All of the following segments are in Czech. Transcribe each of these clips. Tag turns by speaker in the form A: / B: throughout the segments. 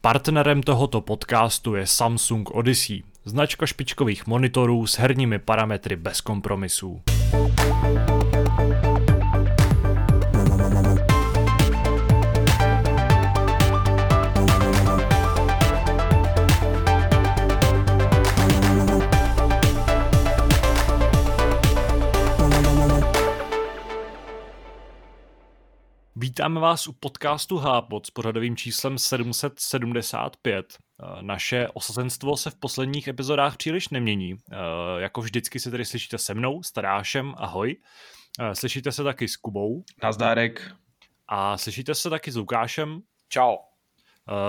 A: Partnerem tohoto podcastu je Samsung Odyssey, značka špičkových monitorů s herními parametry bez kompromisů. Vítáme vás u podcastu Hápod s pořadovým číslem 775. Eh, naše osazenstvo se v posledních epizodách příliš nemění. Eh, jako vždycky se tedy slyšíte se mnou, Starášem, ahoj. Eh, slyšíte se taky s Kubou.
B: Nazdárek.
A: A slyšíte se taky s Lukášem.
C: Čau.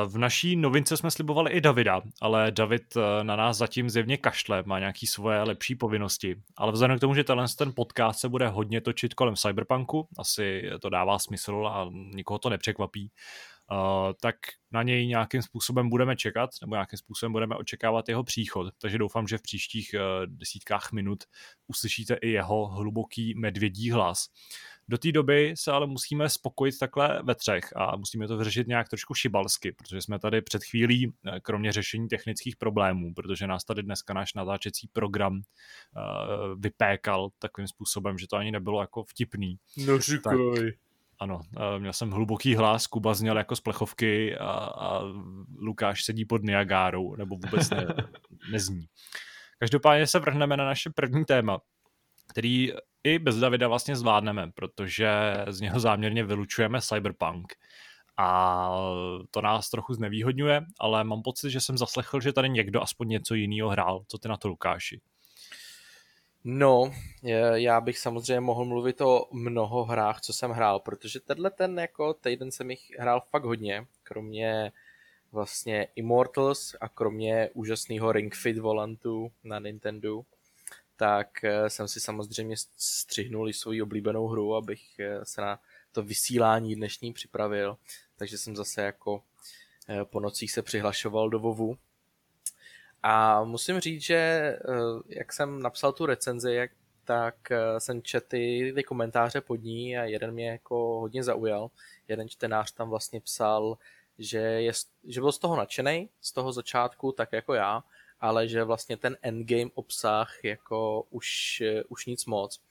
A: V naší novince jsme slibovali i Davida, ale David eh, na nás zatím zjevně kašle, má nějaký svoje lepší povinnosti. Ale vzhledem k tomu, že tenhle ten podcast se bude hodně točit kolem Cyberpunku, asi to dává smysl a nikoho to nepřekvapí, Uh, tak na něj nějakým způsobem budeme čekat, nebo nějakým způsobem budeme očekávat jeho příchod. Takže doufám, že v příštích uh, desítkách minut uslyšíte i jeho hluboký medvědí hlas. Do té doby se ale musíme spokojit takhle ve třech a musíme to vyřešit nějak trošku šibalsky, protože jsme tady před chvílí, eh, kromě řešení technických problémů, protože nás tady dneska náš natáčecí program uh, vypékal takovým způsobem, že to ani nebylo jako vtipný.
C: No říkaj. Tak,
A: ano, měl jsem hluboký hlas, Kuba zněl jako z plechovky a, a Lukáš sedí pod Niagárou, nebo vůbec ne, nezní. Každopádně se vrhneme na naše první téma, který i bez Davida vlastně zvládneme, protože z něho záměrně vylučujeme Cyberpunk. A to nás trochu znevýhodňuje, ale mám pocit, že jsem zaslechl, že tady někdo aspoň něco jiného hrál. Co ty na to, Lukáši?
C: No, já bych samozřejmě mohl mluvit o mnoho hrách, co jsem hrál, protože tenhle ten jako týden jsem jich hrál fakt hodně, kromě vlastně Immortals a kromě úžasného Ring Fit volantu na Nintendo, tak eh, jsem si samozřejmě střihnul i svoji oblíbenou hru, abych eh, se na to vysílání dnešní připravil. Takže jsem zase jako eh, po nocích se přihlašoval do Vovu. A musím říct, že jak jsem napsal tu recenzi, tak jsem četl ty, ty komentáře pod ní a jeden mě jako hodně zaujal. Jeden čtenář tam vlastně psal, že, je, že byl z toho nadšený, z toho začátku, tak jako já, ale že vlastně ten endgame obsah jako už, už nic moc.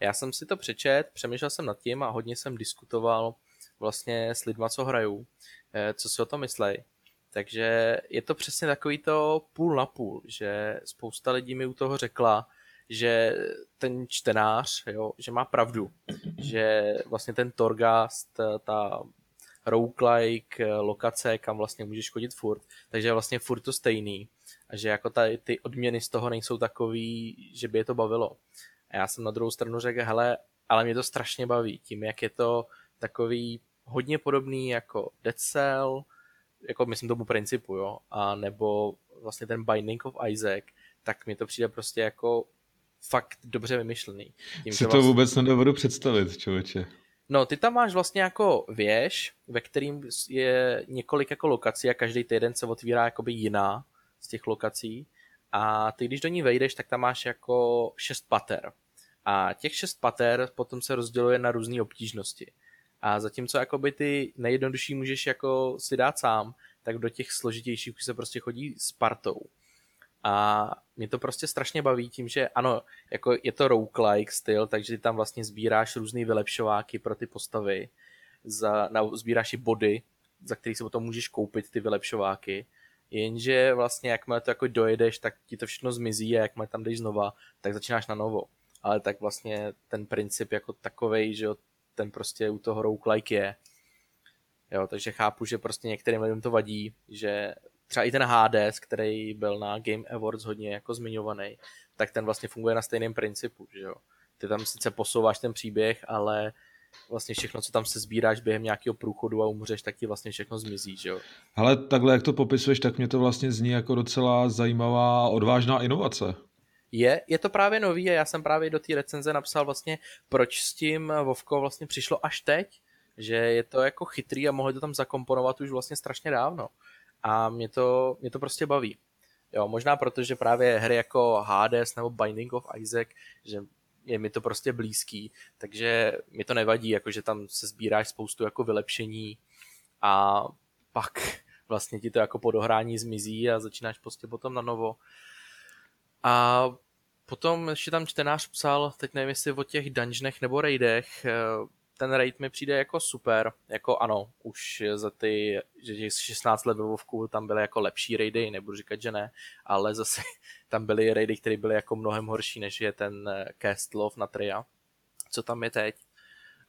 C: Já jsem si to přečet, přemýšlel jsem nad tím a hodně jsem diskutoval vlastně s lidma, co hrajou, eh, co si o tom myslej. Takže je to přesně takový to půl na půl, že spousta lidí mi u toho řekla, že ten čtenář, jo, že má pravdu, že vlastně ten Torgast, ta roguelike lokace, kam vlastně můžeš chodit furt, takže je vlastně furt to stejný a že jako tady ty odměny z toho nejsou takový, že by je to bavilo. A já jsem na druhou stranu řekl, hele, ale mě to strašně baví, tím jak je to takový hodně podobný jako Dead Cell, jako myslím tomu principu, jo, a nebo vlastně ten Binding of Isaac, tak mi to přijde prostě jako fakt dobře vymyšlený.
B: Tím, si to vlastně... vůbec nedovedu představit, člověče.
C: No, ty tam máš vlastně jako věž, ve kterým je několik jako lokací a každý týden se otvírá jakoby jiná z těch lokací. A ty, když do ní vejdeš, tak tam máš jako šest pater. A těch šest pater potom se rozděluje na různé obtížnosti. A zatímco jakoby ty nejjednodušší můžeš jako si dát sám, tak do těch složitějších už se prostě chodí s partou. A mě to prostě strašně baví tím, že ano, jako je to roguelike styl, takže ty tam vlastně sbíráš různé vylepšováky pro ty postavy, za, na, sbíráš i body, za který si potom můžeš koupit ty vylepšováky jenže vlastně jakmile to jako dojedeš, tak ti to všechno zmizí a jakmile tam jdeš znova, tak začínáš na novo. Ale tak vlastně ten princip jako takovej, že jo, ten prostě u toho roguelike je. Jo, takže chápu, že prostě některým lidem to vadí, že třeba i ten Hades, který byl na Game Awards hodně jako zmiňovaný, tak ten vlastně funguje na stejném principu, že jo. Ty tam sice posouváš ten příběh, ale vlastně všechno, co tam se sbíráš během nějakého průchodu a umřeš, tak ti vlastně všechno zmizí, že jo?
B: Ale takhle, jak to popisuješ, tak mě to vlastně zní jako docela zajímavá, odvážná inovace.
C: Je, je to právě nový a já jsem právě do té recenze napsal vlastně, proč s tím Vovko vlastně přišlo až teď, že je to jako chytrý a mohli to tam zakomponovat už vlastně strašně dávno. A mě to, mě to prostě baví. Jo, možná protože právě hry jako Hades nebo Binding of Isaac, že je mi to prostě blízký, takže mi to nevadí, jakože tam se sbíráš spoustu jako vylepšení a pak vlastně ti to jako po dohrání zmizí a začínáš prostě potom na novo. A potom ještě tam čtenář psal, teď nevím jestli o těch dungeonech nebo raidech, eh, ten raid mi přijde jako super, jako ano, už za ty, že 16 let Vovku tam byly jako lepší raidy, nebudu říkat, že ne, ale zase tam byly raidy, které byly jako mnohem horší, než je ten eh, Castle na Tria, co tam je teď.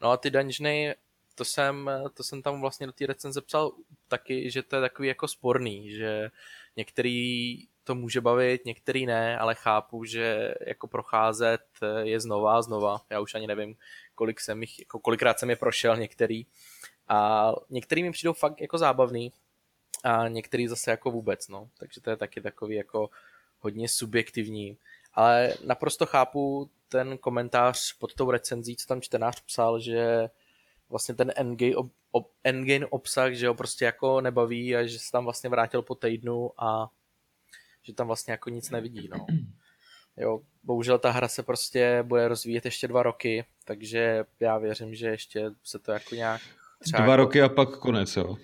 C: No a ty dungeony, to jsem, to jsem tam vlastně do té recenze psal taky, že to je takový jako sporný, že některý to může bavit, některý ne, ale chápu, že jako procházet je znova a znova. Já už ani nevím, kolik jsem jich, jako kolikrát jsem je prošel některý. A některý mi přijdou fakt jako zábavný a některý zase jako vůbec, no. Takže to je taky takový jako hodně subjektivní. Ale naprosto chápu ten komentář pod tou recenzí, co tam čtenář psal, že vlastně ten endgame, ob, ob, endgame obsah, že ho prostě jako nebaví a že se tam vlastně vrátil po týdnu a že tam vlastně jako nic nevidí, no. Jo, bohužel ta hra se prostě bude rozvíjet ještě dva roky, takže já věřím, že ještě se to jako nějak
B: třeba Dva jako... roky a pak konec, jo.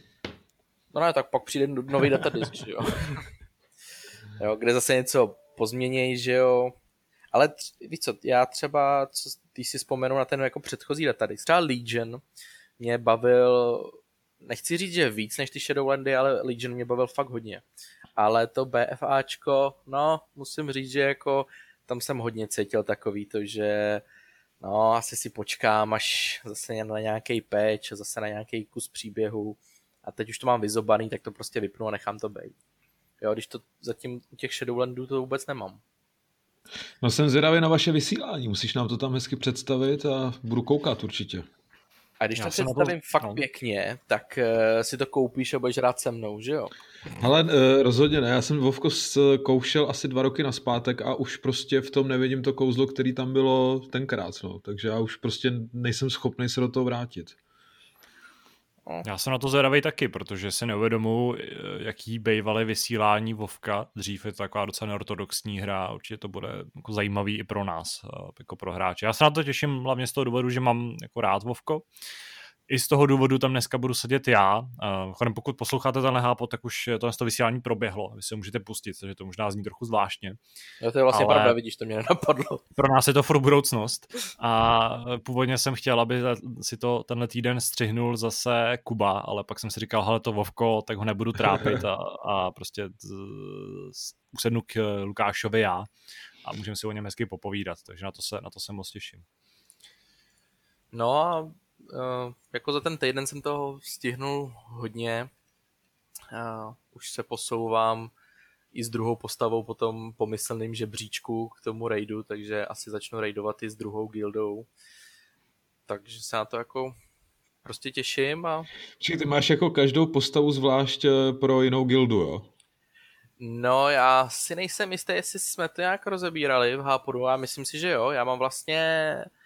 C: No ne, tak pak přijde nový datadisk, že jo. jo. Kde zase něco pozměnějí, že jo. Ale víš co, já třeba, co, když si vzpomenu na ten jako předchozí datadisk, třeba Legion mě bavil, nechci říct, že víc než ty Shadowlandy, ale Legion mě bavil fakt hodně. Ale to BFAčko, no, musím říct, že jako tam jsem hodně cítil takový to, že no, asi si počkám až zase na nějaký patch, zase na nějaký kus příběhu a teď už to mám vyzobaný, tak to prostě vypnu a nechám to být. Jo, když to zatím u těch Shadowlandů to vůbec nemám.
B: No jsem zvědavý na vaše vysílání, musíš nám to tam hezky představit a budu koukat určitě.
C: A když Já to představím to... fakt no. pěkně, tak uh, si to koupíš a budeš rád se mnou, že jo?
B: Ale uh, rozhodně ne, já jsem Vovko zkoušel asi dva roky naspátek a už prostě v tom nevidím to kouzlo, který tam bylo tenkrát, no. takže já už prostě nejsem schopný se do toho vrátit.
A: No. Já jsem na to zvědavý taky, protože si neuvědomuji, eh, jaký bývaly vysílání Vovka. Dřív je to taková docela neortodoxní hra, určitě to bude jako zajímavý i pro nás, eh, jako pro hráče. Já se na to těším hlavně z toho důvodu, že mám jako rád Vovko i z toho důvodu tam dneska budu sedět já. Uh, pokud posloucháte ten hápo, tak už to, to vysílání proběhlo. Vy se můžete pustit, takže to možná zní trochu zvláštně.
C: Jo, to je vlastně pravda, vidíš, to mě nenapadlo.
A: Pro nás je to for budoucnost. A původně jsem chtěl, aby si to tenhle týden střihnul zase Kuba, ale pak jsem si říkal, hele to Vovko, tak ho nebudu trápit a, a prostě usednu k Lukášovi já a můžeme si o něm hezky popovídat, takže na to se, na to se moc těším.
C: No a jako za ten týden jsem toho stihnul hodně. Uh, už se posouvám i s druhou postavou po tom pomyslným žebříčku k tomu raidu, takže asi začnu raidovat i s druhou guildou. Takže se na to jako prostě těším a...
B: Čiže ty máš jako každou postavu zvlášť eh, pro jinou guildu, jo?
C: No, já si nejsem jistý, jestli jsme to nějak rozebírali v Háporu, a myslím si, že jo. Já mám vlastně Eh,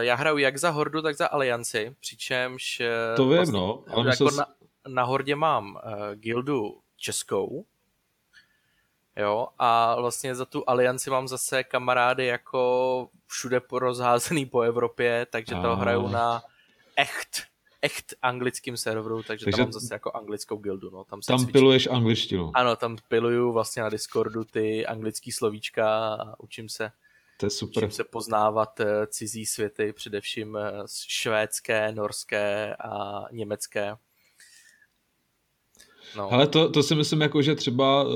C: já hraju jak za Hordu, tak za Alianci, přičemž...
B: Eh, to vím, vlastně, no.
C: Ale jako myslel... na, na Hordě mám uh, gildu českou, jo, a vlastně za tu Alianci mám zase kamarády jako všude rozházený po Evropě, takže to hraju na echt, echt anglickým serveru, takže, takže tam mám zase jako anglickou gildu, no.
B: Tam, tam piluješ angličtinu.
C: Ano, tam piluju vlastně na Discordu ty anglický slovíčka a učím se
B: to je super.
C: Se poznávat eh, cizí světy, především eh, švédské, norské a německé.
B: No. Ale to, to si myslím, jako, že třeba uh,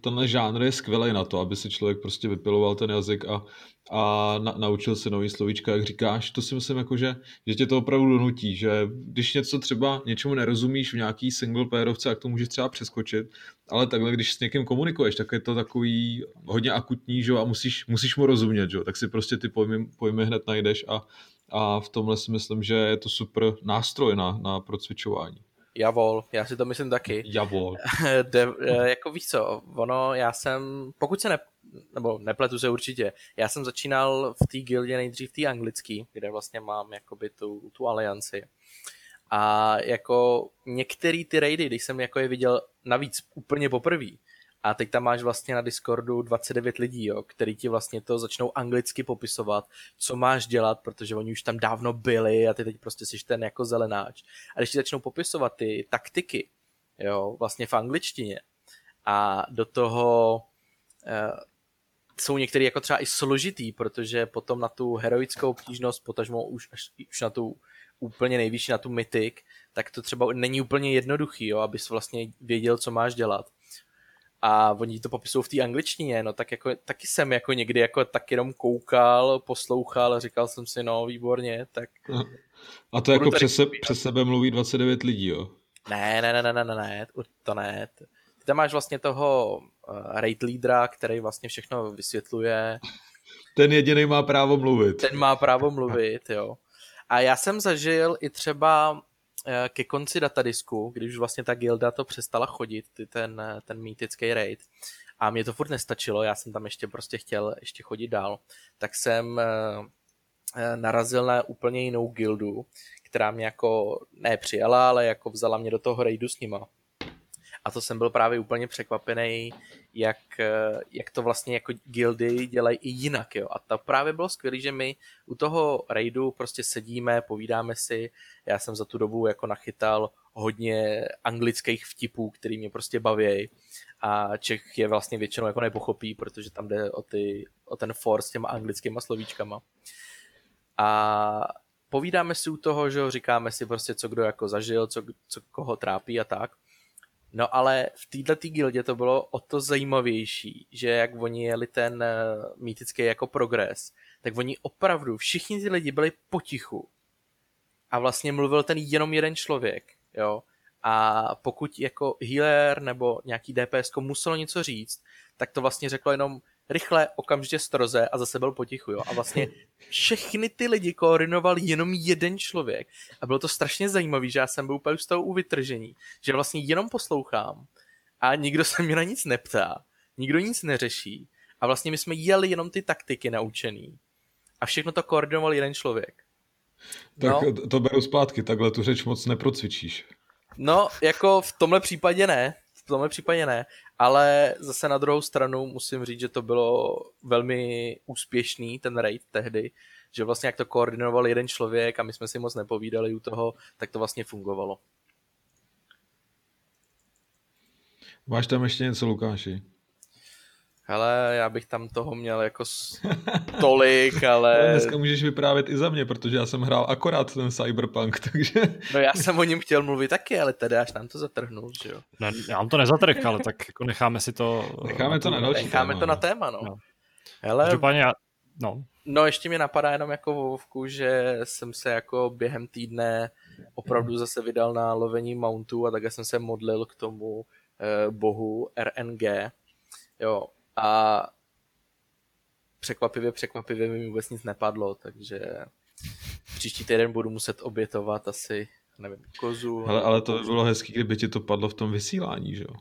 B: tenhle žánr je skvělý na to, aby si člověk prostě vypiloval ten jazyk a, a na, naučil se nový slovíčka, jak říkáš. To si myslím, jako, že, že tě to opravdu donutí, že když něco třeba něčemu nerozumíš v nějaký single playerovce, tak to můžeš třeba přeskočit, ale takhle, když s někým komunikuješ, tak je to takový hodně akutní, že? a musíš, musíš mu rozumět, že? tak si prostě ty pojmy, pojmy hned najdeš a, a v tomhle si myslím, že je to super nástroj na, na procvičování.
C: Javol, já si to myslím taky.
B: Javol.
C: De, eh, jako víš co, ono, já jsem, pokud se ne, nebo nepletu se určitě, já jsem začínal v té gildě nejdřív té anglický, kde vlastně mám jakoby tu, tu alianci. A jako některé ty raidy, když jsem jako je viděl navíc úplně poprvé, a teď tam máš vlastně na Discordu 29 lidí, jo, který ti vlastně to začnou anglicky popisovat, co máš dělat, protože oni už tam dávno byli a ty teď prostě jsi ten jako zelenáč. A když ti začnou popisovat ty taktiky, jo, vlastně v angličtině. A do toho e, jsou některé jako třeba i složitý, protože potom na tu heroickou obtížnost, potažmo už, až, už na tu úplně nejvyšší, na tu mytik, tak to třeba není úplně jednoduchý, jo, abys vlastně věděl, co máš dělat a oni to popisují v té angličtině, no tak jako, taky jsem jako někdy jako tak jenom koukal, poslouchal říkal jsem si, no výborně, tak...
B: A to jako přes, se, přes sebe mluví 29 lidí, jo?
C: Ne, ne, ne, ne, ne, ne, ne, to ne. Ty tam máš vlastně toho uh, raid leadera, který vlastně všechno vysvětluje.
B: Ten jediný má právo mluvit.
C: Ten má právo mluvit, jo. A já jsem zažil i třeba ke konci datadisku, když už vlastně ta gilda to přestala chodit, ty ten, eh, ten mýtický raid, a mě to furt nestačilo, já jsem tam ještě prostě chtěl ještě chodit dál, tak jsem eh, narazil na úplně jinou gildu, která mě jako nepřijala, ale jako vzala mě do toho raidu s nima. A to jsem byl právě úplně překvapený, jak, jak to vlastně jako guildy dělají i jinak. Jo. A to právě bylo skvělé, že my u toho raidu prostě sedíme, povídáme si. Já jsem za tu dobu jako nachytal hodně anglických vtipů, který mě prostě baví. A Čech je vlastně většinou jako nepochopí, protože tam jde o, ty, o ten for s těma anglickýma slovíčkama. A povídáme si u toho, že říkáme si prostě, co kdo jako zažil, co, co koho trápí a tak. No ale v této gildě to bylo o to zajímavější, že jak oni jeli ten uh, mýtický jako progres, tak oni opravdu, všichni ty lidi byli potichu. A vlastně mluvil ten jenom jeden člověk, jo. A pokud jako healer nebo nějaký DPS muselo něco říct, tak to vlastně řeklo jenom rychle, okamžitě stroze a zase byl potichu, jo. A vlastně všechny ty lidi koordinoval jenom jeden člověk. A bylo to strašně zajímavé, že já jsem byl úplně z toho u vytržení, že vlastně jenom poslouchám a nikdo se mě na nic neptá, nikdo nic neřeší. A vlastně my jsme jeli jenom ty taktiky naučený. A všechno to koordinoval jeden člověk.
B: Tak no. to beru zpátky, takhle tu řeč moc neprocvičíš.
C: No, jako v tomhle případě ne, tomhle případě ne, ale zase na druhou stranu musím říct, že to bylo velmi úspěšný, ten raid tehdy, že vlastně jak to koordinoval jeden člověk a my jsme si moc nepovídali u toho, tak to vlastně fungovalo.
B: Máš tam ještě něco, Lukáši?
C: Hele, já bych tam toho měl jako tolik, ale...
B: Dneska můžeš vyprávět i za mě, protože já jsem hrál akorát ten Cyberpunk, takže...
C: No já jsem o něm chtěl mluvit taky, ale tady až nám to zatrhnul, že jo?
A: Ne, já mám to nezatrh, ale tak jako necháme si to...
B: Necháme to na další
C: Necháme téma, to na no. téma, no. no.
A: Hele... Každopádně já... No.
C: No ještě mi napadá jenom jako Vovku, že jsem se jako během týdne opravdu zase vydal na lovení mountu a také jsem se modlil k tomu eh, bohu RNG. Jo, a překvapivě, překvapivě mi vůbec nic nepadlo, takže příští týden budu muset obětovat asi, nevím, kozu.
B: Ale, ale to by bylo hezký, kdyby ti to padlo v tom vysílání, že jo?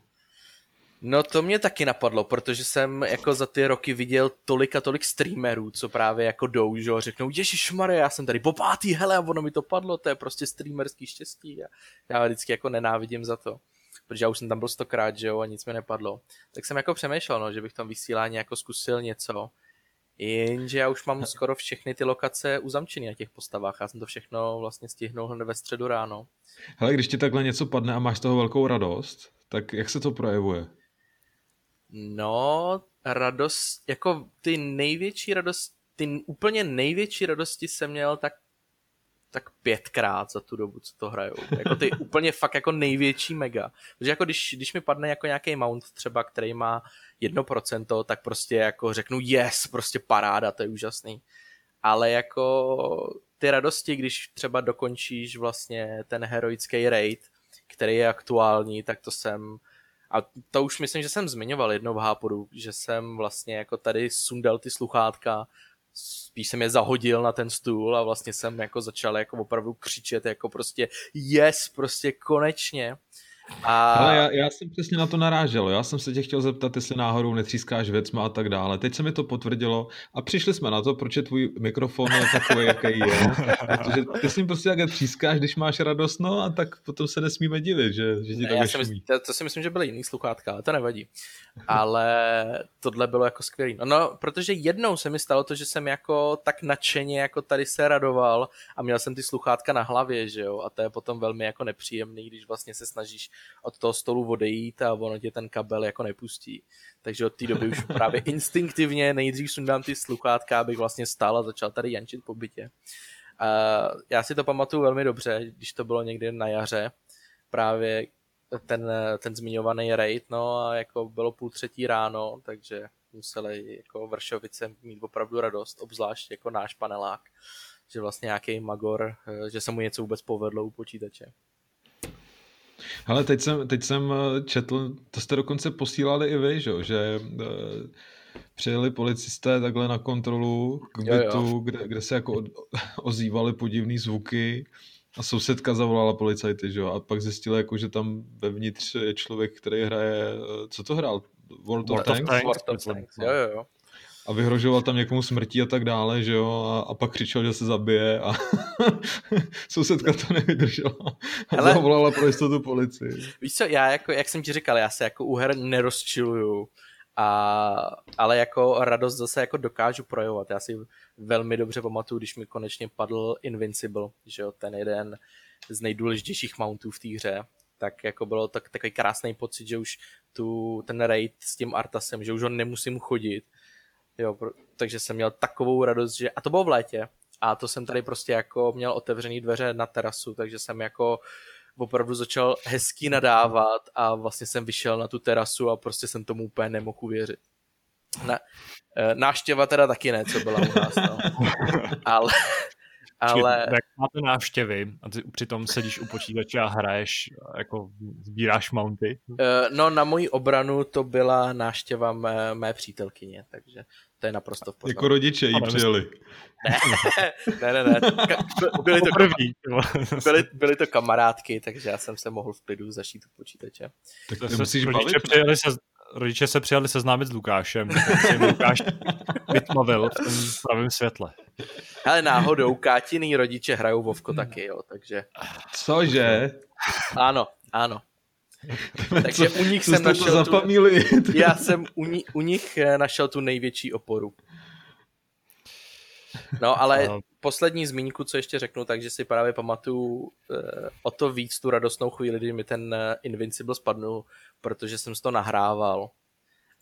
C: No to mě taky napadlo, protože jsem jako za ty roky viděl tolik a tolik streamerů, co právě jako jdou, že jo, řeknou, Ježíš já jsem tady po pátý, hele, a ono mi to padlo, to je prostě streamerský štěstí a já vždycky jako nenávidím za to protože já už jsem tam byl stokrát, že jo, a nic mi nepadlo. Tak jsem jako přemýšlel, no, že bych tam vysílání jako zkusil něco, jenže já už mám skoro všechny ty lokace uzamčené na těch postavách. Já jsem to všechno vlastně stihnul hned ve středu ráno.
B: Hele, když ti takhle něco padne a máš toho velkou radost, tak jak se to projevuje?
C: No, radost, jako ty největší radost, ty úplně největší radosti jsem měl tak tak pětkrát za tu dobu, co to hrajou. Jako ty úplně fakt jako největší mega. Protože jako když, když mi padne jako nějaký mount třeba, který má 1%, tak prostě jako řeknu yes, prostě paráda, to je úžasný. Ale jako ty radosti, když třeba dokončíš vlastně ten heroický raid, který je aktuální, tak to jsem a to už myslím, že jsem zmiňoval jednou v Hápodu, že jsem vlastně jako tady sundal ty sluchátka spíš jsem je zahodil na ten stůl a vlastně jsem jako začal jako opravdu křičet jako prostě yes, prostě konečně.
B: A... Ale já, já jsem přesně na to narážel. Já jsem se tě chtěl zeptat, jestli náhodou netřískáš věcma a tak dále. Teď se mi to potvrdilo a přišli jsme na to, proč je tvůj mikrofon takový, jaký je. Protože ty s ním prostě takhle třískáš, když máš radost, no a tak potom se nesmíme divit, že, že ti
C: to si to, to si myslím, že byly jiný sluchátka, ale to nevadí. Ale tohle bylo jako skvělý. No, no, protože jednou se mi stalo to, že jsem jako tak nadšeně jako tady se radoval a měl jsem ty sluchátka na hlavě, že jo, a to je potom velmi jako nepříjemný, když vlastně se snažíš od toho stolu odejít a ono tě ten kabel jako nepustí. Takže od té doby už právě instinktivně nejdřív sundám ty sluchátka, abych vlastně stál a začal tady jančit po bytě. Uh, já si to pamatuju velmi dobře, když to bylo někdy na jaře, právě ten, ten zmiňovaný raid, no a jako bylo půl třetí ráno, takže museli jako Vršovice mít opravdu radost, obzvlášť jako náš panelák, že vlastně nějaký magor, eh, že se mu něco vůbec povedlo u počítače.
B: Ale teď jsem, teď jsem eh, četl, to jste dokonce posílali i vy, že, že uh, přijeli policisté takhle na kontrolu k bytu, jo, jo. Kde, kde se jako ozývaly podivné zvuky a sousedka zavolala policajty, že jo, a pak zjistila, jako, že tam vevnitř je člověk, který hraje, co to hrál?
A: World, World of Tanks? Tanks?
C: World of Tanks, jo, jo, jo.
B: A vyhrožoval tam někomu smrtí a tak dále, že jo, a, a pak křičel, že se zabije a sousedka to nevydržela a Ale... zavolala pro jistotu policii.
C: Víš co, já jako, jak jsem ti říkal, já se jako u her nerozčiluju, a, ale jako radost zase jako dokážu projevovat. Já si velmi dobře pamatuju, když mi konečně padl Invincible, že jo, ten jeden z nejdůležitějších mountů v té hře, tak jako bylo tak, takový krásný pocit, že už tu, ten raid s tím Artasem, že už ho nemusím chodit. Jo, pro, takže jsem měl takovou radost, že, a to bylo v létě, a to jsem tady prostě jako měl otevřený dveře na terasu, takže jsem jako opravdu začal hezky nadávat a vlastně jsem vyšel na tu terasu a prostě jsem tomu úplně nemohl uvěřit. Na, e, náštěva teda taky ne, co byla u nás, no. ale, ale...
A: Jak máte návštěvy a ty přitom sedíš u počítače a hraješ, jako sbíráš mounty?
C: E, no na moji obranu to byla návštěva mé, mé přítelkyně, takže to je naprosto v
B: pořádku. Jako rodiče jí přijeli.
C: Ne, ne, ne. ne. Byly to, první. byly, byly to kamarádky, takže já jsem se mohl v klidu zašít u počítače.
B: Tak to musíš
A: bavit. Přijeli se, rodiče se přijali seznámit s Lukášem, tak Lukáš vytmavil v tom pravém světle.
C: Ale náhodou Kátiný rodiče hrajou Vovko taky, jo, takže...
B: Cože?
C: Ano, ano. Takže
B: co,
C: u nich jsem našel
B: tu,
C: já jsem u, ní, u nich eh, našel tu největší oporu. No ale poslední zmínku, co ještě řeknu, takže si právě pamatuju eh, o to víc tu radostnou chvíli, kdy mi ten eh, Invincible spadnul, protože jsem si to nahrával.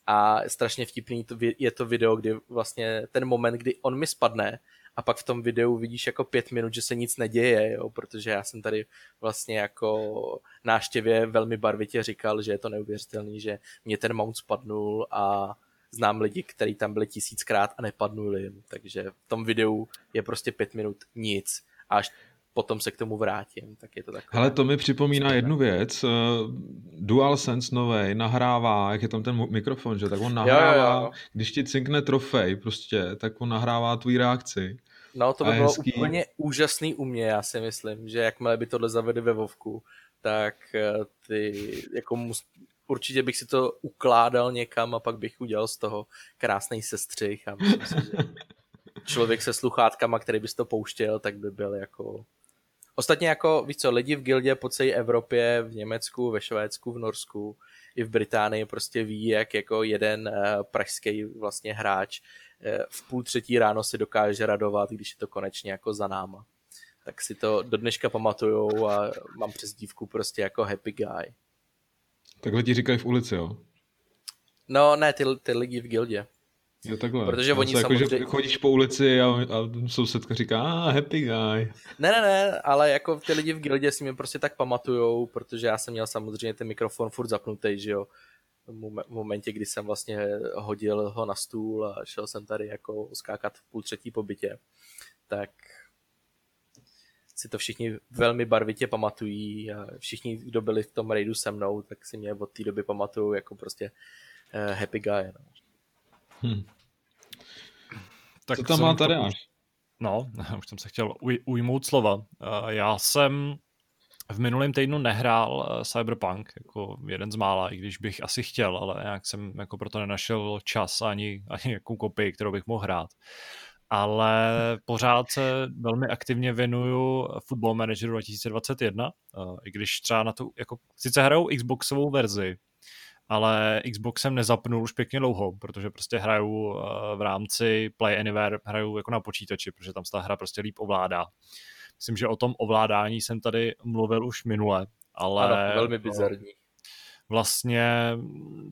C: A strašně vtipný to, je to video, kdy vlastně ten moment, kdy on mi spadne a pak v tom videu vidíš jako pět minut, že se nic neděje, jo, protože já jsem tady vlastně jako náštěvě velmi barvitě říkal, že je to neuvěřitelný, že mě ten mount spadnul a znám lidi, kteří tam byli tisíckrát a nepadnuli takže v tom videu je prostě pět minut nic. A až potom se k tomu vrátím, tak je to takové.
B: Ale to mi připomíná jednu věc. Uh, DualSense novej nahrává, jak je tam ten mikrofon, že tak on nahrává, jo, jo. když ti cinkne trofej prostě, tak on nahrává tvůj reakci.
C: No to by bylo hezký. úplně úžasný u mě, já si myslím, že jakmile by tohle zavedli ve Vovku, tak eh, ty jako mus, určitě bych si to ukládal někam a pak bych udělal z toho krásný sestřih a myslím si, že člověk se sluchátkama, který bys to pouštěl, tak by byl jako Ostatně jako, víš co, lidi v gildě po celé Evropě, v Německu, ve Švédsku, v Norsku, i v Británii prostě ví, jak jako jeden uh, pražský vlastně hráč uh, v půl třetí ráno si dokáže radovat, když je to konečně jako za náma. Tak si to do dneška pamatujou a mám přes dívku prostě jako happy guy.
B: Takhle ti říkají v ulici, jo?
C: No ne, ty, ty lidi v gildě.
B: Jo, takhle.
C: Protože oni
B: jako,
C: samozřejmě...
B: Že chodíš po ulici a, a sousedka říká, ah, happy guy.
C: Ne, ne, ne, ale jako ty lidi v gildě si mě prostě tak pamatujou, protože já jsem měl samozřejmě ten mikrofon furt zapnutý, že jo. V momentě, kdy jsem vlastně hodil ho na stůl a šel jsem tady jako skákat v půl třetí po bytě, tak si to všichni velmi barvitě pamatují a všichni, kdo byli v tom raidu se mnou, tak si mě od té doby pamatují jako prostě uh, happy guy. No. Hmm.
B: Tak Co tam má tady až?
A: No, už jsem se chtěl uj, ujmout slova. Já jsem v minulém týdnu nehrál eh, Cyberpunk jako jeden z mála, i když bych asi chtěl, ale nějak jsem jako proto nenašel čas ani, ani jakou kopii, kterou bych mohl hrát. Ale pořád se velmi aktivně věnuju Football Manageru 2021, eh, i když třeba na tu, jako sice hrajou Xboxovou verzi, ale Xbox jsem nezapnul už pěkně dlouho, protože prostě hraju eh, v rámci Play Anywhere, hraju jako na počítači, protože tam se ta hra prostě líp ovládá. Myslím, že o tom ovládání jsem tady mluvil už minule, Ale
C: ano, velmi bizarní.
A: Vlastně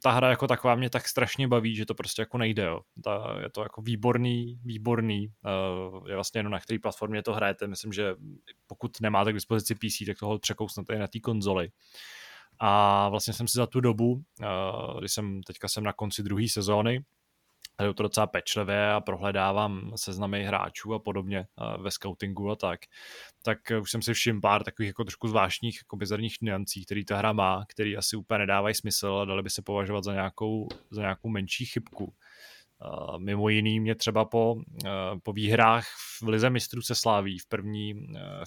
A: ta hra jako taková mě tak strašně baví, že to prostě jako nejde. Jo. Ta, je to jako výborný, výborný. Uh, je vlastně jenom na které platformě to hrajete. Myslím, že pokud nemáte k dispozici PC, tak toho překousnete i na té konzoli. A vlastně jsem si za tu dobu, uh, když jsem teďka jsem na konci druhé sezóny, hledu to docela pečlivě a prohledávám seznamy hráčů a podobně ve scoutingu a tak, tak už jsem si všiml pár takových jako trošku zvláštních, jako bizarních niancí, který ta hra má, který asi úplně nedávají smysl a dali by se považovat za nějakou, za nějakou menší chybku. Mimo jiný mě třeba po, po výhrách v Lize mistrů se sláví v první,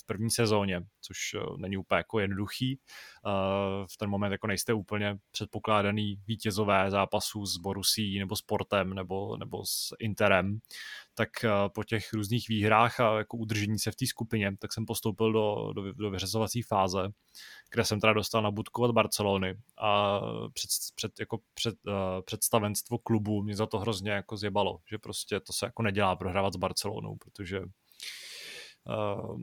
A: v první sezóně, což není úplně jako jednoduchý. V ten moment jako nejste úplně předpokládaný vítězové zápasů s Borusí nebo Sportem nebo, nebo s Interem, tak eh, po těch různých výhrách a jako udržení se v té skupině, tak jsem postoupil do, do, do vyřazovací fáze, kde jsem teda dostal na budku od Barcelony a před, před, jako před, uh, představenstvo klubu mě za to hrozně jako zjebalo, že prostě to se jako nedělá prohrávat s Barcelonou, protože Uh,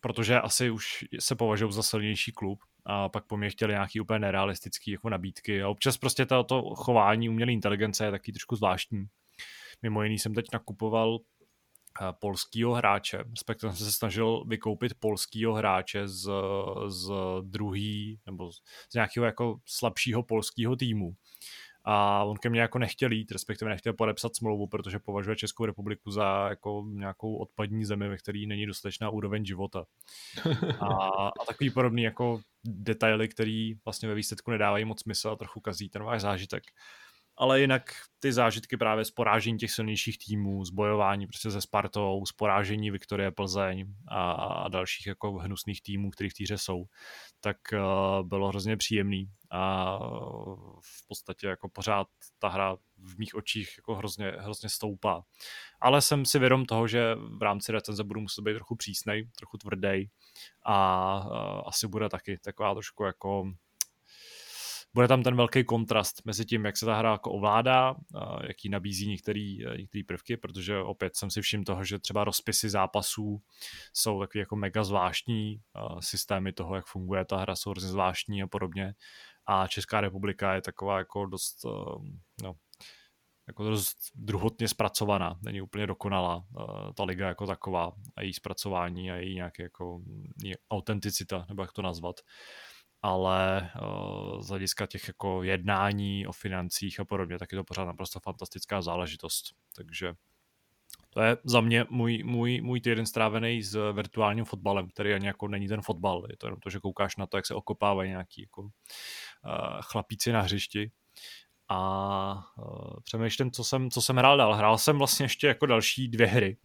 A: protože asi už se považují za silnější klub a pak po mně chtěli nějaký úplně nerealistický jako nabídky a občas prostě to chování umělé inteligence je taky trošku zvláštní. Mimo jiný jsem teď nakupoval eh, polského hráče, respektive jsem se snažil vykoupit polského hráče z, z druhý nebo z nějakého jako slabšího polského týmu. A on ke mně jako nechtěl jít, respektive nechtěl podepsat smlouvu, protože považuje Českou republiku za jako nějakou odpadní zemi, ve které není dostatečná úroveň života. A, a takový podobný jako detaily, který vlastně ve výsledku nedávají moc smysl a trochu kazí ten váš zážitek ale jinak ty zážitky právě z porážení těch silnějších týmů, z bojování prostě se Spartou, z porážení Viktorie Plzeň a, a dalších jako hnusných týmů, který v týře jsou, tak uh, bylo hrozně příjemný a v podstatě jako pořád ta hra v mých očích jako hrozně, hrozně stoupá. Ale jsem si vědom toho, že v rámci recenze budu muset být trochu přísnej, trochu tvrdý a uh, asi bude taky taková trošku jako bude tam ten velký kontrast mezi tím, jak se ta hra jako ovládá, jaký nabízí některé některý prvky, protože opět jsem si všiml toho, že třeba rozpisy zápasů jsou takový jako mega zvláštní, systémy toho, jak funguje ta hra, jsou hrozně zvláštní a podobně. A Česká republika je taková jako dost, no, jako dost druhotně zpracovaná, není úplně dokonalá ta liga jako taková a její zpracování a její nějaké jako její autenticita, nebo jak to nazvat ale uh, z hlediska těch jako jednání o financích a podobně, tak je to pořád naprosto fantastická záležitost. Takže to je za mě můj, můj, můj týden strávený s virtuálním fotbalem, který ani jako není ten fotbal, je to jenom to, že koukáš na to, jak se okopávají nějaký jako, uh, chlapíci na hřišti a uh, přemýšlím, co jsem, co jsem hrál dál. Hrál jsem vlastně ještě jako další dvě hry.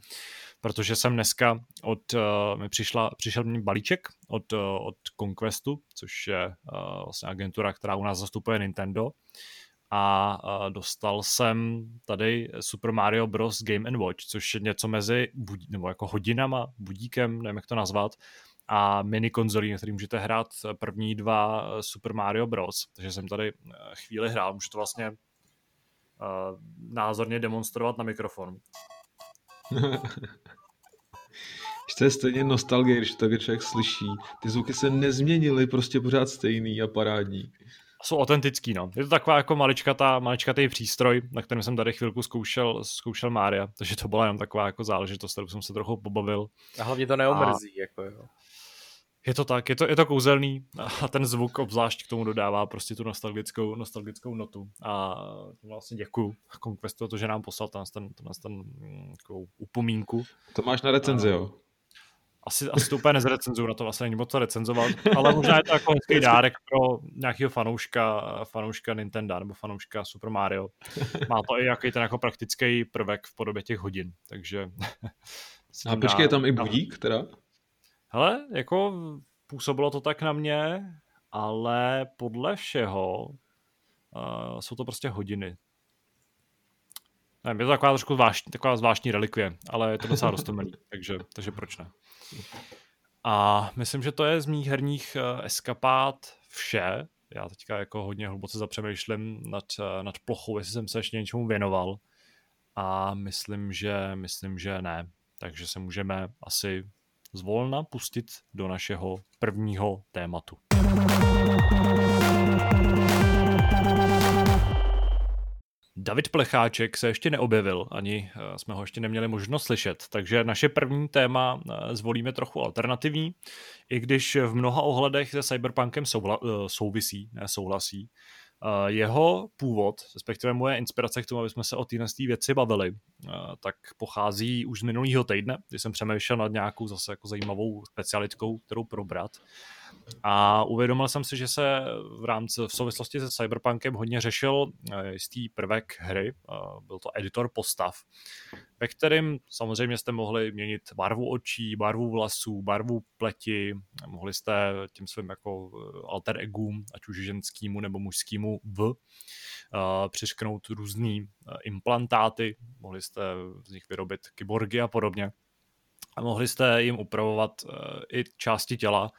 A: Protože jsem dneska od, uh, mi přišla, přišel mi balíček od, uh, od Conquestu, což je uh, vlastně agentura, která u nás zastupuje Nintendo a dostal jsem tady Super Mario Bros. Game and Watch, což je něco mezi budí, nebo jako hodinama, budíkem, nevím jak to nazvat, a mini konzolí, na který můžete hrát první dva Super Mario Bros. Takže jsem tady chvíli hrál, můžu to vlastně názorně demonstrovat na mikrofon.
B: to je stejně nostalgie, když to člověk slyší. Ty zvuky se nezměnily, prostě pořád stejný a parádní.
A: Jsou autentický, no. Je to taková jako maličkatá, maličkatý přístroj, na kterém jsem tady chvilku zkoušel, zkoušel Mária, takže to byla jenom taková jako záležitost, kterou jsem se trochu pobavil.
C: A hlavně to neomrzí, a... jako jo.
A: Je to tak, je to, je to kouzelný a ten zvuk obzvlášť k tomu dodává prostě tu nostalgickou, nostalgickou notu. A vlastně děkuju Conquestu to, že nám poslal ten, ten, ten, ten mm, takovou upomínku.
B: To máš na recenzi, a, jo?
A: Asi, asi to úplně nezrecenzuju, na to vlastně není moc recenzovat, ale možná je to jako hezký dárek pro nějakého fanouška, fanouška Nintendo nebo fanouška Super Mario. Má to i jaký ten jako praktický prvek v podobě těch hodin, takže...
B: A počkej, je tam i budík teda?
A: Hele, jako působilo to tak na mě, ale podle všeho uh, jsou to prostě hodiny. Nevím, je to taková trošku zvláštní, taková zvláštní relikvie, ale je to docela roztomilý, takže, takže proč ne. A myslím, že to je z mých herních uh, eskapát vše. Já teďka jako hodně hluboce zapřemýšlím nad, uh, nad plochou, jestli jsem se ještě něčemu věnoval. A myslím, že, myslím, že ne. Takže se můžeme asi zvolna pustit do našeho prvního tématu. David Plecháček se ještě neobjevil, ani eh, jsme ho ještě neměli možnost slyšet, takže naše první téma eh, zvolíme trochu alternativní, i když v mnoha ohledech se Cyberpunkem soula- eh, souvisí, ne souhlasí. Jeho původ, respektive moje inspirace k tomu, aby jsme se o téhle věci bavili, tak pochází už z minulého týdne, kdy jsem přemýšlel nad nějakou zase jako zajímavou specialitkou, kterou probrat. A uvědomil jsem si, že se v rámci v souvislosti se Cyberpunkem hodně řešil eh, jistý prvek hry, byl to editor postav, ve kterým samozřejmě jste mohli měnit barvu očí, barvu vlasů, barvu pleti, mohli jste tím svým jako eh, alter egům, ať už ženskýmu nebo mužskýmu v, přišknout různý implantáty, mohli jste z nich vyrobit kyborgy a podobně. A mohli jste jim upravovat i části těla,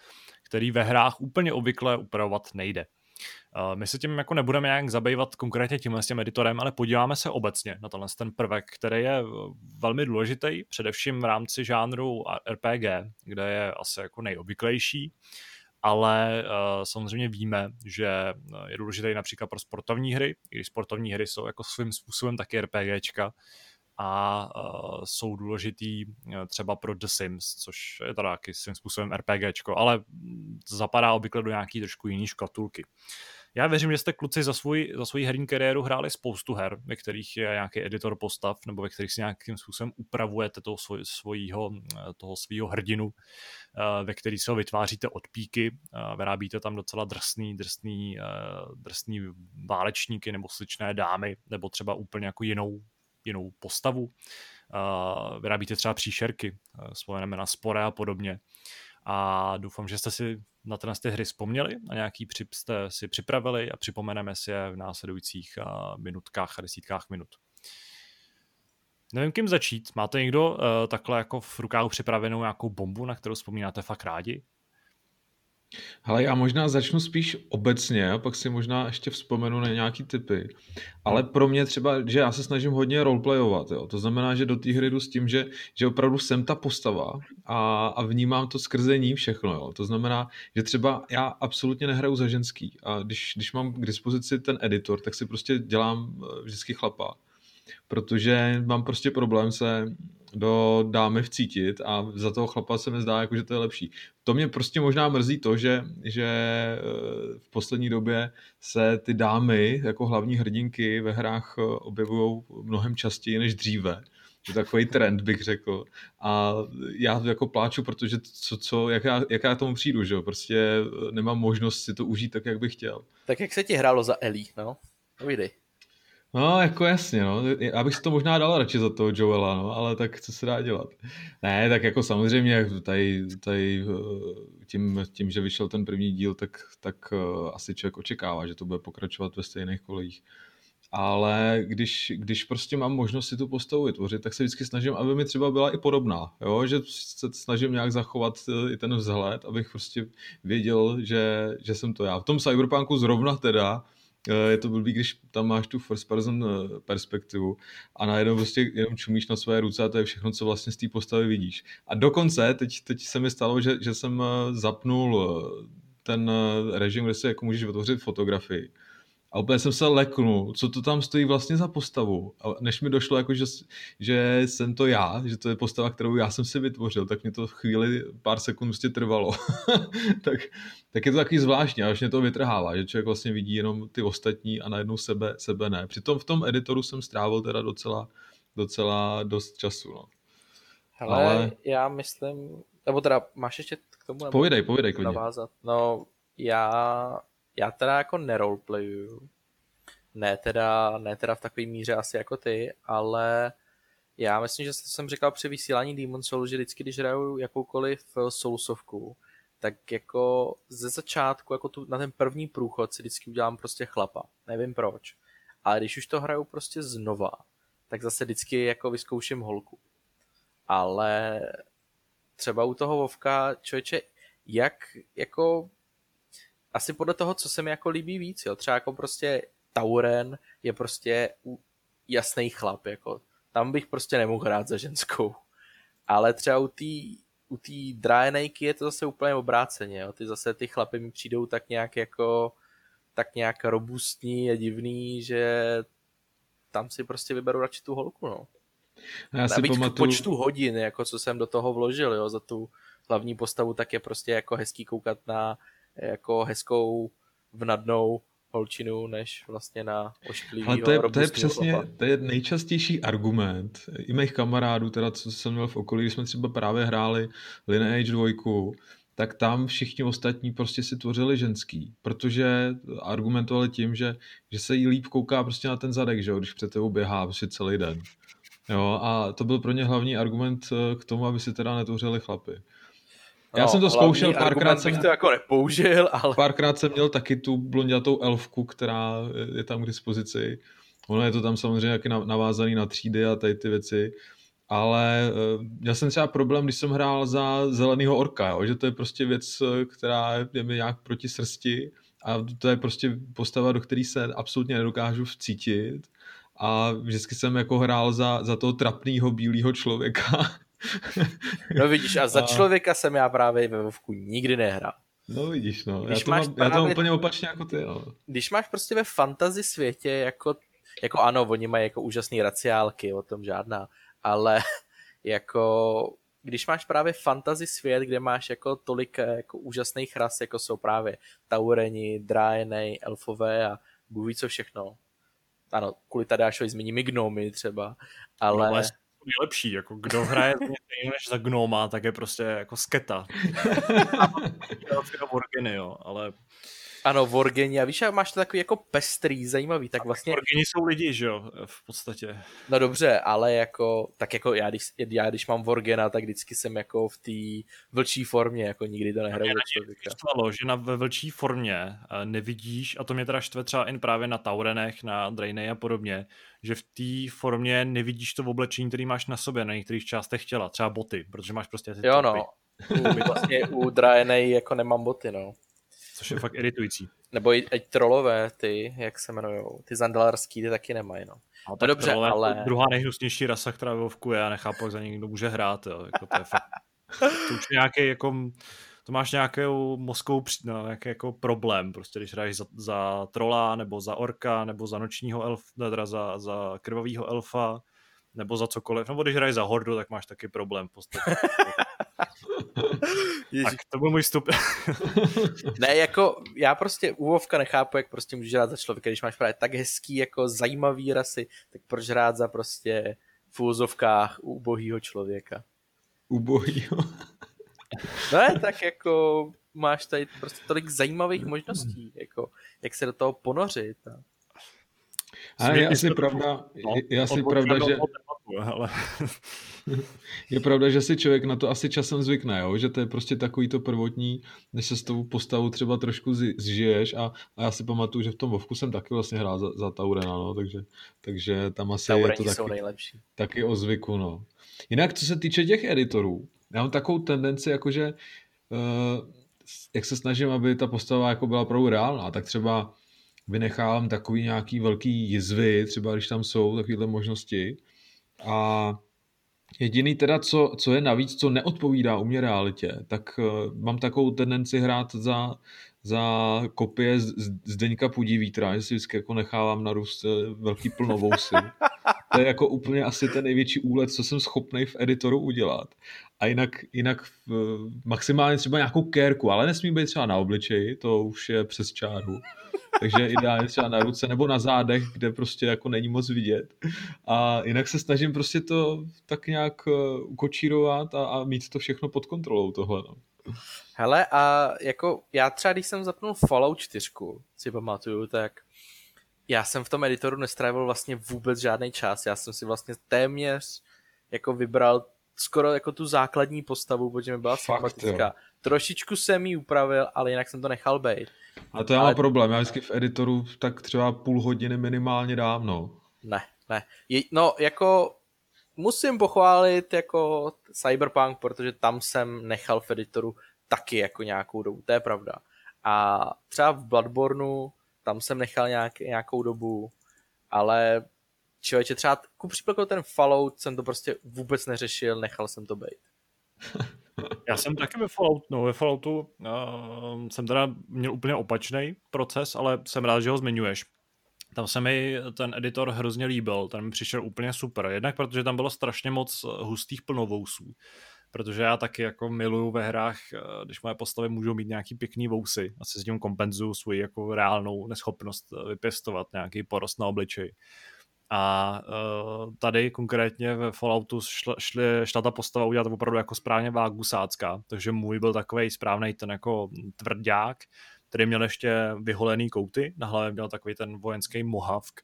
A: který ve hrách úplně obvykle upravovat nejde. My se tím jako nebudeme nějak zabývat konkrétně tímhle s tím editorem, ale podíváme se obecně na tenhle ten prvek, který je velmi důležitý, především v rámci žánru RPG, kde je asi jako nejobvyklejší, ale uh, samozřejmě víme, že je důležitý například pro sportovní hry, i když sportovní hry jsou jako svým způsobem taky RPGčka, a uh, jsou důležitý uh, třeba pro The Sims, což je teda taky svým způsobem RPGčko, ale zapadá obvykle do nějaký trošku jiný škatulky. Já věřím, že jste kluci za svůj, za svůj herní kariéru hráli spoustu her, ve kterých je nějaký editor postav, nebo ve kterých si nějakým způsobem upravujete toho svoj, svojího, toho svýho hrdinu, ve který se ho vytváříte od píky, vyrábíte tam docela drsný, drsný, drsný válečníky nebo sličné dámy, nebo třeba úplně jako jinou jinou postavu. Uh, vyrábíte třeba příšerky, uh, spomeneme na spore a podobně. A doufám, že jste si na tyhle ty hry vzpomněli a nějaký přip jste si připravili a připomeneme si je v následujících uh, minutkách a desítkách minut. Nevím, kým začít. Máte někdo uh, takhle jako v rukáhu připravenou nějakou bombu, na kterou vzpomínáte fakt rádi?
B: Ale já možná začnu spíš obecně, a pak si možná ještě vzpomenu na nějaký typy. Ale pro mě třeba, že já se snažím hodně roleplayovat, jo. To znamená, že do té hry jdu s tím, že, že opravdu jsem ta postava a, a vnímám to skrze ní všechno, jo. To znamená, že třeba já absolutně nehraju za ženský a když, když mám k dispozici ten editor, tak si prostě dělám eh, vždycky chlapa protože mám prostě problém se do dámy vcítit a za toho chlapa se mi zdá, jako, že to je lepší. To mě prostě možná mrzí to, že, že eh, v poslední době se ty dámy jako hlavní hrdinky ve hrách eh, objevují mnohem častěji než dříve. Je takový trend, bych řekl. A já jako pláču, protože co, co, jak, já, jak já tomu přijdu, že jo? Prostě eh, nemám možnost si to užít tak, jak bych chtěl.
C: Tak jak se ti hrálo za Ellie, no? Povídej.
B: No, jako jasně, no. Já bych si to možná dal radši za toho Joela, no, ale tak co se dá dělat. Ne, tak jako samozřejmě tady, tady eh, tím, tím, že vyšel ten první díl, tak, tak uh, asi člověk očekává, že to bude pokračovat ve stejných kolejích. Ale když, když prostě mám možnost si tu postavu vytvořit, tak se vždycky snažím, aby mi třeba byla i podobná. Jo? Že se snažím nějak zachovat eh, i ten vzhled, abych prostě věděl, že, že jsem to já. V tom Cyberpunku zrovna teda Eh, je to blbý, když tam máš tu first person eh, perspektivu a najednou prostě jenom čumíš na své ruce a to je všechno, co vlastně z té postavy vidíš. A dokonce, teď, teď se mi stalo, že, že jsem eh, zapnul ten režim, kde si jako můžeš vytvořit fotografii a úplně jsem se leknul, co to tam stojí vlastně za postavu. A než mi došlo, jako, že, že jsem to já, že to je postava, kterou já jsem si vytvořil, tak mě to chvíli, pár sekund prostě trvalo. tak, tak je to takový zvláštní, až mě to vytrhává, že člověk vlastně vidí jenom ty ostatní a najednou sebe, sebe ne. Přitom v tom editoru jsem strávil teda docela, docela dost času. No.
C: Hele, Ale... já myslím, nebo teda máš ještě k tomu?
B: Povídej, povídej
C: klidně. Navázat. No, já já teda jako neroleplayu, ne teda, ne teda v takové míře asi jako ty, ale já myslím, že jsem říkal při vysílání Demon Soul, že vždycky, když hraju jakoukoliv Soulsovku, tak jako ze začátku, jako tu, na ten první průchod si vždycky udělám prostě chlapa. Nevím proč. Ale když už to hraju prostě znova, tak zase vždycky jako vyzkouším holku. Ale třeba u toho Vovka, člověče, jak jako asi podle toho, co se mi jako líbí víc, jo. Třeba jako prostě Tauren je prostě jasný chlap, jako. Tam bych prostě nemohl hrát za ženskou. Ale třeba u té u té drájenejky je to zase úplně obráceně, jo. Ty zase ty chlapy mi přijdou tak nějak jako tak nějak robustní a divný, že tam si prostě vyberu radši tu holku, no.
B: Já si pamatuju...
C: počtu hodin, jako co jsem do toho vložil, jo, za tu hlavní postavu, tak je prostě jako hezký koukat na jako hezkou vnadnou holčinu, než vlastně na ošklivýho
B: Ale to je, to je přesně, chlapa. to je nejčastější argument i mých kamarádů, teda co jsem měl v okolí, když jsme třeba právě hráli Lineage 2, tak tam všichni ostatní prostě si tvořili ženský, protože argumentovali tím, že, že se jí líp kouká prostě na ten zadek, že jo, když před tebou běhá prostě celý den. Jo, a to byl pro ně hlavní argument eh, k tomu, aby si teda netvořili chlapy. Já no, jsem to zkoušel, párkrát jsem
C: to jako nepoužil, ale...
B: Párkrát jsem měl taky tu blondětou elfku, která je tam k dispozici. Ono je to tam samozřejmě taky navázaný na třídy a tady ty věci. Ale uh, já jsem třeba problém, když jsem hrál za zeleného orka, jo? že to je prostě věc, která je mi nějak proti srsti a to je prostě postava, do které se absolutně nedokážu vcítit a vždycky jsem jako hrál za, za toho trapného bílého člověka,
C: No vidíš, a za a... člověka jsem já právě ve Vovku nikdy nehrál.
B: No vidíš, no. Když já, to máš mám, právě, já to mám úplně opačně jako ty, no.
C: Když máš prostě ve fantasy světě, jako, jako ano, oni mají jako úžasný raciálky, o tom žádná, ale jako když máš právě fantasy svět, kde máš jako tolik eh, jako úžasných ras, jako jsou právě Taureni, Draenej, Elfové a Bůh ví co všechno. Ano, kvůli Tadášovi zmíním i gnomy třeba, ale... No,
A: nejlepší, jako kdo hraje než za gnoma, tak je prostě jako sketa. Vorgeny, jo, ale...
C: Ano, Vorgeni, a víš, jak máš to takový jako pestrý, zajímavý, tak vlastně...
A: Vorgeni jsou lidi, že jo, v podstatě.
C: No dobře, ale jako, tak jako já když, já, když mám Vorgena, tak vždycky jsem jako v té vlčí formě, jako nikdy to nehraju
A: Mě že na ve vlčí formě eh, nevidíš, a to mě teda štve třeba i právě na Taurenech, na Drainej a podobně, že v té formě nevidíš to v oblečení, který máš na sobě, na některých částech těla, třeba boty, protože máš prostě ty
C: Jo no, u, vlastně u Draenej jako nemám boty, no.
A: Což je fakt iritující.
C: Nebo i, i trolové, ty, jak se jmenují, ty zandalarský, ty taky nemají, no.
A: No, no dobře, ale... Druhá nejhnusnější rasa, která ve Vovku je, a nechápu, jak za někdo může hrát, jo. Jako to je fakt... To už nějaký, jako, to máš nějakou mozkovou no, nějaký jako problém, prostě když hraješ za, za trola, nebo za orka, nebo za nočního elfa, teda za, za krvavýho elfa, nebo za cokoliv, nebo když hraješ za hordu, tak máš taky problém v podstatě. tak to byl můj vstup.
C: ne, jako já prostě úvovka nechápu, jak prostě můžeš hrát za člověka, když máš právě tak hezký, jako zajímavý rasy, tak proč hrát za prostě v úvozovkách ubohýho člověka.
B: Ubohýho?
C: Ne, tak jako máš tady prostě tolik zajímavých možností, jako jak se do toho ponořit. A...
B: A je asi pravda, no, je asi pravda, že... Ale... je pravda, že si člověk na to asi časem zvykne, jo? že to je prostě takový to prvotní, než se s tou postavou třeba trošku zžiješ a, a já si pamatuju, že v tom Vovku jsem taky vlastně hrál za, za Taurena, no? takže, takže tam asi Taureni je to taky,
C: jsou nejlepší.
B: taky o zvyku. No. Jinak, co se týče těch editorů, já mám takovou tendenci, jakože uh, jak se snažím, aby ta postava jako byla opravdu reálná, tak třeba vynechávám takový nějaký velký jizvy, třeba když tam jsou takovéhle možnosti. A jediný teda, co, co je navíc, co neodpovídá umě realitě, tak uh, mám takovou tendenci hrát za, za kopie z, z Zdeňka Pudivítra, že si vždycky jako nechávám narůst uh, velký plnovousy. To je jako úplně asi ten největší úlet, co jsem schopný v editoru udělat. A jinak, jinak v, maximálně třeba nějakou kérku, ale nesmí být třeba na obličeji, to už je přes čáru takže ideálně třeba na ruce nebo na zádech, kde prostě jako není moc vidět. A jinak se snažím prostě to tak nějak eh, ukočírovat a, a mít to všechno pod kontrolou tohle. No.
C: Hele, a jako já třeba, když jsem zapnul Fallout 4, si pamatuju, tak já jsem v tom editoru nestrávil vlastně vůbec žádný čas. Já jsem si vlastně téměř jako vybral skoro jako tu základní postavu, protože mi byla sympatická. Trošičku jsem ji upravil, ale jinak jsem to nechal být.
B: A to já ale... mám problém, já vždycky v editoru tak třeba půl hodiny minimálně dám, no.
C: Ne, ne. Je, no, jako musím pochválit jako Cyberpunk, protože tam jsem nechal v editoru taky jako nějakou dobu, to je pravda. A třeba v Bloodborneu tam jsem nechal nějak, nějakou dobu, ale člověče třeba ku příkladu ten Fallout jsem to prostě vůbec neřešil, nechal jsem to být.
A: Já jsem taky ve Falloutu, no ve Falloutu uh, jsem teda měl úplně opačný proces, ale jsem rád, že ho zmiňuješ. Tam se mi ten editor hrozně líbil, ten mi přišel úplně super. Jednak protože tam bylo strašně moc hustých plnovousů protože já taky jako miluju ve hrách, eh, když moje postavy můžou mít nějaký pěkný vousy a se s tím kompenzuju svoji jako reálnou neschopnost eh, vypěstovat nějaký porost na obličej. A uh, tady konkrétně ve Falloutu šla, šli, šla ta postava udělat opravdu jako správně vágusácká, takže můj byl takový správný ten jako tvrdák, který měl ještě vyholený kouty, na hlavě měl takový ten vojenský mohavk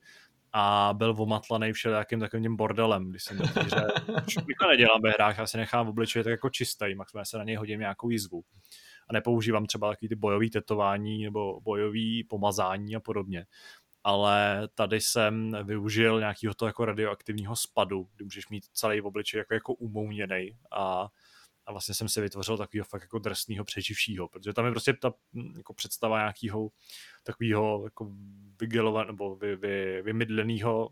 A: a byl vomatlaný všelijakým takovým tím bordelem, když jsem do hře. to nedělám ve hrách, já si nechám v obličeji tak jako čistý, maximálně se na něj hodím nějakou jizvu. A nepoužívám třeba takový ty bojový tetování nebo bojový pomazání a podobně. Ale tady jsem využil nějakého toho jako radioaktivního spadu, kdy můžeš mít celý v obličeji jako, jako umouněný a a vlastně jsem si vytvořil takového fakt jako drsného přeživšího, protože tam je prostě ta hm, jako představa nějakého takového jako vygelovat nebo vy, vy, vymydleného uh,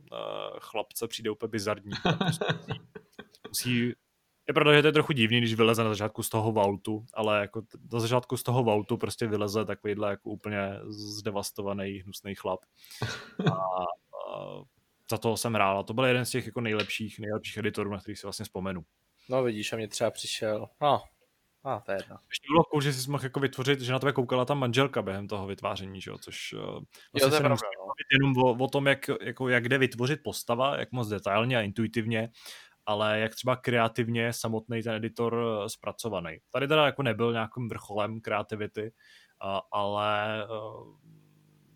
A: chlapce přijde úplně bizarní. Prostě musí, je pravda, že to je trochu divný, když vyleze na začátku z toho vaultu, ale jako na začátku z toho vaultu prostě vyleze takovýhle jako úplně zdevastovaný, hnusný chlap. A, a za to jsem rád. A to byl jeden z těch jako nejlepších, nejlepších editorů, na kterých si vlastně vzpomenu.
C: No vidíš, a mě třeba přišel, no, a to je jedno.
A: Ještě bylo cool, že jsi mohl jako vytvořit, že na tebe koukala ta manželka během toho vytváření, že jo, což vlastně jo, to je pravda, no. jenom o, o, tom, jak, jako, jak jde vytvořit postava, jak moc detailně a intuitivně, ale jak třeba kreativně samotný ten editor uh, zpracovaný. Tady teda jako nebyl nějakým vrcholem kreativity, uh, ale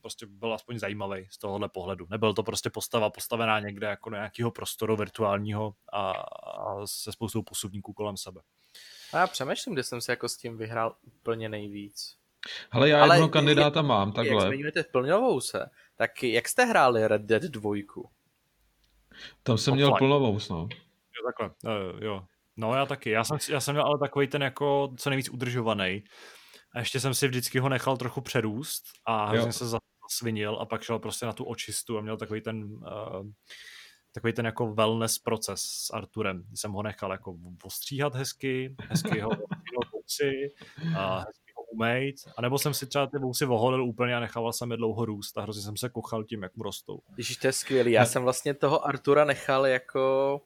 A: prostě byl aspoň zajímavý z tohohle pohledu. Nebyl to prostě postava postavená někde jako na nějakého prostoru virtuálního a, a se spoustou posuvníků kolem sebe.
C: A já přemýšlím, kde jsem se jako s tím vyhrál úplně nejvíc.
B: Ale já Ale jednoho kandidáta mám, takhle. Jak
C: zmiňujete plňovou se, tak jak jste hráli Red Dead 2?
B: Tam jsem měl plnovou, no.
A: Jo, takhle, jo, jo. No já taky. Já jsem, já jsem měl ale takový ten jako co nejvíc udržovaný. A ještě jsem si vždycky ho nechal trochu přerůst a hrozně se zasvinil a pak šel prostě na tu očistu a měl takový ten uh, takový ten jako wellness proces s Arturem. Jsem ho nechal jako ostříhat hezky, hezky ho vousy a hezky ho umejt. A nebo jsem si třeba ty vousy voholil úplně a nechával jsem je dlouho růst a hrozně jsem se kochal tím, jak mu rostou.
C: Ježíš, to je skvělý. Já jsem vlastně toho Artura nechal jako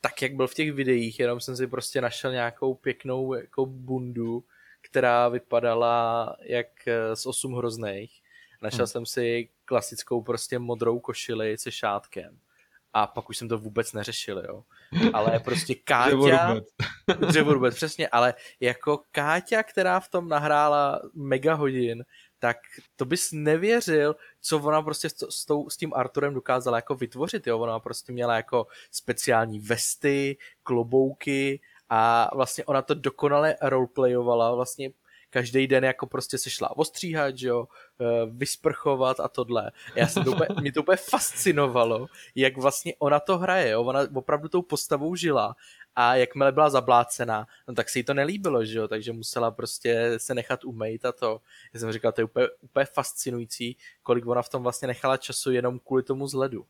C: tak, jak byl v těch videích, jenom jsem si prostě našel nějakou pěknou jako bundu, která vypadala jak z osm hrozných. Našel hmm. jsem si klasickou prostě modrou košili se šátkem a pak už jsem to vůbec neřešil, jo. Ale prostě Káťa... Dřevorubec. přesně, ale jako Káťa, která v tom nahrála mega hodin, tak to bys nevěřil, co ona prostě s, s, tou, s tím Arturem dokázala jako vytvořit, jo. Ona prostě měla jako speciální vesty, klobouky a vlastně ona to dokonale roleplayovala, vlastně každý den jako prostě se šla ostříhat, že jo, eh, vysprchovat a tohle. Já jsem to úplně, mě to úplně fascinovalo, jak vlastně ona to hraje, jo, ona opravdu tou postavou žila a jakmile byla zablácená, no tak si jí to nelíbilo, že jo, takže musela prostě se nechat umejt a to. Já jsem říkal, to je úplně, úplně fascinující, kolik ona v tom vlastně nechala času jenom kvůli tomu zledu.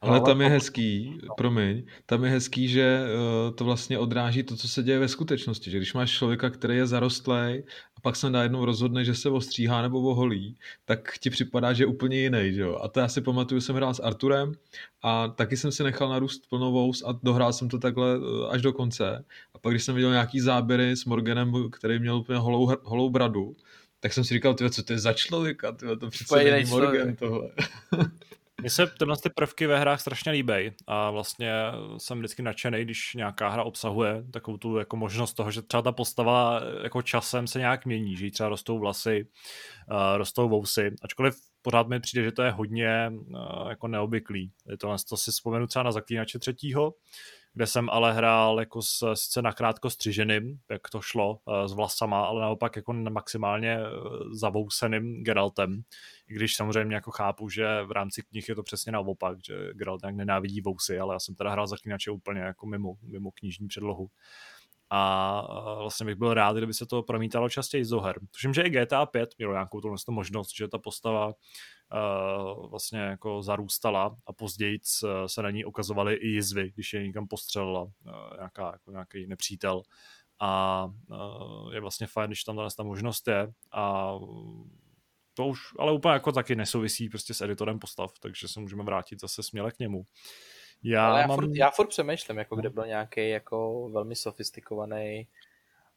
B: Ale tam je hezký, promiň, tam je hezký, že uh, to vlastně odráží to, co se děje ve skutečnosti. Že když máš člověka, který je zarostlej a pak se najednou rozhodne, že se ostříhá nebo oholí, tak ti připadá, že je úplně jiný. Že jo? A to já si pamatuju, jsem hrál s Arturem a taky jsem si nechal narůst plnou vous a dohrál jsem to takhle uh, až do konce. A pak, když jsem viděl nějaký záběry s Morganem, který měl úplně holou, holou bradu, tak jsem si říkal, tyhle, co to je za člověka, tyhle, to přece není Morgan tohle.
A: Mně se tyhle ty prvky ve hrách strašně líbí a vlastně jsem vždycky nadšený, když nějaká hra obsahuje takovou tu jako možnost toho, že třeba ta postava jako časem se nějak mění, že jí třeba rostou vlasy, uh, rostou vousy, ačkoliv pořád mi přijde, že to je hodně uh, jako neobvyklý. Je to, to si vzpomenu třeba na Zaklínače třetího, kde jsem ale hrál jako s, sice nakrátko střiženým, jak to šlo, uh, s vlasama, ale naopak jako maximálně uh, zavouseným Geraltem. I když samozřejmě jako chápu, že v rámci knih je to přesně naopak, že Geralt nějak nenávidí vousy, ale já jsem teda hrál zaklínače úplně jako mimo, mimo knižní předlohu a vlastně bych byl rád, kdyby se to promítalo častěji z her. Tuším, že i GTA 5 mělo nějakou tu možnost, že ta postava uh, vlastně jako zarůstala a později se na ní ukazovaly i jizvy, když je někam postřelila uh, nějaká, jako nějaký nepřítel a je vlastně fajn, když tam ta možnost je a to už ale úplně jako taky nesouvisí prostě s editorem postav, takže se můžeme vrátit zase směle k němu.
C: Já, ale já, mám... furt, já furt přemýšlím, jako kde byl nějaký jako velmi sofistikovaný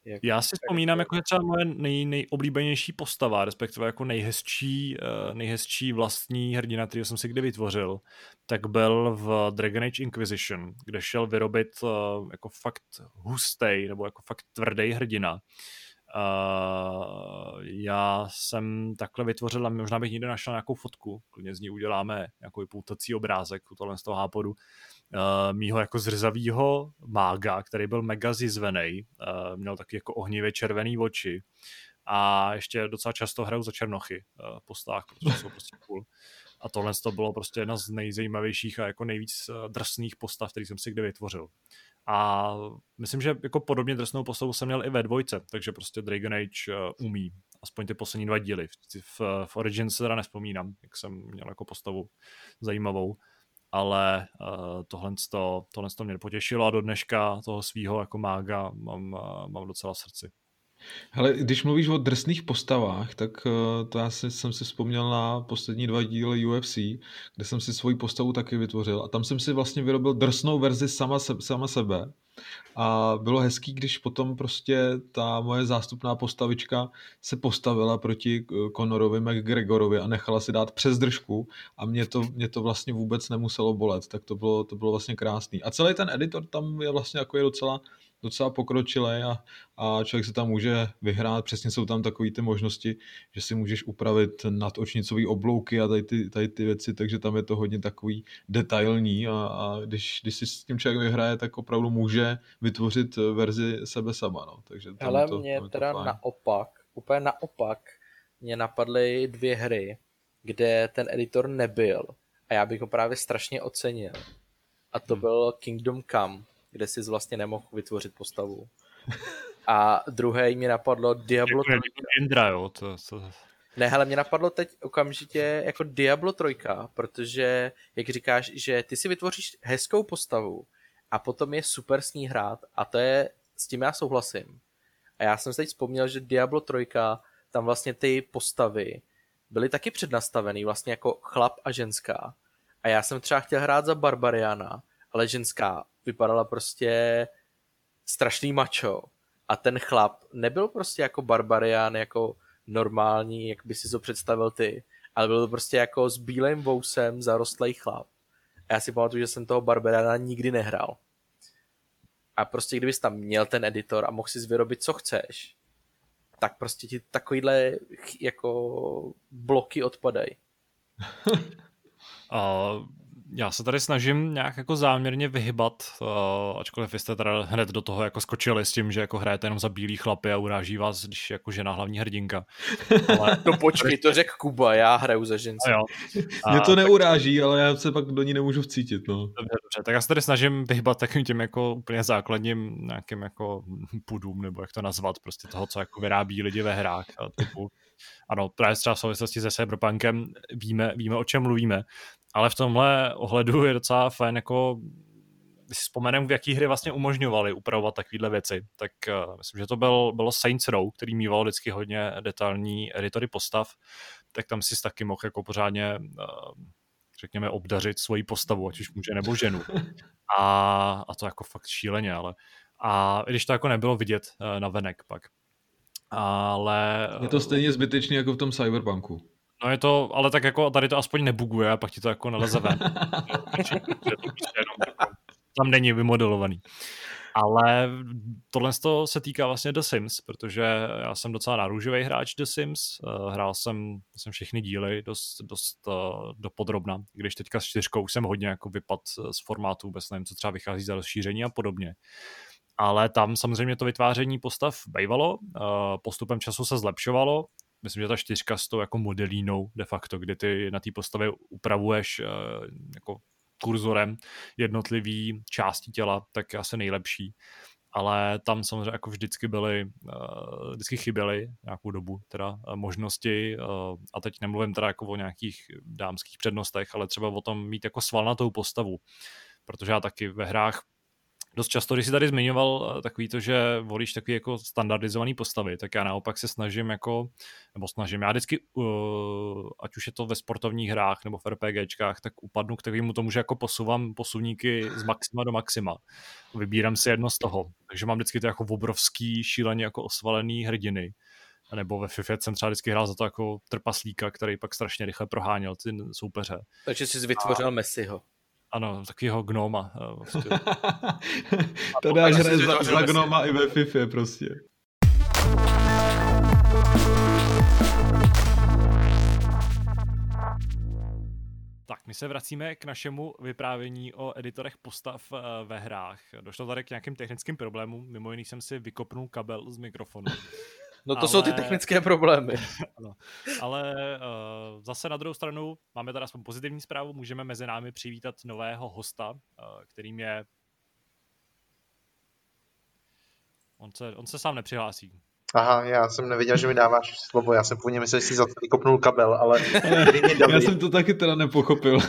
A: jak, Já si vzpomínám, jako je třeba moje nej, nejoblíbenější postava, respektive jako nejhezčí, uh, nejhezčí vlastní hrdina, který jsem si kdy vytvořil, tak byl v Dragon Age Inquisition, kde šel vyrobit uh, jako fakt hustej, nebo jako fakt tvrdý hrdina. Uh, já jsem takhle vytvořil, a možná bych někde našel nějakou fotku, klidně z ní uděláme nějaký poutací obrázek, tohle z toho hápodu, uh, mýho jako zrzavýho mága, který byl mega zizvený, uh, měl taky jako ohnivě červený oči a ještě docela často hraju za černochy uh, po stách, protože jsou prostě cool. A tohle to bylo prostě jedna z nejzajímavějších a jako nejvíc drsných postav, který jsem si kdy vytvořil. A myslím, že jako podobně drsnou postavu jsem měl i ve dvojce, takže prostě Dragon Age umí. Aspoň ty poslední dva díly. V, v Origins se teda nespomínám, jak jsem měl jako postavu zajímavou ale uh, tohle, to, tohle to mě potěšilo a do dneška toho svého jako mága mám, uh, mám docela v srdci.
B: Hele, když mluvíš o drsných postavách, tak uh, to já si, jsem si vzpomněl na poslední dva díly UFC, kde jsem si svoji postavu taky vytvořil a tam jsem si vlastně vyrobil drsnou verzi sama, se, sama sebe a bylo hezký, když potom prostě ta moje zástupná postavička se postavila proti eh, Conorovi McGregorovi a nechala si dát přes držku a mě to, mě to vlastně vůbec nemuselo bolet, tak to bylo, to bylo vlastně krásný. A celý ten editor tam je vlastně jako je docela docela pokročilé a, a člověk se tam může vyhrát. Přesně jsou tam takové ty možnosti, že si můžeš upravit nadočnicové oblouky a tady ty, tady ty věci, takže tam je to hodně takový detailní a, a když, když si s tím člověk vyhraje, tak opravdu může vytvořit verzi sebe sama. No. Takže
C: tam Ale to, mě tam teda to naopak, úplně naopak, mě napadly dvě hry, kde ten editor nebyl a já bych ho právě strašně ocenil. A to hmm. byl Kingdom Come kde si vlastně nemohl vytvořit postavu. A druhé mi napadlo Diablo 3.
A: Indra, jo, to, to...
C: Ne, hele, mě napadlo teď okamžitě jako Diablo 3, protože, jak říkáš, že ty si vytvoříš hezkou postavu a potom je super s ní hrát a to je, s tím já souhlasím. A já jsem si teď vzpomněl, že Diablo 3, tam vlastně ty postavy byly taky přednastavený vlastně jako chlap a ženská. A já jsem třeba chtěl hrát za Barbariana, ale ženská vypadala prostě strašný mačo. A ten chlap nebyl prostě jako barbarián, jako normální, jak by si to představil ty, ale byl to prostě jako s bílým vousem zarostlý chlap. A já si pamatuju, že jsem toho barbariána nikdy nehrál. A prostě kdybys tam měl ten editor a mohl si vyrobit, co chceš, tak prostě ti takovýhle jako bloky odpadají.
A: Uh, já se tady snažím nějak jako záměrně vyhybat, uh, ačkoliv vy jste teda hned do toho jako skočili s tím, že jako hrajete jenom za bílý chlapy a uráží vás, když jako žena hlavní hrdinka.
C: Ale... no počkej, to řekl Kuba, já hraju za ženský.
B: A Mě to neuráží, tak... ale já se pak do ní nemůžu vcítit, no.
A: Dobře, dobře, tak já se tady snažím vyhybat takovým tím jako úplně základním nějakým jako pudům, nebo jak to nazvat, prostě toho, co jako vyrábí lidi ve hrách, a typu ano, právě třeba v souvislosti se Cyberpunkem víme, víme, o čem mluvíme, ale v tomhle ohledu je docela fajn jako když si vzpomeneme, v jaký hry vlastně umožňovali upravovat takovéhle věci, tak uh, myslím, že to byl, bylo Saints Row, který mýval vždycky hodně detailní editory postav, tak tam si taky mohl jako pořádně uh, řekněme, obdařit svoji postavu, ať už muže nebo ženu. A, a to jako fakt šíleně, ale a když to jako nebylo vidět uh, na venek pak. Ale...
B: Je to stejně zbytečný jako v tom Cyberpunku.
A: No je to, ale tak jako tady to aspoň nebuguje a pak ti to jako naleze ven. tam není vymodelovaný. Ale tohle se týká vlastně The Sims, protože já jsem docela narůžový hráč The Sims. Eh, hrál jsem, jsem všechny díly dost, dost uh, dopodrobna, když teďka s čtyřkou jsem hodně jako vypad z formátu, vůbec nevím, co třeba vychází za rozšíření a podobně. Ale tam samozřejmě to vytváření postav bývalo, postupem času se zlepšovalo, myslím, že ta čtyřka s tou jako modelínou de facto, kdy ty na té postavě upravuješ uh, jako kurzorem jednotlivý části těla, tak je asi nejlepší. Ale tam samozřejmě jako vždycky byly, uh, vždycky chyběly nějakou dobu teda uh, možnosti a teď nemluvím teda jako o nějakých dámských přednostech, ale třeba o tom mít jako svalnatou postavu, protože já taky ve hrách dost často, když jsi tady zmiňoval eh, takový to, že volíš takový jako standardizovaný postavy, tak já naopak se snažím jako, nebo snažím, já vždycky, uh, ať už je to ve sportovních hrách nebo v RPGčkách, tak upadnu k takovému tomu, že jako posouvám posuvníky z maxima do maxima. Vybírám si jedno z toho. Takže mám vždycky to jako obrovský, šíleně jako osvalený hrdiny. Nebo ve FIFA jsem třeba vždycky hrál za to jako trpaslíka, který pak strašně rychle proháněl ty soupeře.
C: Takže jsi vytvořil a... Messiho.
A: Ano, takového gnoma. Prostě.
B: to dáš hraje za, za gnoma i ve FIFA prostě.
A: Tak, my se vracíme k našemu vyprávění o editorech postav eh, ve hrách. Došlo tady k nějakým technickým problémům, mimo jiný jsem si vykopnul kabel z mikrofonu.
C: No to ale... jsou ty technické problémy.
A: ano. Ale uh, zase na druhou stranu máme tady aspoň pozitivní zprávu, můžeme mezi námi přivítat nového hosta, uh, kterým je On se, on se sám nepřihlásí.
D: Aha, já jsem nevěděl, že mi dáváš slovo, já jsem původně myslel, že jsi za to kopnul kabel, ale...
B: já jsem to taky teda nepochopil.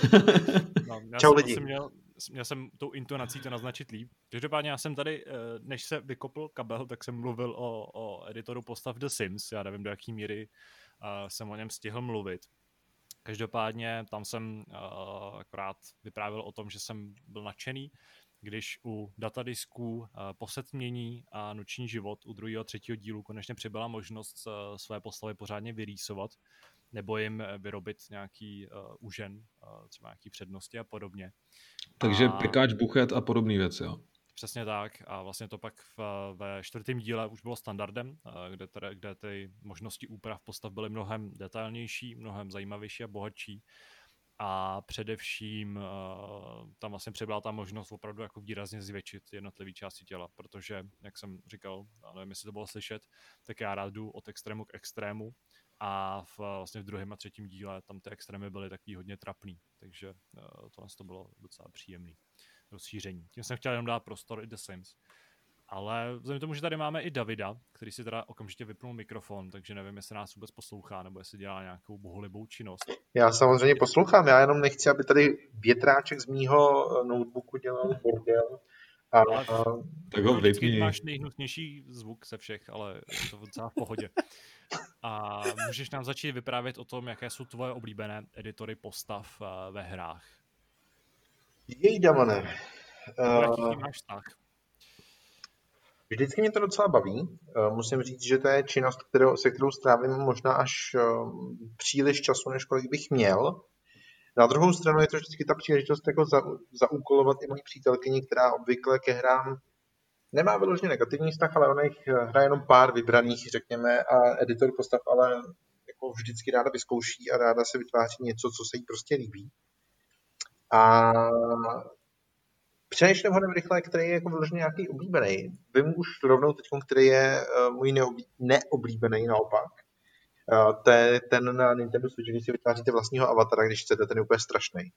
A: no, Čau lidi. Měl, měl jsem tou intonací to naznačit líp. Každopádně já jsem tady, eh, než se vykopl kabel, tak jsem mluvil o, o editoru postav The Sims. Já nevím, do jaký míry uh, jsem o něm stihl mluvit. Každopádně tam jsem uh, akorát vyprávěl o tom, že jsem byl nadšený, když u datadisků uh, posetmění a noční život u druhého a třetího dílu konečně přibyla možnost své postavy pořádně vyrýsovat nebo jim vyrobit nějaký uh, užen, uh, třeba nějaký přednosti a podobně.
B: Takže a... pekáč, buchet a podobné věci, jo?
A: Přesně tak a vlastně to pak v, ve čtvrtém díle už bylo standardem, kde, tedy, kde ty možnosti úprav postav byly mnohem detailnější, mnohem zajímavější a bohatší a především tam vlastně přibyla ta možnost opravdu jako výrazně zvětšit jednotlivé části těla, protože, jak jsem říkal, nevím, jestli to bylo slyšet, tak já rád jdu od extrému k extrému a v, vlastně v druhém a třetím díle tam ty extrémy byly takový hodně trapný, takže uh, tohle to bylo docela příjemný rozšíření. Tím jsem chtěl jenom dát prostor i The Sims. Ale vzhledem tomu, že tady máme i Davida, který si teda okamžitě vypnul mikrofon, takže nevím, jestli nás vůbec poslouchá, nebo jestli dělá nějakou bohulibou činnost.
D: Já samozřejmě poslouchám, já jenom nechci, aby tady větráček z mýho eh, notebooku dělal bordel.
A: A, a, tak ho vypni. Máš nejhnusnější zvuk ze všech, ale je to docela v pohodě. A můžeš nám začít vyprávět o tom, jaké jsou tvoje oblíbené editory postav uh, ve hrách.
D: Jej, Damane.
A: Uh, máš vztah?
D: Vždycky mě to docela baví. Uh, musím říct, že to je činnost, kterou, se kterou strávím možná až příliš času, než kolik bych měl. Na druhou stranu je to vždycky ta příležitost jako za, zaúkolovat i moji přítelkyni, která obvykle ke hrám nemá vyloženě negativní vztah, ale ona jich eh, hraje jenom pár vybraných, řekněme, a editor postav ale jako vždycky ráda vyzkouší a ráda se vytváří něco, co se jí prostě líbí. A přemýšlím hodně rychle, který je jako vyloženě nějaký oblíbený. Vím už rovnou teď, který je uh, můj neoblí, neoblíbený naopak. To je ten na Nintendo Switch, když si vytváříte vlastního avatara, když chcete, ten je úplně strašný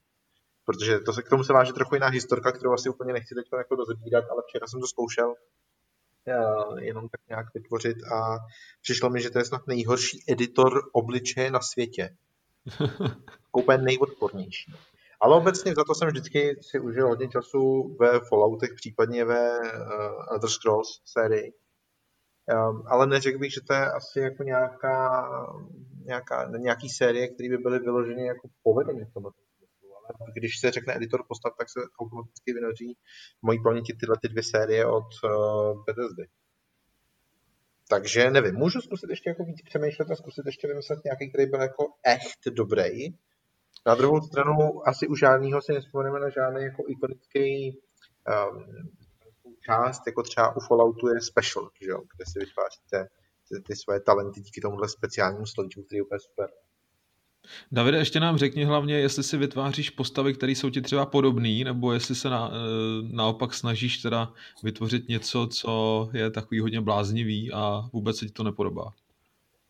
D: protože to se, k tomu se váže trochu jiná historka, kterou asi úplně nechci teď jako rozebírat, ale včera jsem to zkoušel uh, jenom tak nějak vytvořit a přišlo mi, že to je snad nejhorší editor obličeje na světě. Úplně nejodpornější. Ale obecně za to jsem vždycky si užil hodně času ve Falloutech, případně ve uh, Elder Scrolls sérii. Um, ale neřekl bych, že to je asi jako nějaká, nějaká nějaký série, které by byly vyloženě jako povedené v tomhle když se řekne editor postav, tak se automaticky vynoří v mojí paměti tyhle ty dvě série od uh, Bethesdy. Takže nevím, můžu zkusit ještě jako víc přemýšlet a zkusit ještě vymyslet nějaký, který byl jako echt dobrý. Na druhou stranu asi u žádného si nespomeneme na žádný jako ikonický um, část, jako třeba u Falloutu je Special, že jo, kde si vytváříte ty, ty své talenty díky tomuhle speciálnímu slovíčku, který je úplně super.
B: Davide, ještě nám řekni hlavně, jestli si vytváříš postavy, které jsou ti třeba podobné, nebo jestli se na, eh, naopak snažíš teda vytvořit něco, co je takový hodně bláznivý a vůbec se ti to nepodobá.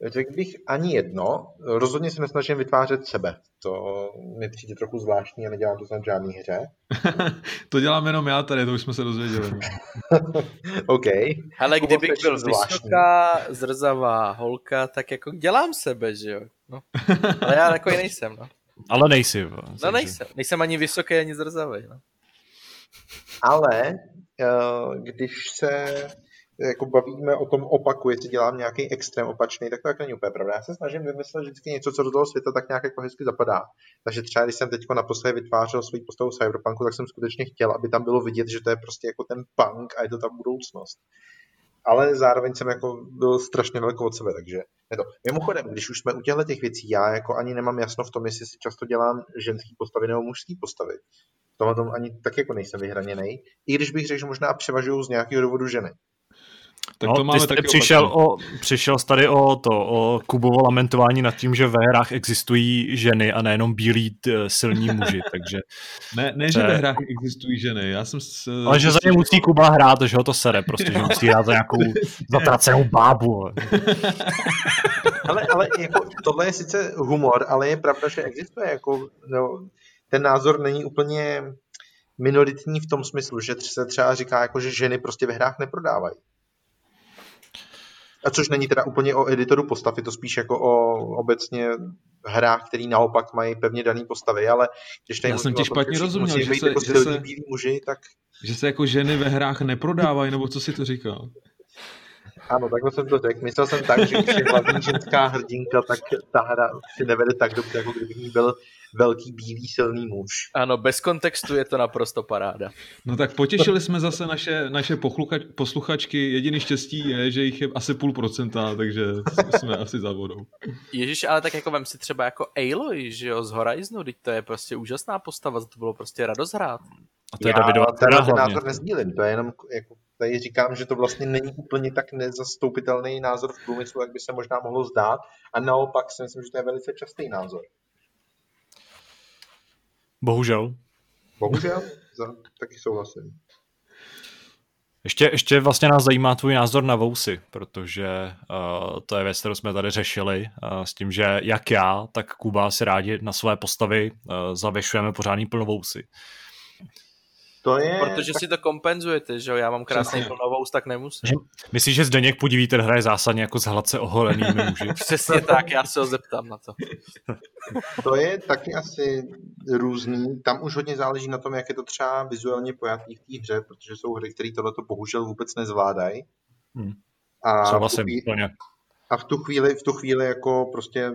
D: Řekl bych ani jedno. Rozhodně se nesnažím vytvářet sebe. To mi přijde trochu zvláštní a nedělám to snad žádný hře.
B: to dělám jenom já tady, to už jsme se dozvěděli.
D: OK.
C: Ale kdybych byl vysoká, zrzavá holka, tak jako dělám sebe, že jo? No. Ale já takový nejsem, no.
A: Ale nejsi.
C: No nejsem. Nejsem ani vysoký, ani zrzavý, no.
D: Ale eh, když se jako bavíme o tom opaku, jestli dělám nějaký extrém opačný, tak to tak není úplně pravda. Já se snažím vymyslet vždycky něco, co do toho světa tak nějak jako hezky zapadá. Takže třeba, když jsem teď naposledy vytvářel svůj postavu Cyberpunku, tak jsem skutečně chtěl, aby tam bylo vidět, že to je prostě jako ten punk a je to ta budoucnost. Ale zároveň jsem jako byl strašně daleko od sebe, takže ne to. Mimochodem, když už jsme u těchto těch věcí, já jako ani nemám jasno v tom, jestli si často dělám ženský postavy nebo mužský postavy. V tomhle tom ani tak jako nejsem vyhraněný. I když bych řekl, že možná převažuju z nějakého důvodu ženy.
A: Tak no, to máme ty jsi přišel, o, přišel jsi tady o to, o Kubovo lamentování nad tím, že ve hrách existují ženy a nejenom bílí t, silní muži, takže...
B: Ne, ne že ve hrách existují ženy, já jsem... S,
A: ale že za ně musí Kuba hrát, že ho to sere, prostě, že musí hrát za nějakou zatracenou bábu.
D: ale, ale jako, tohle je sice humor, ale je pravda, že existuje jako, no, ten názor není úplně minoritní v tom smyslu, že se třeba říká, jako, že ženy prostě ve hrách neprodávají. A což není teda úplně o editoru postav, je to spíš jako o obecně hrách, který naopak mají pevně daný postavy, ale když tady
B: Já jsem ti špatně rozuměl,
D: že se,
B: jako
D: že se, bílí muži, tak...
B: Že se jako ženy ve hrách neprodávají, nebo co si to říkal?
D: Ano, takhle jsem to řekl. Myslel jsem tak, že když je hlavní ženská hrdinka, tak ta hra si nevede tak dobře, jako kdyby ní byl velký bílý silný muž.
C: Ano, bez kontextu je to naprosto paráda.
B: No tak potěšili jsme zase naše, naše posluchačky. Jediný štěstí je, že jich je asi půl procenta, takže jsme asi za vodou.
C: Ježíš, ale tak jako vem si třeba jako Aloy, že jo, z Horizonu, teď to je prostě úžasná postava, to bylo prostě radost hrát.
A: A to je Davidova
D: ten názor nezdílím, to je jenom jako tady říkám, že to vlastně není úplně tak nezastoupitelný názor v průmyslu, jak by se možná mohlo zdát. A naopak si myslím, že to je velice častý názor.
A: Bohužel.
D: Bohužel, za, taky souhlasím.
A: Ještě, ještě vlastně nás zajímá tvůj názor na vousy, protože uh, to je věc, kterou jsme tady řešili uh, s tím, že jak já, tak Kuba si rádi na své postavy uh, zavěšujeme pořádný plnovousy.
C: To je... Protože si to kompenzujete, že jo? Já mám krásný plnovous, tak nemusím. Že,
A: myslíš, že Zdeněk Podivíter hraje zásadně jako s hladce oholenými muži?
C: Přesně tak, já se ho zeptám na to.
D: to je taky asi různý. Tam už hodně záleží na tom, jak je to třeba vizuálně pojatý v té hře, protože jsou hry, které tohleto bohužel vůbec nezvládají.
A: Hmm. A Souhlasím, chvíli,
D: a v tu chvíli, v tu chvíli jako prostě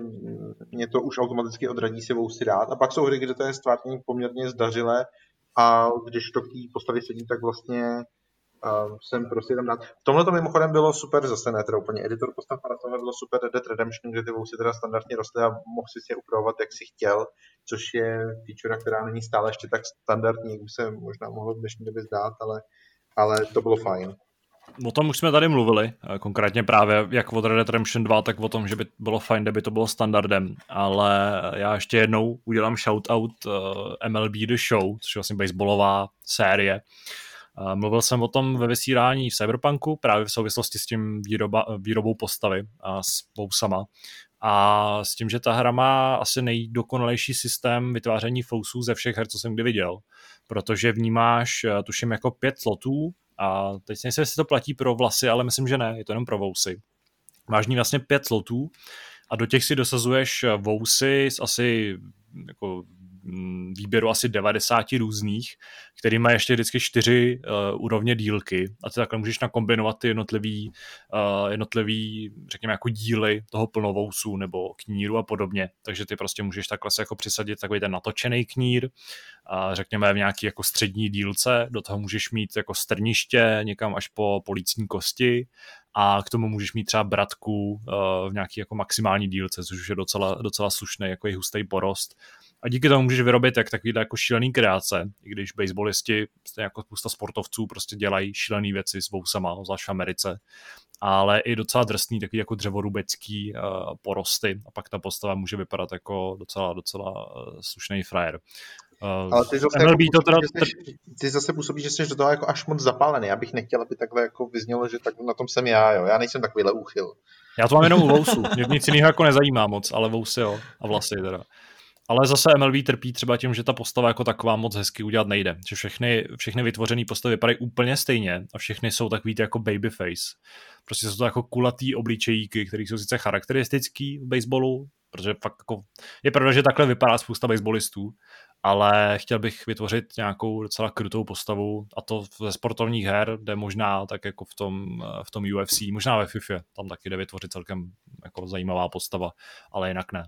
D: mě to už automaticky odradí si vousy dát. A pak jsou hry, kde to je stvárnění poměrně zdařilé, a když to k té postavě sedí, tak vlastně uh, jsem prostě tam dát. V tomhle to mimochodem bylo super, zase ne teda úplně editor postav, ale tohle bylo super Red Dead Redemption, kde ty vousy teda standardně rostly a mohl si je upravovat, jak si chtěl, což je feature, která není stále ještě tak standardní, jak by se možná mohlo v dnešní době zdát, ale, ale to bylo fajn.
A: O tom už jsme tady mluvili, eh, konkrétně právě jak o Red Dead Redemption 2, tak o tom, že by bylo fajn, kdyby to bylo standardem, ale já ještě jednou udělám shoutout eh, MLB The Show, což je vlastně baseballová série. Uh, mluvil jsem o tom ve vysílání v Cyberpunku, právě v souvislosti s tím výroba, výrobou postavy a s pousama. A s tím, že ta hra má asi nejdokonalejší systém vytváření fousů ze všech her, co jsem kdy viděl. Protože vnímáš, tuším, jako pět slotů, a teď si myslím, jestli to platí pro vlasy, ale myslím, že ne, je to jenom pro vousy. Máš ní vlastně pět slotů a do těch si dosazuješ vousy s asi jako výběru asi 90 různých, který má ještě vždycky čtyři uh, úrovně dílky. A ty takhle můžeš nakombinovat ty jednotlivý, uh, jednotlivý, řekněme, jako díly toho plnovousu nebo kníru a podobně. Takže ty prostě můžeš takhle se jako přisadit takový ten natočený knír, a řekněme v nějaký jako střední dílce, do toho můžeš mít jako strniště někam až po policní kosti. A k tomu můžeš mít třeba bratku uh, v nějaký jako maximální dílce, což je docela, docela slušný, jako je hustý porost a díky tomu můžeš vyrobit jak takovýhle jako šílený kreace, i když baseballisti, prostě jako spousta sportovců prostě dělají šílené věci s vousama, zvlášť v Americe, ale i docela drsný, takový jako dřevorubecký uh, porosty a pak ta postava může vypadat jako docela, docela uh, slušný frajer.
D: Uh, ale ty zase, MLB jako to teda... jsi, ty zase působíš, že jsi do toho jako až moc zapálený. Já bych nechtěl, aby takhle jako vyznělo, že tak na tom jsem já, jo. Já nejsem takovýhle úchyl.
A: Já to mám jenom u vousu. Mě nic jiného jako nezajímá moc, ale vousy jo. A vlasy teda. Ale zase MLB trpí třeba tím, že ta postava jako taková moc hezky udělat nejde. Že všechny, všechny vytvořené postavy vypadají úplně stejně a všechny jsou takový jako babyface. Prostě jsou to jako kulatý obličejíky, které jsou sice charakteristický v baseballu, protože fakt jako, je pravda, že takhle vypadá spousta baseballistů, ale chtěl bych vytvořit nějakou docela krutou postavu a to ze sportovních her jde možná tak jako v tom, v tom UFC, možná ve FIFA, tam taky jde vytvořit celkem jako zajímavá postava, ale jinak ne.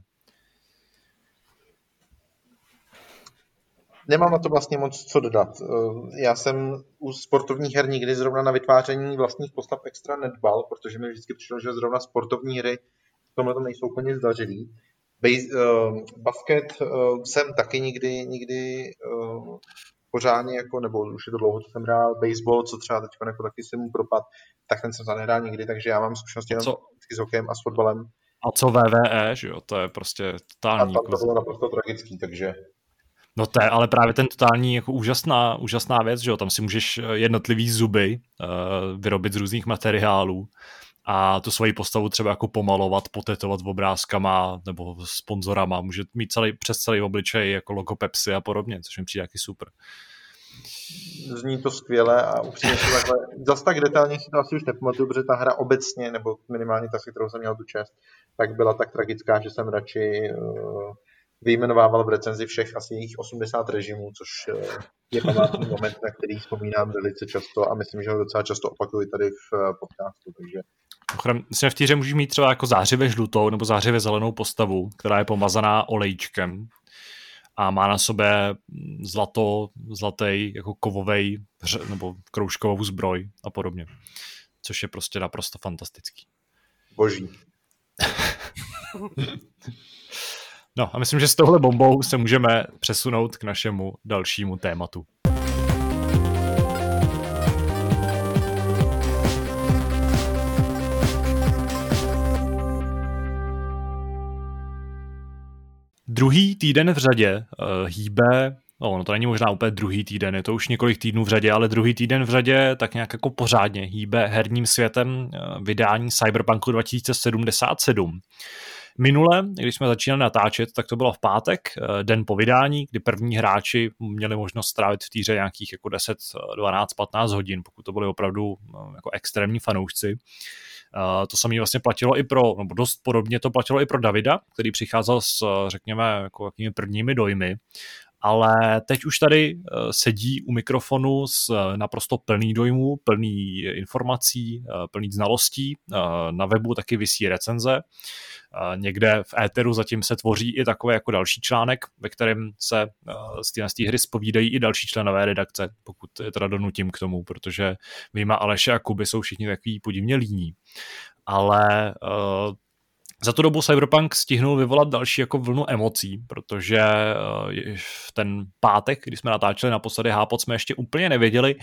D: Nemám na to vlastně moc co dodat. Eh, já jsem u sportovních her nikdy zrovna na vytváření vlastních postav extra nedbal, protože mi vždycky přišlo, že zrovna sportovní hry v tomhle to nejsou úplně zdařilý. Base, uh, basket uh, jsem taky nikdy, nikdy uh, pořádně, jako, nebo už je to dlouho, co jsem hrál, baseball, co třeba teď jako taky jsem mu propad, tak ten jsem za nehrál nikdy, takže já mám zkušenosti jenom s hokejem a s fotbalem.
A: A co WWE, že jo, to je prostě totální.
D: A tam to bylo naprosto tragický, takže...
A: No to je ale právě ten totální jako úžasná, úžasná věc, že jo, tam si můžeš jednotlivý zuby uh, vyrobit z různých materiálů a tu svoji postavu třeba jako pomalovat, potetovat obrázkama nebo sponzorama, může mít celý, přes celý obličej jako logo Pepsi a podobně, což mi přijde taky super.
D: Zní to skvěle a upřímně se takhle, zase tak detailně si to asi už nepamatuju, protože ta hra obecně, nebo minimálně ta, se kterou jsem měl tu čest, tak byla tak tragická, že jsem radši uh, vyjmenovával v recenzi všech asi jejich 80 režimů, což uh, je památný moment, na který vzpomínám velice často a myslím, že ho docela často opakuji tady v uh, podcastu, takže
A: Myslím, v týře můžeš mít třeba jako zářivě žlutou nebo zářivě zelenou postavu, která je pomazaná olejčkem a má na sobě zlato, zlatý jako kovový nebo kroužkovou zbroj a podobně. Což je prostě naprosto fantastický.
D: Boží.
A: no a myslím, že s touhle bombou se můžeme přesunout k našemu dalšímu tématu. Druhý týden v řadě uh, hýbe No, no to není možná úplně druhý týden, je to už několik týdnů v řadě, ale druhý týden v řadě tak nějak jako pořádně hýbe herním světem eh, vydání Cyberpunku 2077. Minule, když jsme začínali natáčet, tak to bylo v pátek, eh, den po vydání, kdy první hráči měli možnost strávit v týře nějakých jako 10, 12, 15 hodin, pokud to byli opravdu jako extrémní fanoušci. Uh, to samé vlastně platilo i pro, nebo dost podobně to platilo i pro Davida, který přicházel s, řekněme, jako jakými prvními dojmy. Ale teď už tady uh, sedí u mikrofonu s uh, naprosto plný dojmů, plný informací, plný znalostí. Na webu taky vysí recenze. Někde v éteru zatím se tvoří i takový jako další článek, ve kterém se z té, z té hry spovídají i další členové redakce, pokud je teda donutím k tomu, protože vyjma Aleše a Kuby jsou všichni takový podivně líní. Ale za tu dobu Cyberpunk stihnul vyvolat další jako vlnu emocí, protože v ten pátek, kdy jsme natáčeli naposledy Hápot, jsme ještě úplně nevěděli,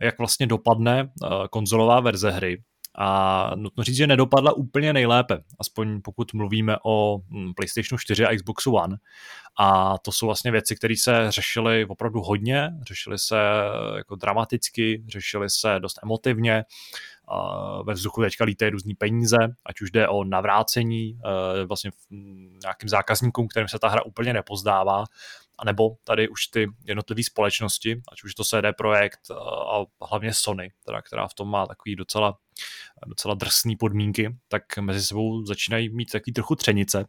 A: jak vlastně dopadne konzolová verze hry. A nutno říct, že nedopadla úplně nejlépe, aspoň pokud mluvíme o hm, PlayStation 4 a Xbox One. A to jsou vlastně věci, které se řešily opravdu hodně, řešily se jako dramaticky, řešily se dost emotivně ve vzduchu teďka lítají různý peníze, ať už jde o navrácení eh, vlastně nějakým zákazníkům, kterým se ta hra úplně nepozdává, anebo tady už ty jednotlivé společnosti, ať už to CD Projekt eh, a hlavně Sony, teda, která v tom má takový docela docela drsné podmínky, tak mezi sebou začínají mít takový trochu třenice.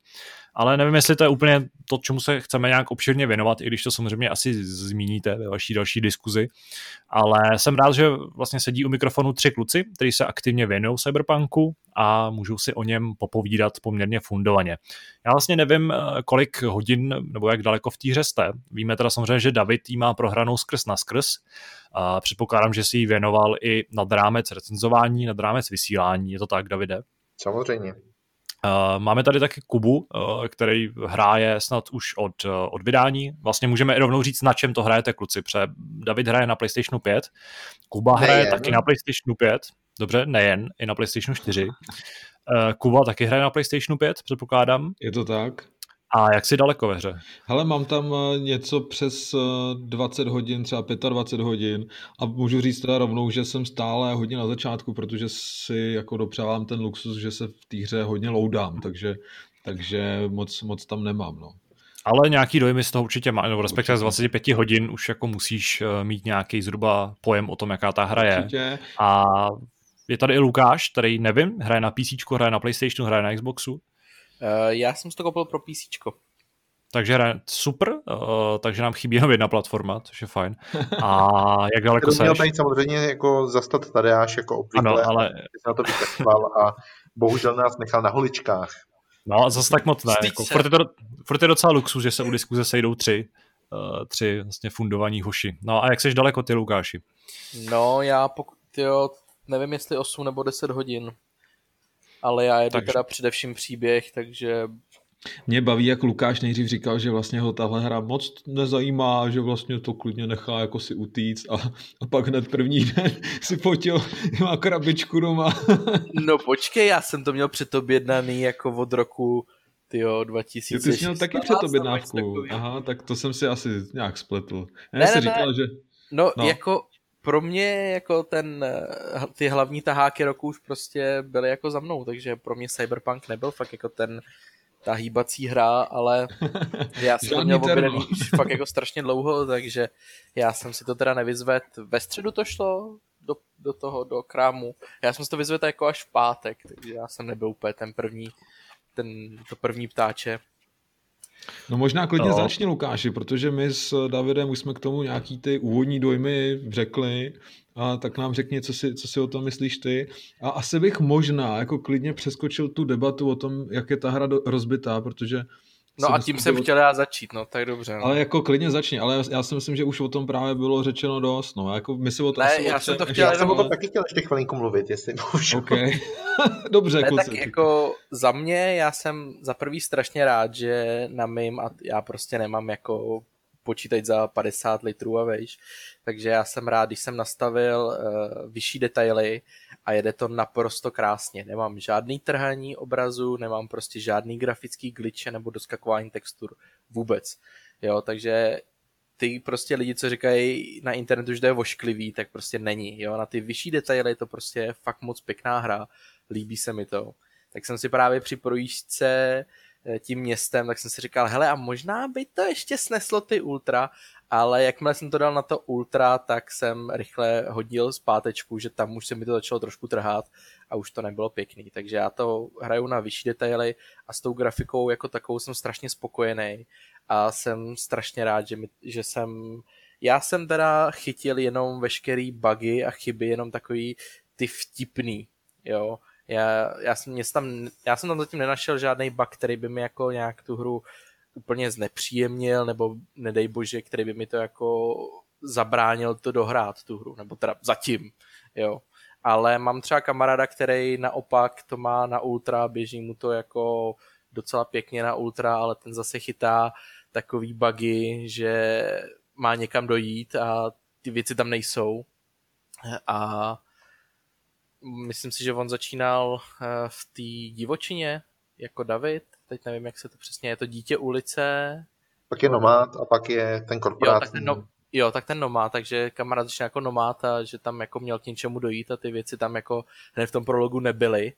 A: Ale nevím, jestli to je úplně to, čemu se chceme nějak obširně věnovat, i když to samozřejmě asi zmíníte ve vaší další diskuzi. Ale jsem rád, že vlastně sedí u mikrofonu tři kluci, kteří se aktivně věnují cyberpunku a můžou si o něm popovídat poměrně fundovaně. Já vlastně nevím, kolik hodin nebo jak daleko v té hře jste. Víme teda samozřejmě, že David jí má prohranou skrz na skrz, a předpokládám, že si ji věnoval i nad rámec recenzování, nad rámec vysílání. Je to tak, Davide?
D: Samozřejmě.
A: Máme tady taky Kubu, který hraje snad už od, od vydání. Vlastně můžeme i rovnou říct, na čem to hrajete, kluci. Pře David hraje na PlayStationu 5, Kuba nejen. hraje taky na PlayStationu 5, dobře, nejen, i na PlayStationu 4. Kuba taky hraje na PlayStationu 5, předpokládám.
B: Je to tak.
A: A jak si daleko ve hře?
B: Hele, mám tam eh, něco přes 20 eh, hodin, třeba 25 hodin a můžu říct teda rovnou, že jsem stále hodně na začátku, protože si jako dopřávám ten luxus, že se v té hře hodně loudám, takže, takže moc, moc tam nemám, no.
A: Ale nějaký dojmy z toho určitě má, nebo respektive z 25 hodin už jako musíš eh, mít nějaký zhruba pojem o tom, jaká ta hra je. Určitě. A je tady i Lukáš, který nevím, hraje na PC, hraje na PlayStationu, hraje na Xboxu.
C: Uh, já jsem si to koupil pro PC.
A: takže super, uh, takže nám chybí jenom jedna platforma, což je fajn. A jak daleko
D: seš? Měl
A: tady
D: samozřejmě jako zastat Tadeáš jako obvykle,
A: ano, ale...
D: se na to vykašval a bohužel nás nechal na holičkách.
A: No, zase tak moc ne. Jako, furt, je to, furt je docela luxus, že se u diskuze sejdou tři, uh, tři vlastně fundovaní hoši. No a jak seš daleko ty, Lukáši?
C: No, já pokud, jo, nevím jestli 8 nebo 10 hodin, ale já jedu takže... teda především příběh, takže
B: mě baví, jak Lukáš nejdřív říkal, že vlastně ho tahle hra moc nezajímá, že vlastně to klidně nechá jako si utíct a, a pak hned první den si fotil, má krabičku doma.
C: no počkej, já jsem to měl předobjednaný jako od roku tyjo, 2000.
B: Ty jsi měl taky předobjednávku. Aha, tak to jsem si asi nějak spletl. Já ne, ne, říkal, ne. že...
C: No, no, jako pro mě jako ten, ty hlavní taháky roku už prostě byly jako za mnou, takže pro mě Cyberpunk nebyl fakt jako ten ta hýbací hra, ale já jsem to měl objednaný už fakt jako strašně dlouho, takže já jsem si to teda nevyzvedl. Ve středu to šlo do, do toho, do krámu. Já jsem si to vyzvedl jako až v pátek, takže já jsem nebyl úplně ten první, ten, to první ptáče.
B: No možná klidně no. začni Lukáši, protože my s Davidem už jsme k tomu nějaký ty úvodní dojmy řekli, a tak nám řekni, co si, co si o tom myslíš ty. A asi bych možná jako klidně přeskočil tu debatu o tom, jak je ta hra do, rozbitá, protože
C: No a tím jsem chtěl já začít, no tak dobře. No.
B: Ale jako klidně začni, ale já si myslím, že už o tom právě bylo řečeno dost, no jako my si o tom
C: ne, já jsem to chtěl,
D: já jsem o tom taky chtěl ještě chvilinku mluvit, jestli můžu.
B: Okay. dobře,
C: ne, tak jako za mě, já jsem za prvý strašně rád, že na mým, a já prostě nemám jako počítač za 50 litrů a vejš, takže já jsem rád, když jsem nastavil uh, vyšší detaily a jede to naprosto krásně. Nemám žádný trhaní obrazu, nemám prostě žádný grafický glitche nebo doskakování textur vůbec. Jo, takže ty prostě lidi, co říkají na internetu, že to je vošklivý, tak prostě není. Jo, na ty vyšší detaily je to prostě fakt moc pěkná hra, líbí se mi to. Tak jsem si právě při projížďce Eh, tím městem, tak jsem si říkal, hele a možná by to ještě sneslo ty ultra, ale jakmile jsem to dal na to ultra, tak jsem rychle hodil zpátečku, že tam už se mi to začalo trošku trhat a už to nebylo pěkný. Takže já to hraju na vyšší detaily a s tou grafikou jako takovou jsem strašně spokojený a jsem strašně rád, že, mi, že jsem já jsem teda chytil jenom veškerý bugy a chyby, jenom takový ty vtipný, jo, já, já, jsem, tam, já jsem tam zatím nenašel žádný bug, který by mi jako nějak tu hru úplně znepříjemnil, nebo nedej bože, který by mi to jako zabránil to dohrát tu hru, nebo teda zatím, jo. Ale mám třeba kamaráda, který naopak to má na ultra, běží mu to jako docela pěkně na ultra, ale ten zase chytá takový bugy, že má někam dojít a ty věci tam nejsou. A myslím si, že on začínal eh, v té divočině jako David, teď nevím, jak se to přesně, je to dítě ulice.
D: Pak je nomád a pak je ten korporát.
C: Jo, tak ten, no, jo, tak ten nomád, takže kamarád začíná jako nomád a že tam jako měl k něčemu dojít a ty věci tam jako hned v tom prologu nebyly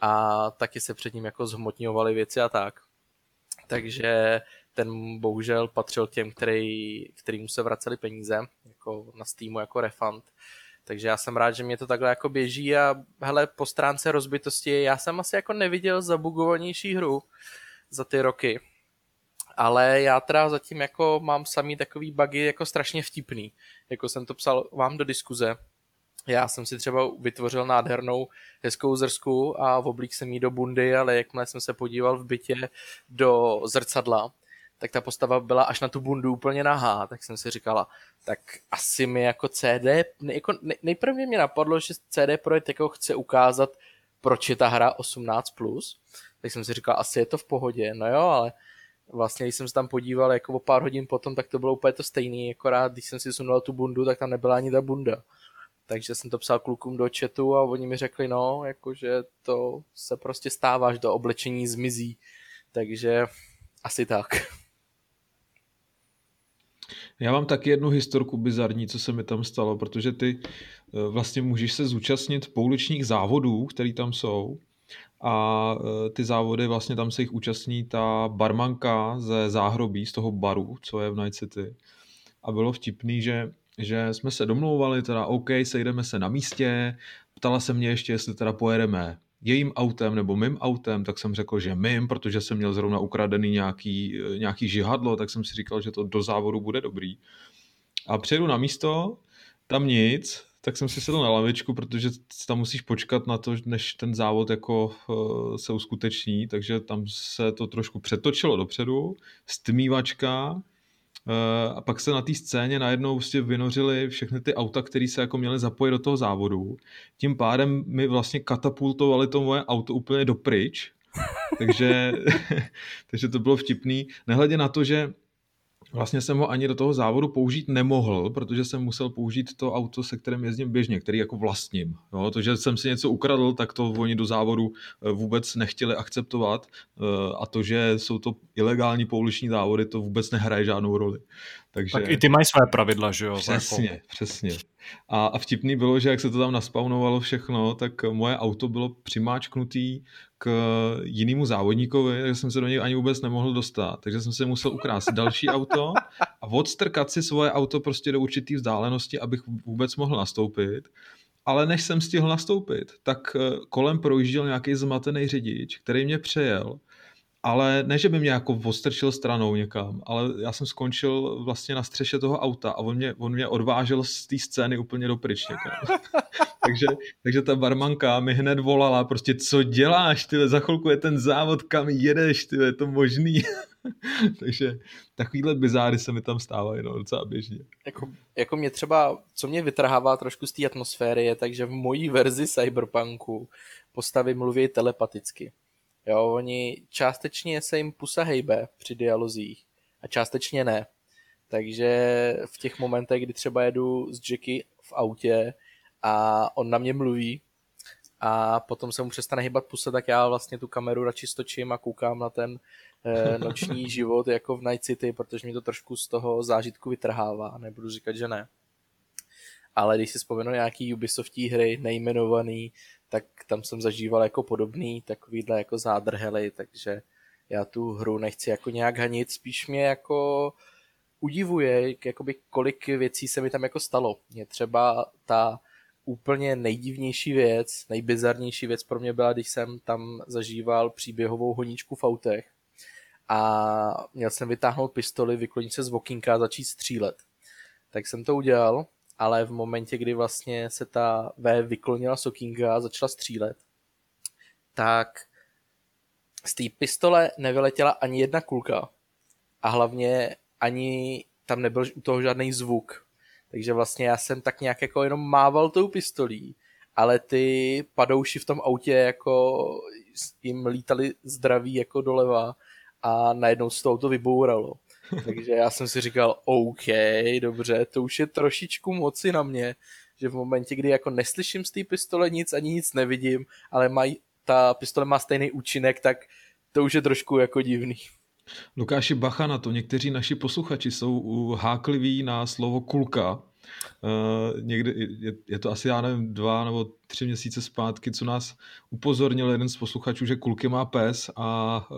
C: a taky se před ním jako zhmotňovaly věci a tak. Takže ten bohužel patřil těm, který, kterým se vraceli peníze jako na Steamu jako refund. Takže já jsem rád, že mě to takhle jako běží a hele, po stránce rozbitosti já jsem asi jako neviděl zabugovanější hru za ty roky. Ale já teda zatím jako mám samý takový bugy jako strašně vtipný. Jako jsem to psal vám do diskuze. Já jsem si třeba vytvořil nádhernou hezkou zrsku a oblík jsem jí do bundy, ale jakmile jsem se podíval v bytě do zrcadla, tak ta postava byla až na tu bundu úplně nahá, tak jsem si říkala, tak asi mi jako CD, jako ne, nejprve mě napadlo, že CD Projekt jako chce ukázat, proč je ta hra 18+, plus, tak jsem si říkal, asi je to v pohodě, no jo, ale vlastně, když jsem se tam podíval jako o pár hodin potom, tak to bylo úplně to stejný, akorát když jsem si sunul tu bundu, tak tam nebyla ani ta bunda. Takže jsem to psal klukům do chatu a oni mi řekli, no, jakože to se prostě stává, že do oblečení zmizí. Takže asi tak.
B: Já mám taky jednu historku bizarní, co se mi tam stalo, protože ty eh, vlastně můžeš se zúčastnit pouličních závodů, které tam jsou a eh, ty závody vlastně tam se jich účastní ta barmanka ze záhrobí, z toho baru, co je v Night City. A bylo vtipný, že, že jsme se domlouvali, teda OK, sejdeme se na místě, ptala se mě ještě, jestli teda pojedeme jejím autem nebo mým autem, tak jsem řekl, že mým, protože jsem měl zrovna ukradený nějaký, nějaký žihadlo, tak jsem si říkal, že to do závodu bude dobrý. A přijedu na místo, tam nic, tak jsem si sedl na lavičku, protože tam musíš počkat na to, než ten závod jako uh, se uskuteční, takže tam se to trošku přetočilo dopředu, stmívačka, a pak se na té scéně najednou vlastně vynořily všechny ty auta, které se jako měly zapojit do toho závodu. Tím pádem mi vlastně katapultovali to moje auto úplně dopryč. takže, takže to bylo vtipný. Nehledě na to, že vlastně jsem ho ani do toho závodu použít nemohl, protože jsem musel použít to auto, se kterým jezdím běžně, který jako vlastním. Jo, to, že jsem si něco ukradl, tak to oni do závodu eh, vůbec nechtěli akceptovat eh, a to, že jsou to ilegální pouliční závody, to vůbec nehraje žádnou roli.
A: Takže... Tak i ty mají své pravidla, že jo?
B: Přesně, jako... přesně. A, a vtipný bylo, že jak se to tam naspawnovalo všechno, tak moje auto bylo přimáčknutý k jinému závodníkovi, takže jsem se do něj ani vůbec nemohl dostat. Takže jsem se musel ukrást další auto a odstrkat si svoje auto prostě do určité vzdálenosti, abych vůbec mohl nastoupit. Ale než jsem stihl nastoupit, tak eh, kolem projížděl nějaký zmatený řidič, který mě přejel ale ne, že by mě jako postrčil stranou někam, ale já jsem skončil vlastně na střeše toho auta a on mě, on mě odvážel z té scény úplně do pryč někam. takže, takže ta barmanka mi hned volala, prostě co děláš, ty za chvilku je ten závod, kam jedeš, ty je to možný. takže takovýhle bizáry se mi tam stávají no, docela běžně.
C: Jako, jako mě třeba, co mě vytrhává trošku z té atmosféry je tak, že v mojí verzi Cyberpunku postavy mluví telepaticky. Jo, oni částečně se jim pusa hejbe při dialozích a částečně ne. Takže v těch momentech, kdy třeba jedu s Jacky v autě a on na mě mluví a potom se mu přestane hýbat pusa, tak já vlastně tu kameru radši stočím a koukám na ten eh, noční život jako v Night City, protože mi to trošku z toho zážitku vytrhává, nebudu říkat, že ne. Ale když si vzpomenu nějaký Ubisoftí hry, nejmenovaný, tak tam jsem zažíval jako podobný takovýhle jako zádrhely, takže já tu hru nechci jako nějak hanit, spíš mě jako udivuje, jakoby kolik věcí se mi tam jako stalo. Mě třeba ta úplně nejdivnější věc, nejbizarnější věc pro mě byla, když jsem tam zažíval příběhovou honíčku v autech a měl jsem vytáhnout pistoli, vyklonit se z vokínka a začít střílet. Tak jsem to udělal ale v momentě, kdy vlastně se ta V vyklonila Sokinga a začala střílet, tak z té pistole nevyletěla ani jedna kulka a hlavně ani tam nebyl u toho žádný zvuk. Takže vlastně já jsem tak nějak jako jenom mával tou pistolí, ale ty padouši v tom autě jako jim lítali zdraví jako doleva a najednou se to auto vybouralo. Takže já jsem si říkal, OK, dobře, to už je trošičku moci na mě, že v momentě, kdy jako neslyším z té pistole nic, ani nic nevidím, ale maj, ta pistole má stejný účinek, tak to už je trošku jako divný.
B: Lukáši, bacha na to, někteří naši posluchači jsou hákliví na slovo kulka, někdy, je, je to asi, já nevím, dva nebo tři měsíce zpátky, co nás upozornil jeden z posluchačů, že kulky má pes a uh,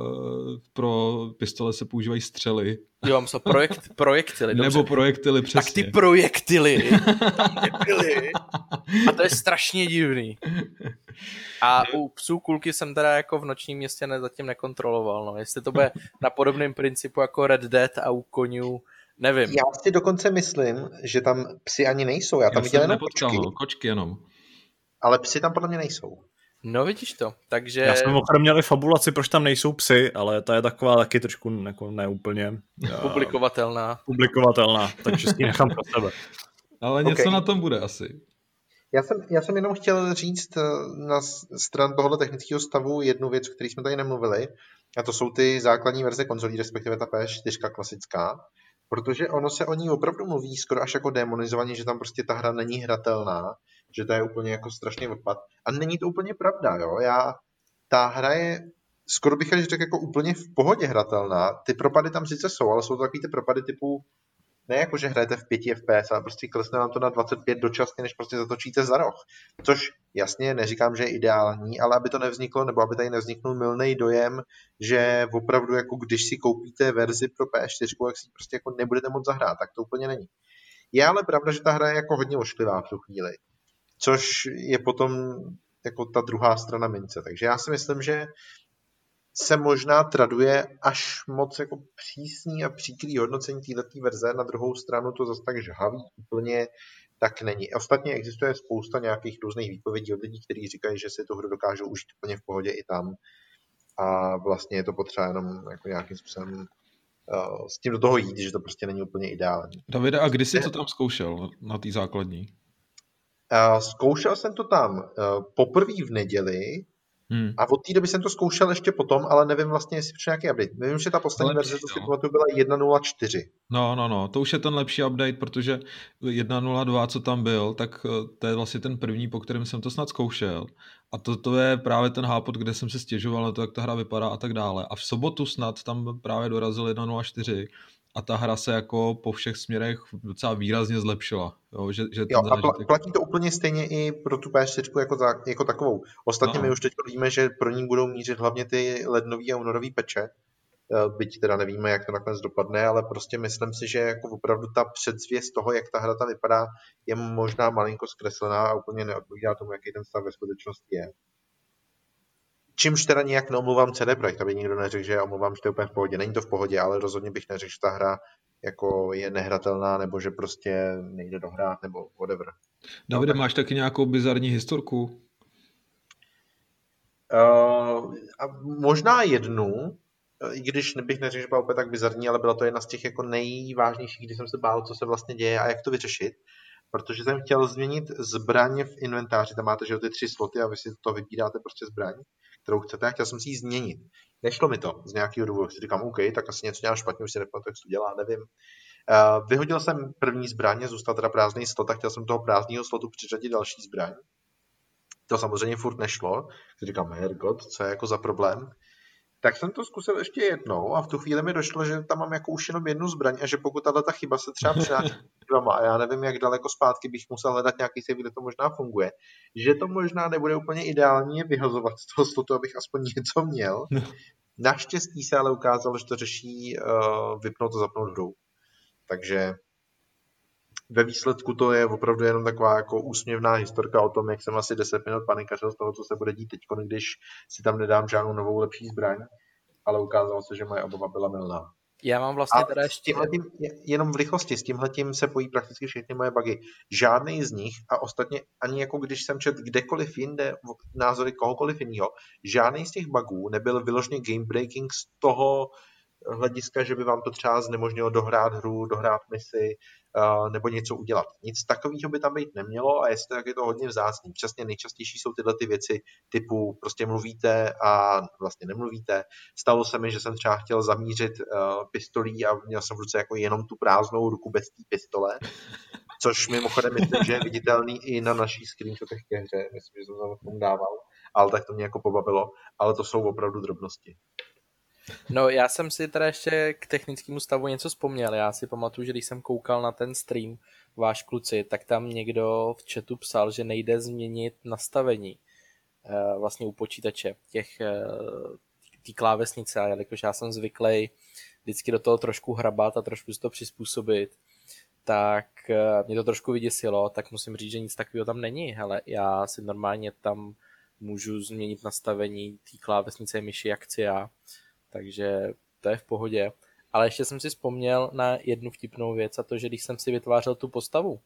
B: pro pistole se používají střely.
C: Jo, myslím, projekt, projektily.
B: Dobře. Nebo projektily, přesně.
C: Tak ty projektily tam nebyly. A to je strašně divný. A u psů kulky jsem teda jako v nočním městě ne, zatím nekontroloval. No. Jestli to bude na podobném principu jako Red Dead a u konňů Nevím.
D: Já si dokonce myslím, že tam psy ani nejsou. Já tam viděl jenom kočky.
B: kočky jenom.
D: Ale psy tam podle mě nejsou.
C: No vidíš to, takže...
A: Já jsem opravdu měli fabulaci, proč tam nejsou psy, ale ta je taková taky trošku jako neúplně...
C: Publikovatelná.
A: Publikovatelná, takže si ji nechám pro sebe.
B: Ale něco okay. na tom bude asi.
D: Já jsem, já jsem jenom chtěl říct eh, na stran tohoto technického stavu jednu věc, o které jsme tady nemluvili, a to jsou ty základní verze konzolí, respektive ta PS4 klasická protože ono se o ní opravdu mluví skoro až jako demonizovaně, že tam prostě ta hra není hratelná, že to je úplně jako strašný odpad. A není to úplně pravda, jo. Já, ta hra je skoro bych řekl jako úplně v pohodě hratelná. Ty propady tam sice jsou, ale jsou to takový ty propady typu ne jako, že hrajete v 5 FPS, ale prostě klesne vám to na 25 dočasně, než prostě zatočíte za roh. Což jasně neříkám, že je ideální, ale aby to nevzniklo, nebo aby tady nevzniknul milný dojem, že opravdu jako když si koupíte verzi pro PS4, jak si prostě jako nebudete moc zahrát, tak to úplně není. Je ale pravda, že ta hra je jako hodně ošklivá v tu chvíli. Což je potom jako ta druhá strana mince. Takže já si myslím, že se možná traduje až moc jako přísný a příkrý hodnocení této verze, na druhou stranu to zase tak žhavý úplně tak není. Ostatně existuje spousta nějakých různých výpovědí od lidí, kteří říkají, že si tu hru dokážou užít úplně v pohodě i tam a vlastně je to potřeba jenom jako nějakým způsobem uh, s tím do toho jít, že to prostě není úplně ideální.
B: Davide, a kdy jsi to tam zkoušel na té základní?
D: Uh, zkoušel jsem to tam uh, poprvé v neděli Hmm. A od té doby jsem to zkoušel ještě potom, ale nevím vlastně, jestli přišel nějaký update. Vím, že ta poslední verze, to si no. byla 1.04.
B: No, no, no, to už je ten lepší update, protože 1.02, co tam byl, tak eh, to je vlastně ten první, po kterém jsem to snad zkoušel. A to, to je právě ten hápot, kde jsem se stěžoval na to, jak ta hra vypadá a tak dále. A v sobotu snad tam právě dorazil 1.04 a ta hra se jako po všech směrech docela výrazně zlepšila. Jo, že, že
D: jo, a pl- platí to úplně stejně i pro tu PS4 jako, za, jako takovou. Ostatně no. my už teď víme, že pro ní budou mířit hlavně ty lednový a únorový peče, eh, byť teda nevíme, jak to nakonec dopadne, ale prostě myslím si, že jako opravdu ta předzvěst toho, jak ta hra ta vypadá, je možná malinko zkreslená a úplně neodpovídá tomu, jaký ten stav ve skutečnosti je. Čímž teda nijak neomluvám CD Projekt, aby nikdo neřekl, že omluvám, že to je úplně v pohodě. Není to v pohodě, ale rozhodně bych neřekl, že ta hra jako je nehratelná, nebo že prostě nejde dohrát, nebo whatever.
B: Davide, no, máš taky nějakou bizarní historku?
D: Uh, a možná jednu, i když bych neřekl, že byla úplně tak bizarní, ale byla to jedna z těch jako nejvážnějších, kdy jsem se bál, co se vlastně děje a jak to vyřešit. Protože jsem chtěl změnit zbraně v inventáři, tam máte že ty tři sloty a vy si to vybíráte prostě zbraň kterou chcete chtěl jsem si ji změnit. Nešlo mi to z nějakého důvodu. Si říkám, OK, tak asi něco dělám špatně, už si nepamatuju, jak to dělá, nevím. Uh, vyhodil jsem první zbraně, zůstal teda prázdný slot a chtěl jsem toho prázdného slotu přiřadit další zbraň. To samozřejmě furt nešlo. Si říkám, hergot, co je jako za problém tak jsem to zkusil ještě jednou a v tu chvíli mi došlo, že tam mám jako už jenom jednu zbraň a že pokud tato ta chyba se třeba přináší dvama a já nevím, jak daleko zpátky bych musel hledat nějaký save, kde to možná funguje, že to možná nebude úplně ideální je vyhazovat z toho slotu, abych aspoň něco měl. No. Naštěstí se ale ukázalo, že to řeší uh, vypnout a zapnout hru. Takže ve výsledku to je opravdu jenom taková jako úsměvná historka o tom, jak jsem asi 10 minut panikařil z toho, co se bude dít teď, když si tam nedám žádnou novou lepší zbraň, ale ukázalo se, že moje obava byla milná.
C: Já mám vlastně a teda ještě...
D: Tím, jenom v rychlosti, s tímhletím se pojí prakticky všechny moje bugy. Žádný z nich a ostatně ani jako když jsem čet kdekoliv jinde názory kohokoliv jiného, žádný z těch bugů nebyl vyloženě game breaking z toho hlediska, že by vám to třeba znemožnilo dohrát hru, dohrát misi, nebo něco udělat. Nic takového by tam být nemělo a jestli tak je to hodně vzácný. Přesně nejčastější jsou tyhle ty věci typu prostě mluvíte a vlastně nemluvíte. Stalo se mi, že jsem třeba chtěl zamířit uh, pistolí a měl jsem v ruce jako jenom tu prázdnou ruku bez té pistole, což mimochodem myslím, že je viditelný i na naší screenshotech ke hře. Myslím, že jsem to tom dával, ale tak to mě jako pobavilo, ale to jsou opravdu drobnosti.
C: No já jsem si teda ještě k technickému stavu něco vzpomněl. Já si pamatuju, že když jsem koukal na ten stream váš kluci, tak tam někdo v chatu psal, že nejde změnit nastavení eh, vlastně u počítače těch eh, té klávesnice a jelikož já jsem zvyklý vždycky do toho trošku hrabat a trošku si to přizpůsobit, tak eh, mě to trošku vyděsilo, tak musím říct, že nic takového tam není. Hele, já si normálně tam můžu změnit nastavení té klávesnice myši jak já takže to je v pohodě. Ale ještě jsem si vzpomněl na jednu vtipnou věc a to, že když jsem si vytvářel tu postavu,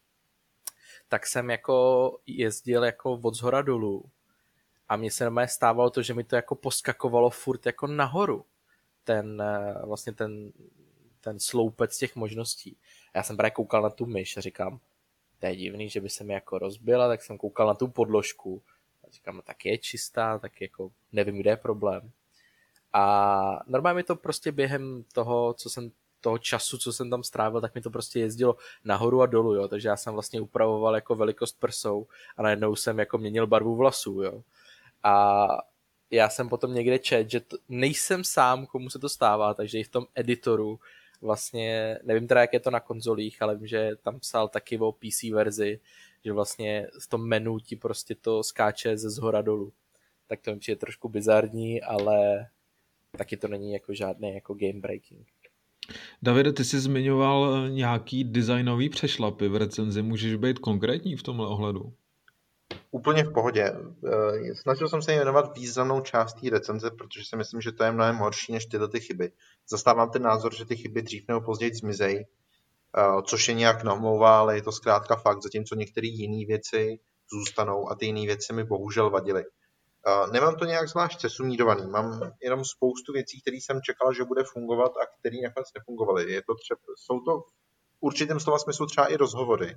C: tak jsem jako jezdil jako od zhora dolů a mně se normálně stávalo to, že mi to jako poskakovalo furt jako nahoru. Ten, eh, vlastně ten, ten sloupec těch možností. A já jsem právě koukal na tu myš a říkám, to je divný, že by se mi jako rozbila, tak jsem koukal na tu podložku a říkám, no tak je čistá, tak jako nevím, kde je problém. A normálně mi to prostě během toho, co jsem toho času, co jsem tam strávil, tak mi to prostě jezdilo nahoru a dolů, jo, takže já jsem vlastně upravoval jako velikost prsou a najednou jsem jako měnil barvu vlasů, jo. A já jsem potom někde čet, že to, nejsem sám, komu se to stává, takže i v tom editoru vlastně, nevím teda, jak je to na konzolích, ale vím, že tam psal taky o PC verzi, že vlastně v tom menu ti prostě to skáče ze zhora dolů. Tak to mi přijde trošku bizarní, ale taky to není jako žádný jako game breaking.
B: Davide, ty jsi zmiňoval nějaký designový přešlapy v recenzi. Můžeš být konkrétní v tomhle ohledu?
D: úplně v pohodě. Eh, snažil jsem se věnovat významnou částí recenze, protože si myslím, že to je mnohem horší než tyhle ty chyby. Zastávám ten názor, že ty chyby dřív nebo později zmizejí, eh, což je nějak namlouvá, ale je to zkrátka fakt, zatímco některé jiné věci zůstanou a ty jiné věci mi bohužel vadily. Nemám to nějak zvlášť sesumírovaný, mám jenom spoustu věcí, které jsem čekal, že bude fungovat a které nakonec nefungovaly. Je to třeba, jsou to v určitém slova smyslu třeba i rozhovory.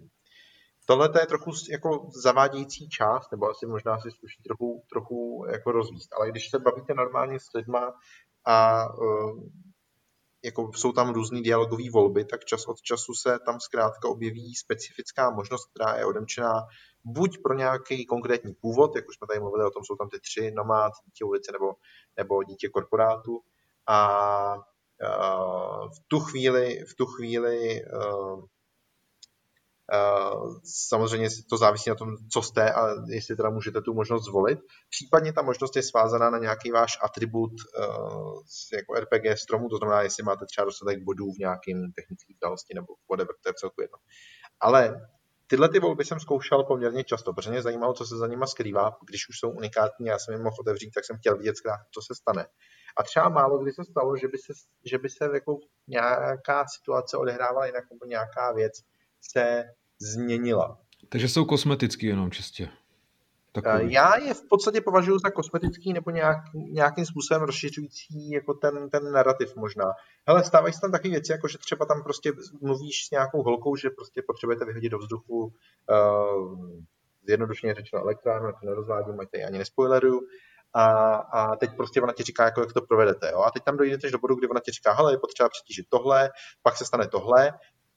D: Tohle je trochu jako zavádějící část, nebo asi možná si sluší trochu, trochu jako rozvíst. Ale když se bavíte normálně s lidma a uh, jako jsou tam různé dialogové volby, tak čas od času se tam zkrátka objeví specifická možnost, která je odemčená buď pro nějaký konkrétní původ, jak už jsme tady mluvili o tom, jsou tam ty tři, nomád, dítě ulice nebo, nebo dítě korporátu. A v tu chvíli, v tu chvíli samozřejmě to závisí na tom, co jste a jestli teda můžete tu možnost zvolit. Případně ta možnost je svázaná na nějaký váš atribut jako RPG stromu, to znamená, jestli máte třeba dostatek bodů v nějakém technické znalosti nebo whatever, to je celku jedno. Ale tyhle ty volby jsem zkoušel poměrně často, protože mě zajímalo, co se za nima skrývá. Když už jsou unikátní, já jsem je mohl otevřít, tak jsem chtěl vidět, co se stane. A třeba málo kdy se stalo, že by se, že by se jako nějaká situace odehrávala jinak, nebo nějaká věc se změnila.
B: Takže jsou kosmetický jenom čistě.
D: Takový. Já je v podstatě považuji za kosmetický nebo nějak, nějakým způsobem rozšiřující jako ten, ten narrativ možná. Hele, stávají se tam takové věci, jako že třeba tam prostě mluvíš s nějakou holkou, že prostě potřebujete vyhodit do vzduchu uh, zjednodušeně řečeno elektrárnu, to nerozvádím, ať ani nespoileruju. A, a teď prostě ona ti říká, jako jak to provedete. Jo? A teď tam dojdete do bodu, kdy ona ti říká, hele, je potřeba přetížit tohle, pak se stane tohle,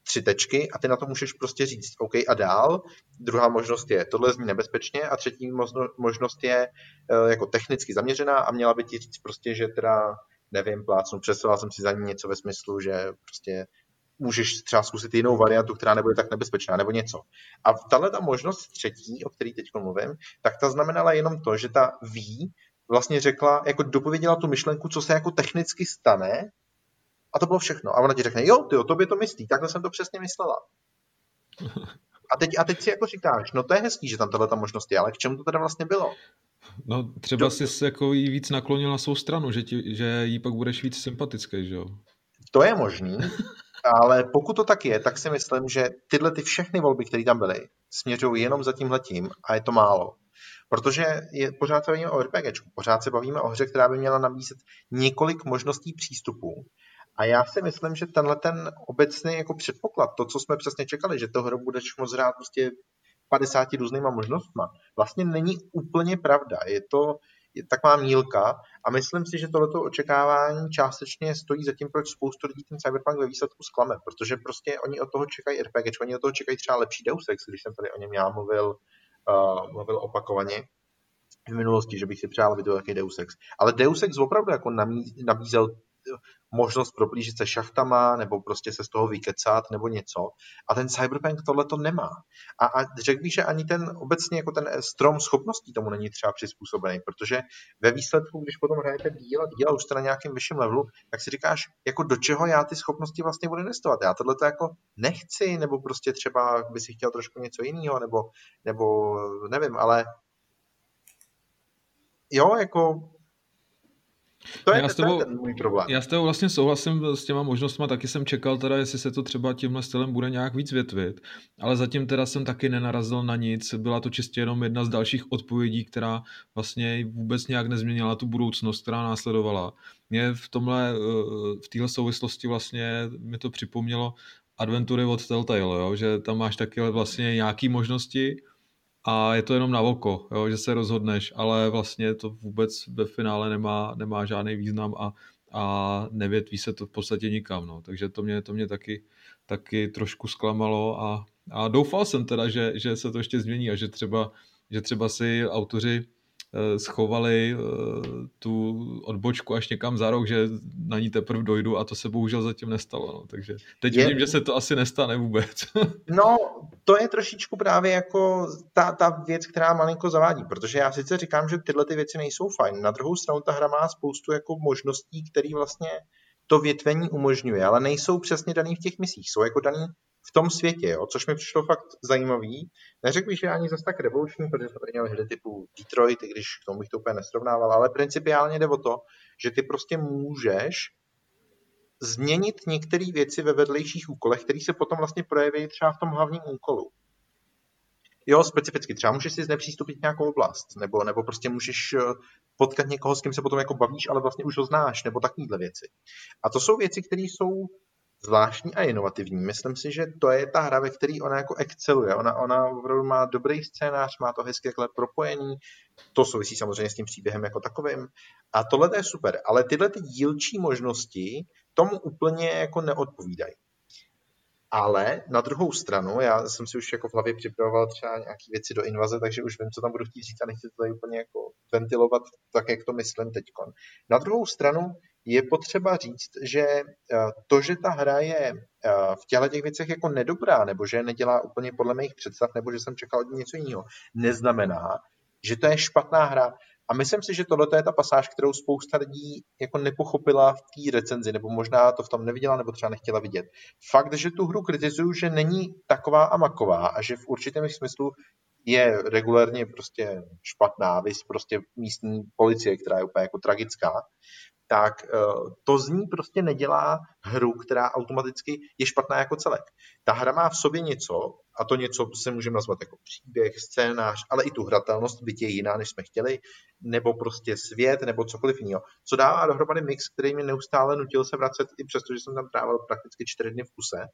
D: tři tečky a ty na to můžeš prostě říct OK a dál. Druhá možnost je, tohle zní nebezpečně a třetí možnost je eh, jako technicky zaměřená a měla by ti říct prostě, že teda nevím, plácnu, představila jsem si za ní něco ve smyslu, že prostě můžeš třeba zkusit jinou variantu, která nebude tak nebezpečná, nebo něco. A tahle ta možnost třetí, o který teď mluvím, tak ta znamenala jenom to, že ta ví vlastně řekla, jako dopověděla tu myšlenku, co se jako technicky stane, a to bylo všechno. A ona ti řekne, jo, ty o tobě to myslí, takhle jsem to přesně myslela. A teď, a teď si jako říkáš, no to je hezký, že tam tohle ta možnost je, ale k čemu to teda vlastně bylo?
B: No třeba to... jsi jako jí víc naklonil na svou stranu, že, ti, že jí pak budeš víc sympatický, že jo?
D: To je možný, ale pokud to tak je, tak si myslím, že tyhle ty všechny volby, které tam byly, směřují jenom za tímhletím a je to málo. Protože je, pořád se bavíme o RPGčku, pořád se bavíme o hře, která by měla nabízet několik možností přístupu a já si myslím, že tenhle ten obecný jako předpoklad, to, co jsme přesně čekali, že to hru budeš moc hrát prostě 50 různýma možnostma, vlastně není úplně pravda. Je to je taková mílka a myslím si, že tohleto očekávání částečně stojí za tím, proč spoustu lidí ten Cyberpunk ve výsledku zklame, protože prostě oni od toho čekají RPG, oni od toho čekají třeba lepší Deus Ex, když jsem tady o něm já mluvil, uh, mluvil opakovaně v minulosti, že bych si přál vidět jaký Deus Ex. Ale Deus Ex opravdu jako nabízel možnost proplížit se šachtama nebo prostě se z toho vykecat nebo něco. A ten Cyberpunk tohle to nemá. A, a řekl bych, že ani ten obecně jako ten strom schopností tomu není třeba přizpůsobený, protože ve výsledku, když potom hrajete díl a díl už jste na nějakém vyšším levelu, tak si říkáš, jako do čeho já ty schopnosti vlastně budu investovat. Já tohle to jako nechci, nebo prostě třeba by si chtěl trošku něco jiného, nebo, nebo nevím, ale jo, jako to je, já s tebou, ten můj problém.
B: Já s tebou vlastně souhlasím s těma možnostmi, taky jsem čekal teda, jestli se to třeba tímhle stylem bude nějak víc větvit, ale zatím teda jsem taky nenarazil na nic, byla to čistě jenom jedna z dalších odpovědí, která vlastně vůbec nějak nezměnila tu budoucnost, která následovala. Mě v tomhle, eh, v téhle souvislosti vlastně mi to připomnělo adventury od Telltale, jo? že tam máš taky vlastně nějaké možnosti, a je to jenom na oko, jo, že se rozhodneš, ale vlastně to vůbec ve finále nemá, nemá žádný význam a, a nevětví se to v podstatě nikam, no. takže to mě, to mě taky, taky trošku zklamalo a, a doufal jsem teda, že, že se to ještě změní a že třeba, že třeba si autoři schovali eh, tu odbočku až někam za rok, že na ní teprve dojdu a to se bohužel zatím nestalo. No. Takže teď je... vidím, že se to asi nestane vůbec.
D: no, to je trošičku právě jako ta, ta věc, která malinko zavádí, protože já sice říkám, že tyhle ty věci nejsou fajn. Na druhou stranu ta hra má spoustu jako možností, které vlastně to větvení umožňuje, ale nejsou přesně daný v těch misích. Jsou jako daný v tom světě, jo, což mi přišlo fakt zajímavý. Neřekl bych, že ani zase tak revoluční, protože jsme tady měli hry typu Detroit, i když k tomu bych to úplně nesrovnával, ale principiálně jde o to, že ty prostě můžeš změnit některé věci ve vedlejších úkolech, které se potom vlastně projeví třeba v tom hlavním úkolu. Jo, specificky. Třeba můžeš si znepřístupit nějakou oblast, nebo, nebo prostě můžeš eh, potkat někoho, s kým se potom jako bavíš, ale vlastně už ho znáš, nebo takovéhle věci. A to jsou věci, které jsou zvláštní a inovativní. Myslím si, že to je ta hra, ve které ona jako exceluje. Ona, ona opravdu má dobrý scénář, má to hezky takhle propojený. To souvisí samozřejmě s tím příběhem jako takovým. A tohle je super. Ale tyhle ty dílčí možnosti tomu úplně jako neodpovídají. Ale na druhou stranu, já jsem si už jako v hlavě připravoval třeba nějaké věci do invaze, takže už vím, co tam budu chtít říct a nechci to tady úplně jako ventilovat tak, jak to myslím teď. Na druhou stranu je potřeba říct, že eh, to, že ta hra je eh, v těchto těch věcech jako nedobrá, nebo že nedělá úplně podle mých představ, nebo že jsem čekal od něco jiného, neznamená, že to je špatná hra. A myslím si, že tohle je ta pasáž, kterou spousta lidí jako nepochopila v té recenzi, nebo možná to v tom neviděla, nebo třeba nechtěla vidět. Fakt, že tu hru kritizuju, že není taková a maková a že v určitém smyslu je regulérně prostě špatná, vys prostě místní policie, která je úplně jako tragická, tak eh, to z ní prostě nedělá hru, která automaticky je špatná jako celek. Ta hra má v sobě něco, a to něco se můžeme nazvat jako příběh, scénář, ale i tu hratelnost, byť je jiná, než jsme chtěli, nebo prostě svět, nebo cokoliv jiného. Co dává dohromady mix, který mě neustále nutil se vracet, i přesto, že jsem tam trávil prakticky čtyři dny v kuse.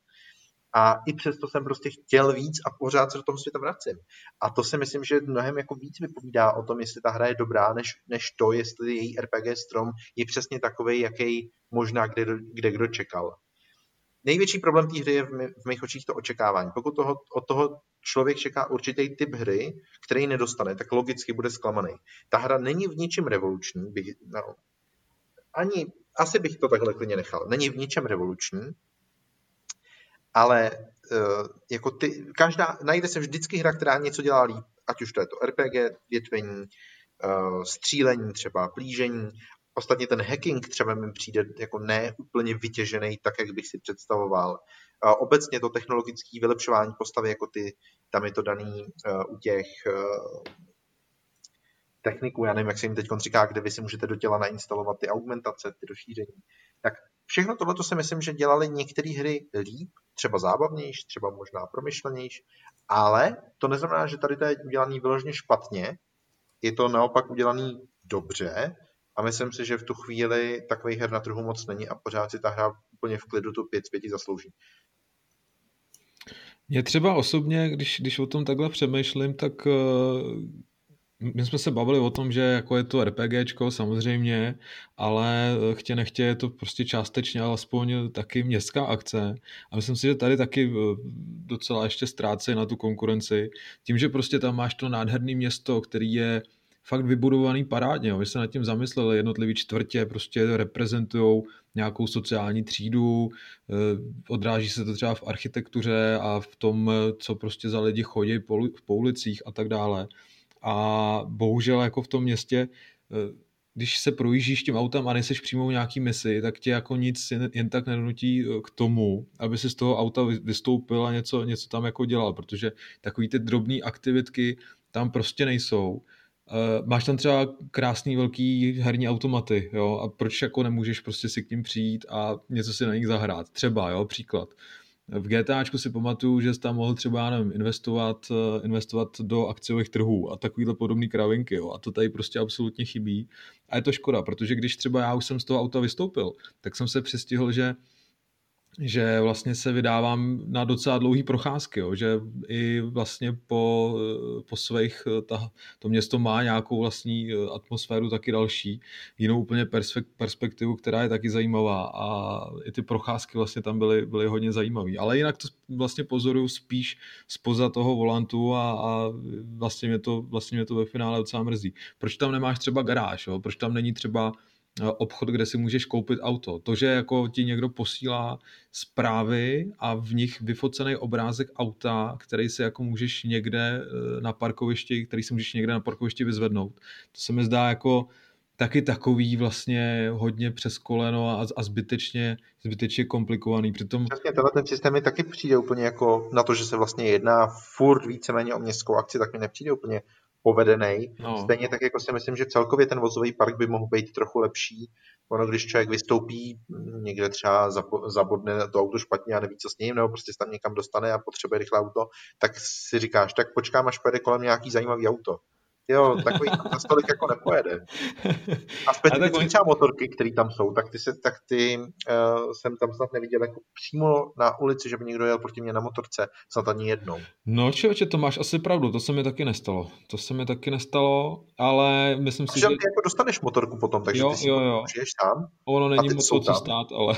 D: A i přesto jsem prostě chtěl víc a pořád se do toho světa vracím. A to si myslím, že mnohem jako víc vypovídá o tom, jestli ta hra je dobrá, než, než to, jestli její RPG strom je přesně takový, jaký možná kde, kde kdo čekal. Největší problém té hry je v, v mých očích to očekávání. Pokud toho, od toho člověk čeká určitý typ hry, který nedostane, tak logicky bude zklamaný. Ta hra není v ničem revoluční, bych, no, ani, asi bych to takhle klidně nechal. Není v ničem revoluční, ale uh, jako ty, každá, najde se vždycky hra, která něco dělá líp, ať už to je to RPG, větvení, uh, střílení třeba, plížení. Ostatně ten hacking třeba mi přijde jako ne úplně vytěžený tak, jak bych si představoval. Obecně to technologické vylepšování postavy, jako ty, tam je to daný uh, u těch techniků, já nevím, jak se jim teď říká, kde vy si můžete do těla nainstalovat ty augmentace, ty rozšíření. Tak všechno tohle si myslím, že dělali některé hry líp, třeba zábavnější, třeba možná promyšlenější, ale to neznamená, že tady to je udělaný vyloženě špatně, je to naopak udělaný dobře a myslím si, že v tu chvíli takových her na trhu moc není a pořád si ta hra úplně v klidu tu 5 z 5 zaslouží.
B: Mě třeba osobně, když, když o tom takhle přemýšlím, tak eh, my jsme se bavili o tom, že jako je to RPGčko samozřejmě, ale eh, chtě nechtě je to prostě částečně alespoň taky městská akce a myslím si, že tady taky eh, docela ještě ztrácí na tu konkurenci. Tím, že prostě tam máš to nádherné město, který je fakt vybudovaný parádně. My se nad tím zamysleli, jednotlivý čtvrtě prostě reprezentují nějakou sociální třídu, eh, odráží se to třeba v architektuře a v tom, co prostě za lidi chodí po ulicích a tak dále. A bohužel jako v tom městě, eh, když se projíždíš tím autem a nejseš přímo nějaký misi, tak tě jako nic jen, jen tak nenutí eh, k tomu, aby si z toho auta vystoupil a něco, něco tam jako dělal, protože takový ty drobné aktivitky tam prostě nejsou. Uh, máš tam třeba krásný velký herní automaty, jo, a proč jako nemůžeš prostě si k ním přijít a něco si na nich zahrát, třeba, jo, příklad. V GTAčku si pamatuju, že jsi tam mohl třeba, nevím, investovat, eh, investovat do akciových trhů a takovýhle podobný kravinky, jo. A to tady prostě absolutně chybí. A je to škoda, protože když třeba já už jsem z toho auta vystoupil, tak jsem se přistihl, že že vlastně se vydávám na docela dlouhý procházky, jo, že i vlastně po, po svých, ta, to město má nějakou vlastní eh, atmosféru taky další, jinou úplně perspektivu, která je taky zajímavá a i ty procházky vlastně tam byly, byly hodně zajímavé. Ale jinak to vlastně pozoruju spíš spoza toho volantu a, a vlastně, mě to, vlastně mě to ve finále docela mrzí. Proč tam nemáš třeba garáž, jo? proč tam není třeba obchod, kde si můžeš koupit auto. To, že jako ti někdo posílá zprávy a v nich vyfocený obrázek auta, který si jako můžeš někde eh, na parkovišti, který si můžeš někde na parkovišti vyzvednout. To se mi zdá jako taky takový vlastně hodně přes koleno a, a zbytečně, zbytečně komplikovaný. Přitom...
D: Přesně, tenhle ten systém mi taky přijde úplně jako na to, že se vlastně jedná furt víceméně o městskou akci, tak mi nepřijde úplně povedený. No. Stejně tak jako si myslím, že celkově ten vozový park by mohl být trochu lepší. Ono, když člověk vystoupí někde třeba zabodne to auto špatně a neví, co s ním, nebo prostě se tam někam dostane a potřebuje rychlé auto, tak si říkáš, tak počkám, až pojede kolem nějaký zajímavý auto jo, takový tam za stolik jako nepojede. A specificky třeba motorky, které tam jsou, tak ty, se, tak ty uh, jsem tam snad neviděl jako přímo na ulici, že by někdo jel proti mě na motorce, snad ani jednou.
B: No člověče, to máš asi pravdu, to se mi taky nestalo. To se mi taky nestalo, ale myslím si,
D: že... ty jako dostaneš motorku potom, takže jo, ty si jo, jo. tam.
B: Ono není moc co stát, ale...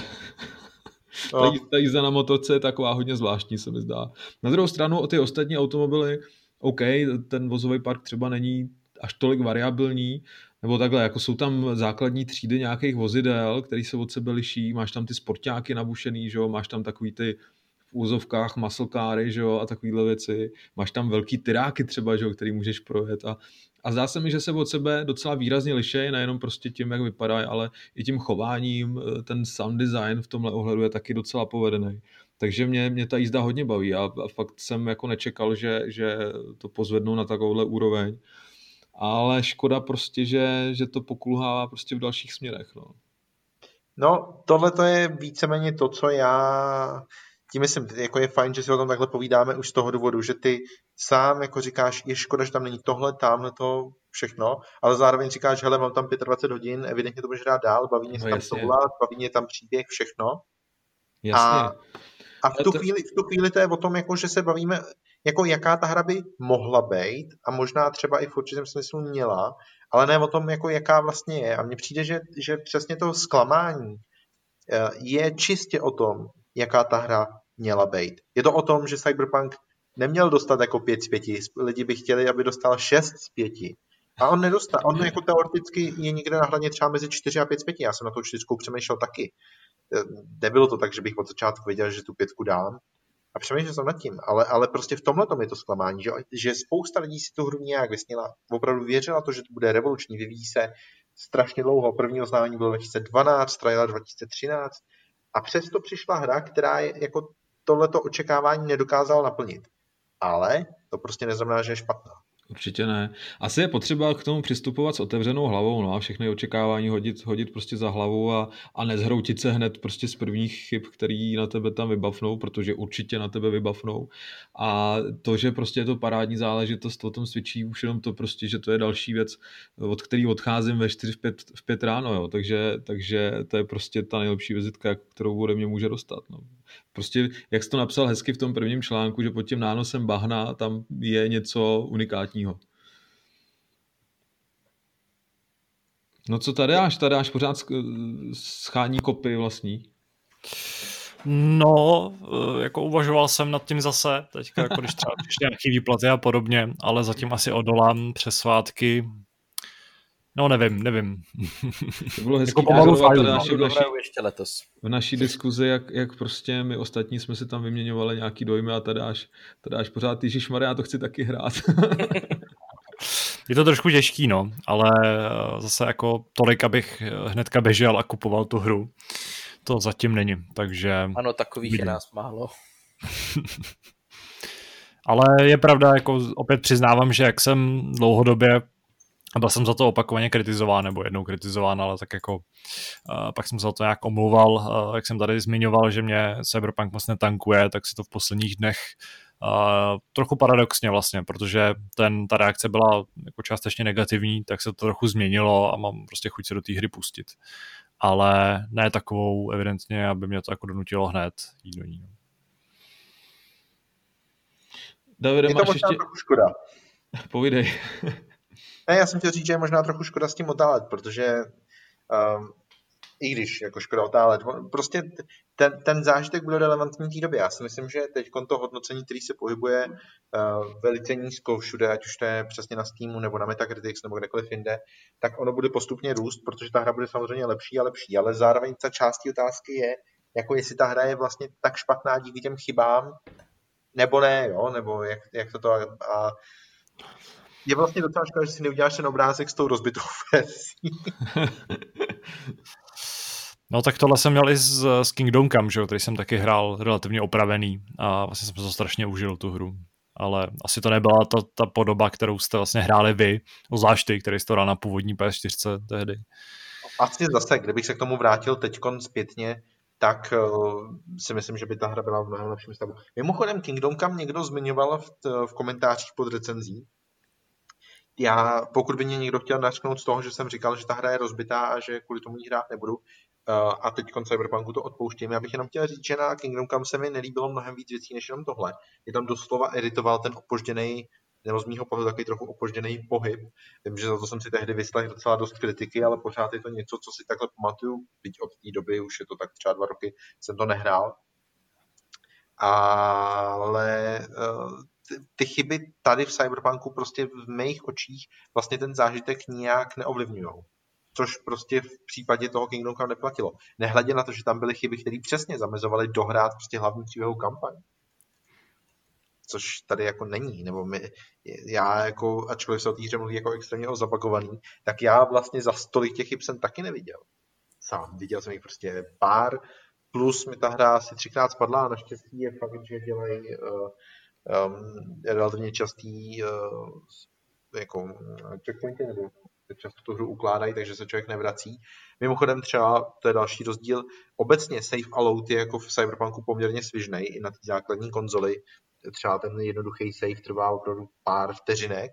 B: No. Ta jízda na motorce je taková hodně zvláštní, se mi zdá. Na druhou stranu o ty ostatní automobily, OK, ten vozový park třeba není až tolik variabilní, nebo takhle, jako jsou tam základní třídy nějakých vozidel, které se od sebe liší, máš tam ty sportáky nabušený, že jo? máš tam takový ty v úzovkách maslkáry, že jo, a takovýhle věci. Máš tam velký tyráky třeba, že jo, který můžeš projet a, a zdá se mi, že se od sebe docela výrazně liší, nejenom prostě tím, jak vypadají, ale i tím chováním, ten sound design v tomhle ohledu je taky docela povedený. Takže mě, mě ta jízda hodně baví a, a fakt jsem jako nečekal, že, že to pozvednou na takovouhle úroveň. Ale škoda prostě, že, že to pokulhává prostě v dalších směrech. No,
D: no tohle to je víceméně to, co já tím myslím, jako je fajn, že si o tom takhle povídáme už z toho důvodu, že ty sám jako říkáš, je škoda, že tam není tohle, tamhle to, všechno, ale zároveň říkáš, hele, mám tam 25 hodin, evidentně to může dát dál, baví mě no, tam souhlas, baví mě tam příběh, všechno.
B: Jasně. A
D: a v tu, to... chvíli, v tu chvíli to je o tom, jako, že se bavíme, jako jaká ta hra by mohla být a možná třeba i v určitém smyslu měla, ale ne o tom, jako jaká vlastně je. A mně přijde, že, že přesně to zklamání eh, je čistě o tom, jaká ta hra měla být. Je to o tom, že Cyberpunk neměl dostat jako 5 z 5. Lidi by chtěli, aby dostal 6 z 5. A on nedostal. On jako teoreticky je někde na hraně třeba mezi 4 a 5 z 5. Já jsem na to čtyřkou přemýšlel taky nebylo to tak, že bych od začátku věděl, že tu pětku dám. A přemýšlel jsem nad tím, ale, ale prostě v tomhle tom je to zklamání, že, že spousta lidí si tu hru nějak vysnila, opravdu věřila to, že to bude revoluční, vyvíjí se strašně dlouho. První oznámení bylo 2012, trailer 2013 a přesto přišla hra, která je jako tohleto očekávání nedokázala naplnit. Ale to prostě neznamená, že je špatná.
B: Určitě ne. Asi je potřeba k tomu přistupovat s otevřenou hlavou no a všechny očekávání hodit, hodit prostě za hlavu a, a nezhroutit se hned prostě z prvních chyb, který na tebe tam vybavnou, protože určitě na tebe vybavnou. A to, že prostě je to parádní záležitost, o tom svědčí už jenom to prostě, že to je další věc, od který odcházím ve 4 v 5, v 5 ráno, jo. Takže, takže to je prostě ta nejlepší vizitka, kterou ode mě může dostat. No. Prostě, jak jsi to napsal hezky v tom prvním článku, že pod tím nánosem bahna tam je něco unikátního. No co tady až? Tady až pořád schání kopy vlastní.
A: No, eh, jako uvažoval jsem nad tím zase, teďka, jako když třeba přišly nějaký výplaty a podobně, ale zatím asi odolám přes svátky, No nevím, nevím.
B: To bylo hezký jako pomalu fajn, naši, v, naší, ještě letos. v naší diskuzi, jak, jak prostě my ostatní jsme si tam vyměňovali nějaký dojmy a tady až, tady až pořád Ježíš já to chci taky hrát.
A: Je to trošku těžký, no, ale eh, zase jako tolik, abych hnedka běžel a kupoval tu hru. To zatím není, takže...
C: Ano, takových vidím. je nás málo.
A: ale je pravda, jako opět přiznávám, že jak jsem dlouhodobě a byl jsem za to opakovaně kritizován, nebo jednou kritizován, ale tak jako uh, pak jsem se za to nějak omlouval, uh, jak jsem tady zmiňoval, že mě Cyberpunk moc netankuje, tak si to v posledních dnech uh, trochu paradoxně vlastně, protože ten, ta reakce byla jako částečně negativní, tak se to trochu změnilo a mám prostě chuť se do té hry pustit. Ale ne takovou evidentně, aby mě to jako donutilo hned jít do ní. No.
B: Davide,
D: je to možná ještě... trochu škoda.
B: Povídej.
D: Ne, já jsem chtěl říct, že je možná trochu škoda s tím otálet, protože um, i když jako škoda otálet, prostě ten, ten zážitek byl relevantní v té době. Já si myslím, že teď to hodnocení, který se pohybuje uh, velice nízko všude, ať už to je přesně na Steamu nebo na Metacritics nebo kdekoliv jinde, tak ono bude postupně růst, protože ta hra bude samozřejmě lepší a lepší, ale zároveň ta část otázky je, jako jestli ta hra je vlastně tak špatná díky těm chybám, nebo ne, jo, nebo jak, jak to to a, a je vlastně docela škoda, že si neuděláš ten obrázek s tou rozbitou verzí.
A: No tak tohle jsem měl i s, s Kingdom Come, že, který jsem taky hrál relativně opravený a vlastně jsem to strašně užil tu hru. Ale asi to nebyla ta, ta podoba, kterou jste vlastně hráli vy, zvlášť ty, který jste hrál na původní PS4 tehdy.
D: Asi zase, kdybych se k tomu vrátil teď zpětně, tak uh, si myslím, že by ta hra byla v mnohem lepším stavu. Mimochodem, Kingdom Come někdo zmiňoval v, t, v komentářích pod recenzí. Já, pokud by mě někdo chtěl nařknout z toho, že jsem říkal, že ta hra je rozbitá a že kvůli tomu jí hrát nebudu, uh, a teď Cyberpunku to odpouštím, já bych jenom chtěl říct, že na Kingdom Come se mi nelíbilo mnohem víc věcí než jenom tohle. Je tam doslova editoval ten opožděný nebo z mýho pohledu takový trochu opožděný pohyb. Vím, že za to jsem si tehdy vyslech docela dost kritiky, ale pořád je to něco, co si takhle pamatuju, byť od té doby, už je to tak třeba dva roky, jsem to nehrál. Ale uh, ty chyby tady v Cyberpunku prostě v mých očích vlastně ten zážitek nijak neovlivňují. Což prostě v případě toho Kingdom Come neplatilo. Nehledě na to, že tam byly chyby, které přesně zamezovaly dohrát prostě hlavní příběhovou kampaň což tady jako není, nebo my, já jako, ačkoliv se o té hře mluví jako extrémně o zabagovaný, tak já vlastně za stolik těch chyb jsem taky neviděl. Sám, viděl jsem jich prostě pár, plus mi ta hra asi třikrát spadla a naštěstí je fakt, že dělají uh, um, relativně častý uh, jako checkpointy, nebo často tu hru ukládají, takže se člověk nevrací. Mimochodem třeba, to je další rozdíl, obecně save a load je jako v Cyberpunku poměrně svižnej i na té základní konzoli, třeba ten jednoduchý save trvá opravdu pár vteřinek,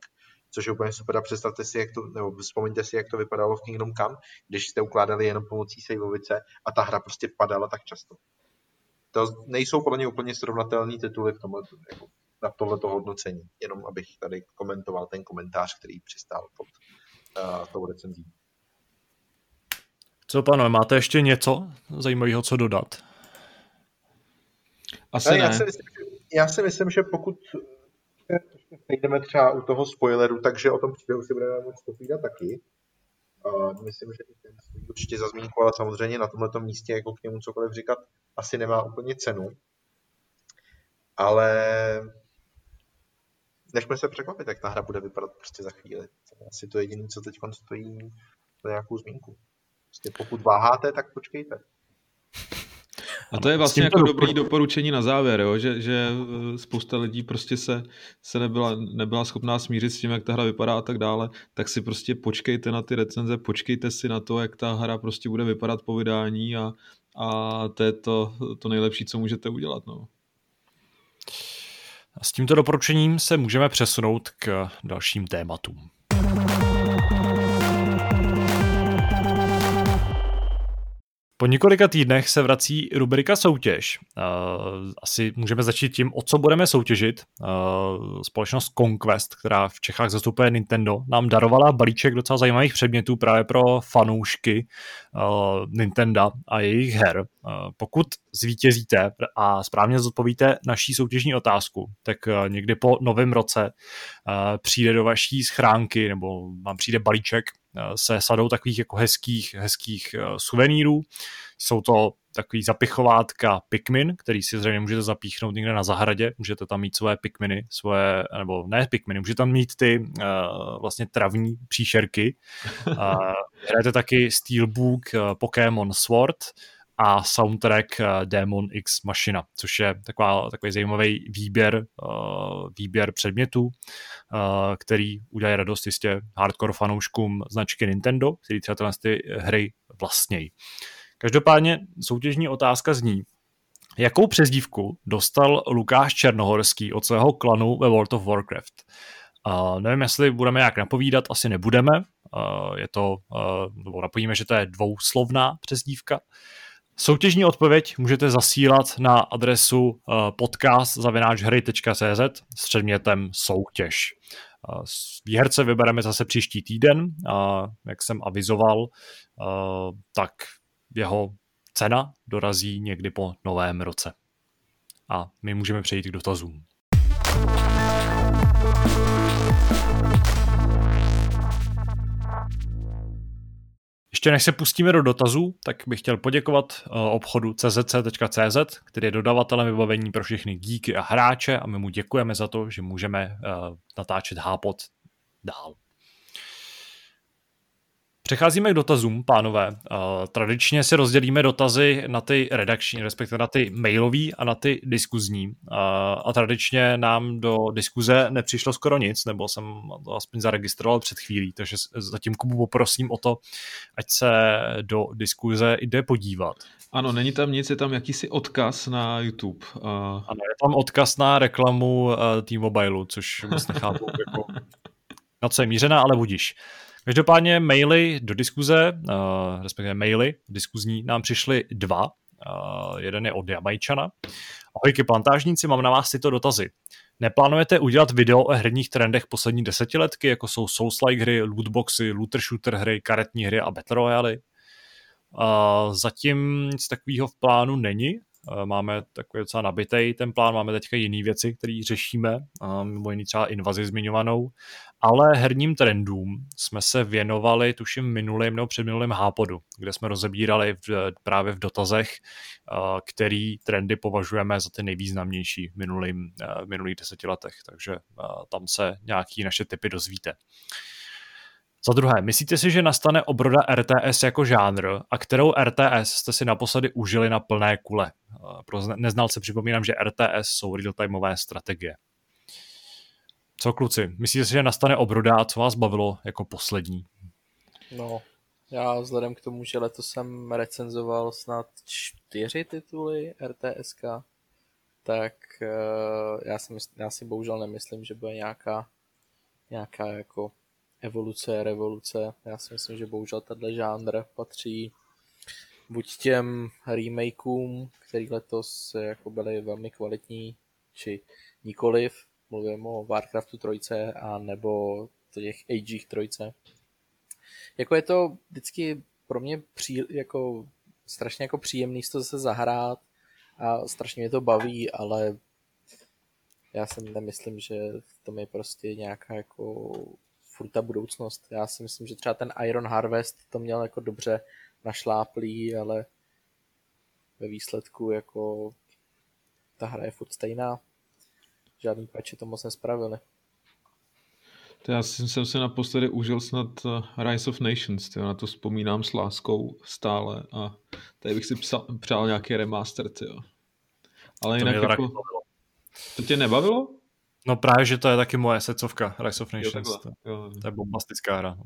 D: což je úplně super. A představte si, jak to, nebo vzpomeňte si, jak to vypadalo v Kingdom Come, když jste ukládali jenom pomocí saveovice a ta hra prostě padala tak často. To nejsou podle mě úplně srovnatelné tituly v tomhle, jako na tohleto hodnocení. Jenom abych tady komentoval ten komentář, který přistál pod uh, tou recenzí.
A: Co, pánové, máte ještě něco zajímavého, co dodat?
B: Asi ne.
D: Já si myslím, já si myslím, že pokud sejdeme třeba u toho spoileru, takže o tom příběhu si budeme moct povídat taky. Uh, myslím, že ten určitě za zmínku, ale samozřejmě na tomto místě jako k němu cokoliv říkat asi nemá úplně cenu. Ale nechme se překvapit, jak ta hra bude vypadat prostě za chvíli. To je asi to jediné, co teď stojí za nějakou zmínku. Prostě pokud váháte, tak počkejte.
B: A to je vlastně jako dobrý doporučení na závěr, jo? Že, že eh, spousta lidí prostě se, se nebyla, nebyla schopná smířit s tím, jak ta hra vypadá a tak dále, tak si prostě počkejte na ty recenze, počkejte si na to, jak ta hra prostě bude vypadat po vydání a, a to je to, to nejlepší, co můžete udělat. No.
A: A s tímto doporučením se můžeme přesunout k dalším tématům. Po několika týdnech se vrací rubrika soutěž. Asi můžeme začít tím, o co budeme soutěžit. Společnost Conquest, která v Čechách zastupuje Nintendo, nám darovala balíček docela zajímavých předmětů právě pro fanoušky Nintendo a jejich her. Pokud zvítězíte a správně zodpovíte naší soutěžní otázku, tak někdy po novém roce přijde do vaší schránky nebo vám přijde balíček Eh, se sadou takových jako hezkých, hezkých eh, suvenýrů. Jsou to takový zapichovátka Pikmin, který si zřejmě můžete zapíchnout někde na zahradě, můžete tam mít svoje Pikminy, svoje, nebo ne Pikminy, můžete tam mít ty uh, vlastně travní příšerky. Uh, hrajete taky Steelbook uh, Pokémon Sword, a soundtrack eh, Demon X Machina, což je taková, takový zajímavý výběr, uh, výběr předmětů, uh, který udělají radost jistě hardcore fanouškům značky Nintendo, který třeba ty hry vlastnějí. Každopádně soutěžní otázka zní, jakou přezdívku dostal Lukáš Černohorský od svého klanu ve World of Warcraft? Uh, nevím, jestli budeme jak napovídat, asi nebudeme. Uh, je to, uh, napovíme, že to je dvouslovná přezdívka. Soutěžní odpověď můžete zasílat na adresu uh, podcast.hry.cz s předmětem soutěž. Uh, výherce vybereme zase příští týden a jak jsem avizoval, uh, tak jeho cena dorazí někdy po novém roce. A my můžeme přejít k dotazům. Ještě než se pustíme do dotazů, tak bych chtěl poděkovat uh, obchodu czc.cz, který je dodavatelem vybavení pro všechny díky a hráče a my mu děkujeme za to, že můžeme uh, natáčet Hápot dál. Přecházíme k dotazům, pánové. Uh, tradičně si rozdělíme dotazy na ty redakční, respektive na ty mailové a na ty diskuzní. Uh, a tradičně nám do diskuze nepřišlo skoro nic, nebo jsem to aspoň zaregistroval před chvílí, takže zatím Kubu poprosím o to, ať se do diskuze jde podívat.
B: Ano, není tam nic, je tam jakýsi odkaz na YouTube. Uh...
A: Ano, je tam odkaz na reklamu uh, T-Mobile, což vůbec nechápu, jako, na co je mířená, ale budíš. Každopádně maily do diskuze, uh, respektive maily diskuzní, nám přišly dva. Uh, jeden je od Jamajčana. Ahojky plantážníci, mám na vás tyto dotazy. Neplánujete udělat video o herních trendech poslední desetiletky, jako jsou Souls-like hry, lootboxy, looter shooter hry, karetní hry a Battle Royale? Uh, zatím nic takového v plánu není, máme takový docela nabitý ten plán, máme teďka jiné věci, které řešíme, mimo jiný třeba invazi zmiňovanou, ale herním trendům jsme se věnovali, tuším, minulým nebo předminulým hápodu, kde jsme rozebírali v, právě v dotazech, eh, který trendy považujeme za ty nejvýznamnější v, minulým, eh, v minulých deseti letech, takže tam se nějaký naše typy dozvíte. Za druhé, myslíte si, že nastane obroda RTS jako žánr a kterou RTS jste si naposledy užili na plné kule? Eh, pro neznalce připomínám, že RTS jsou real-timeové strategie. Co kluci, myslíte si, že nastane obroda a co vás bavilo jako poslední?
C: No, já vzhledem k tomu, že letos jsem recenzoval snad čtyři tituly RTSK, tak uh, já, si mysl, já si bohužel nemyslím, že bude nějaká, nějaká jako evoluce, revoluce. Já si myslím, že bohužel tenhle žánr patří buď těm remakeům, který letos jako byly velmi kvalitní, či nikoliv, mluvím o Warcraftu trojce, a nebo těch Agech trojce. Jako je to vždycky pro mě pří, jako, strašně jako příjemný to zase zahrát a strašně mě to baví, ale já si nemyslím, že v tom je prostě nějaká jako furt ta budoucnost. Já si myslím, že třeba ten Iron Harvest to měl jako dobře našláplý, ale ve výsledku jako ta hra je furt stejná. Žádný patchi to moc nespravili.
B: To já jsem se naposledy užil snad eh, Rise of Nations, tyjo, na to vzpomínám s láskou stále a tady bych si psal, přál nějaký remaster, tyjo. Ale to jinak jako... To tě nebavilo?
A: No právě, že to je taky moje secovka Rise of Nations. Jo, to, jo. to je bombastická hra. No.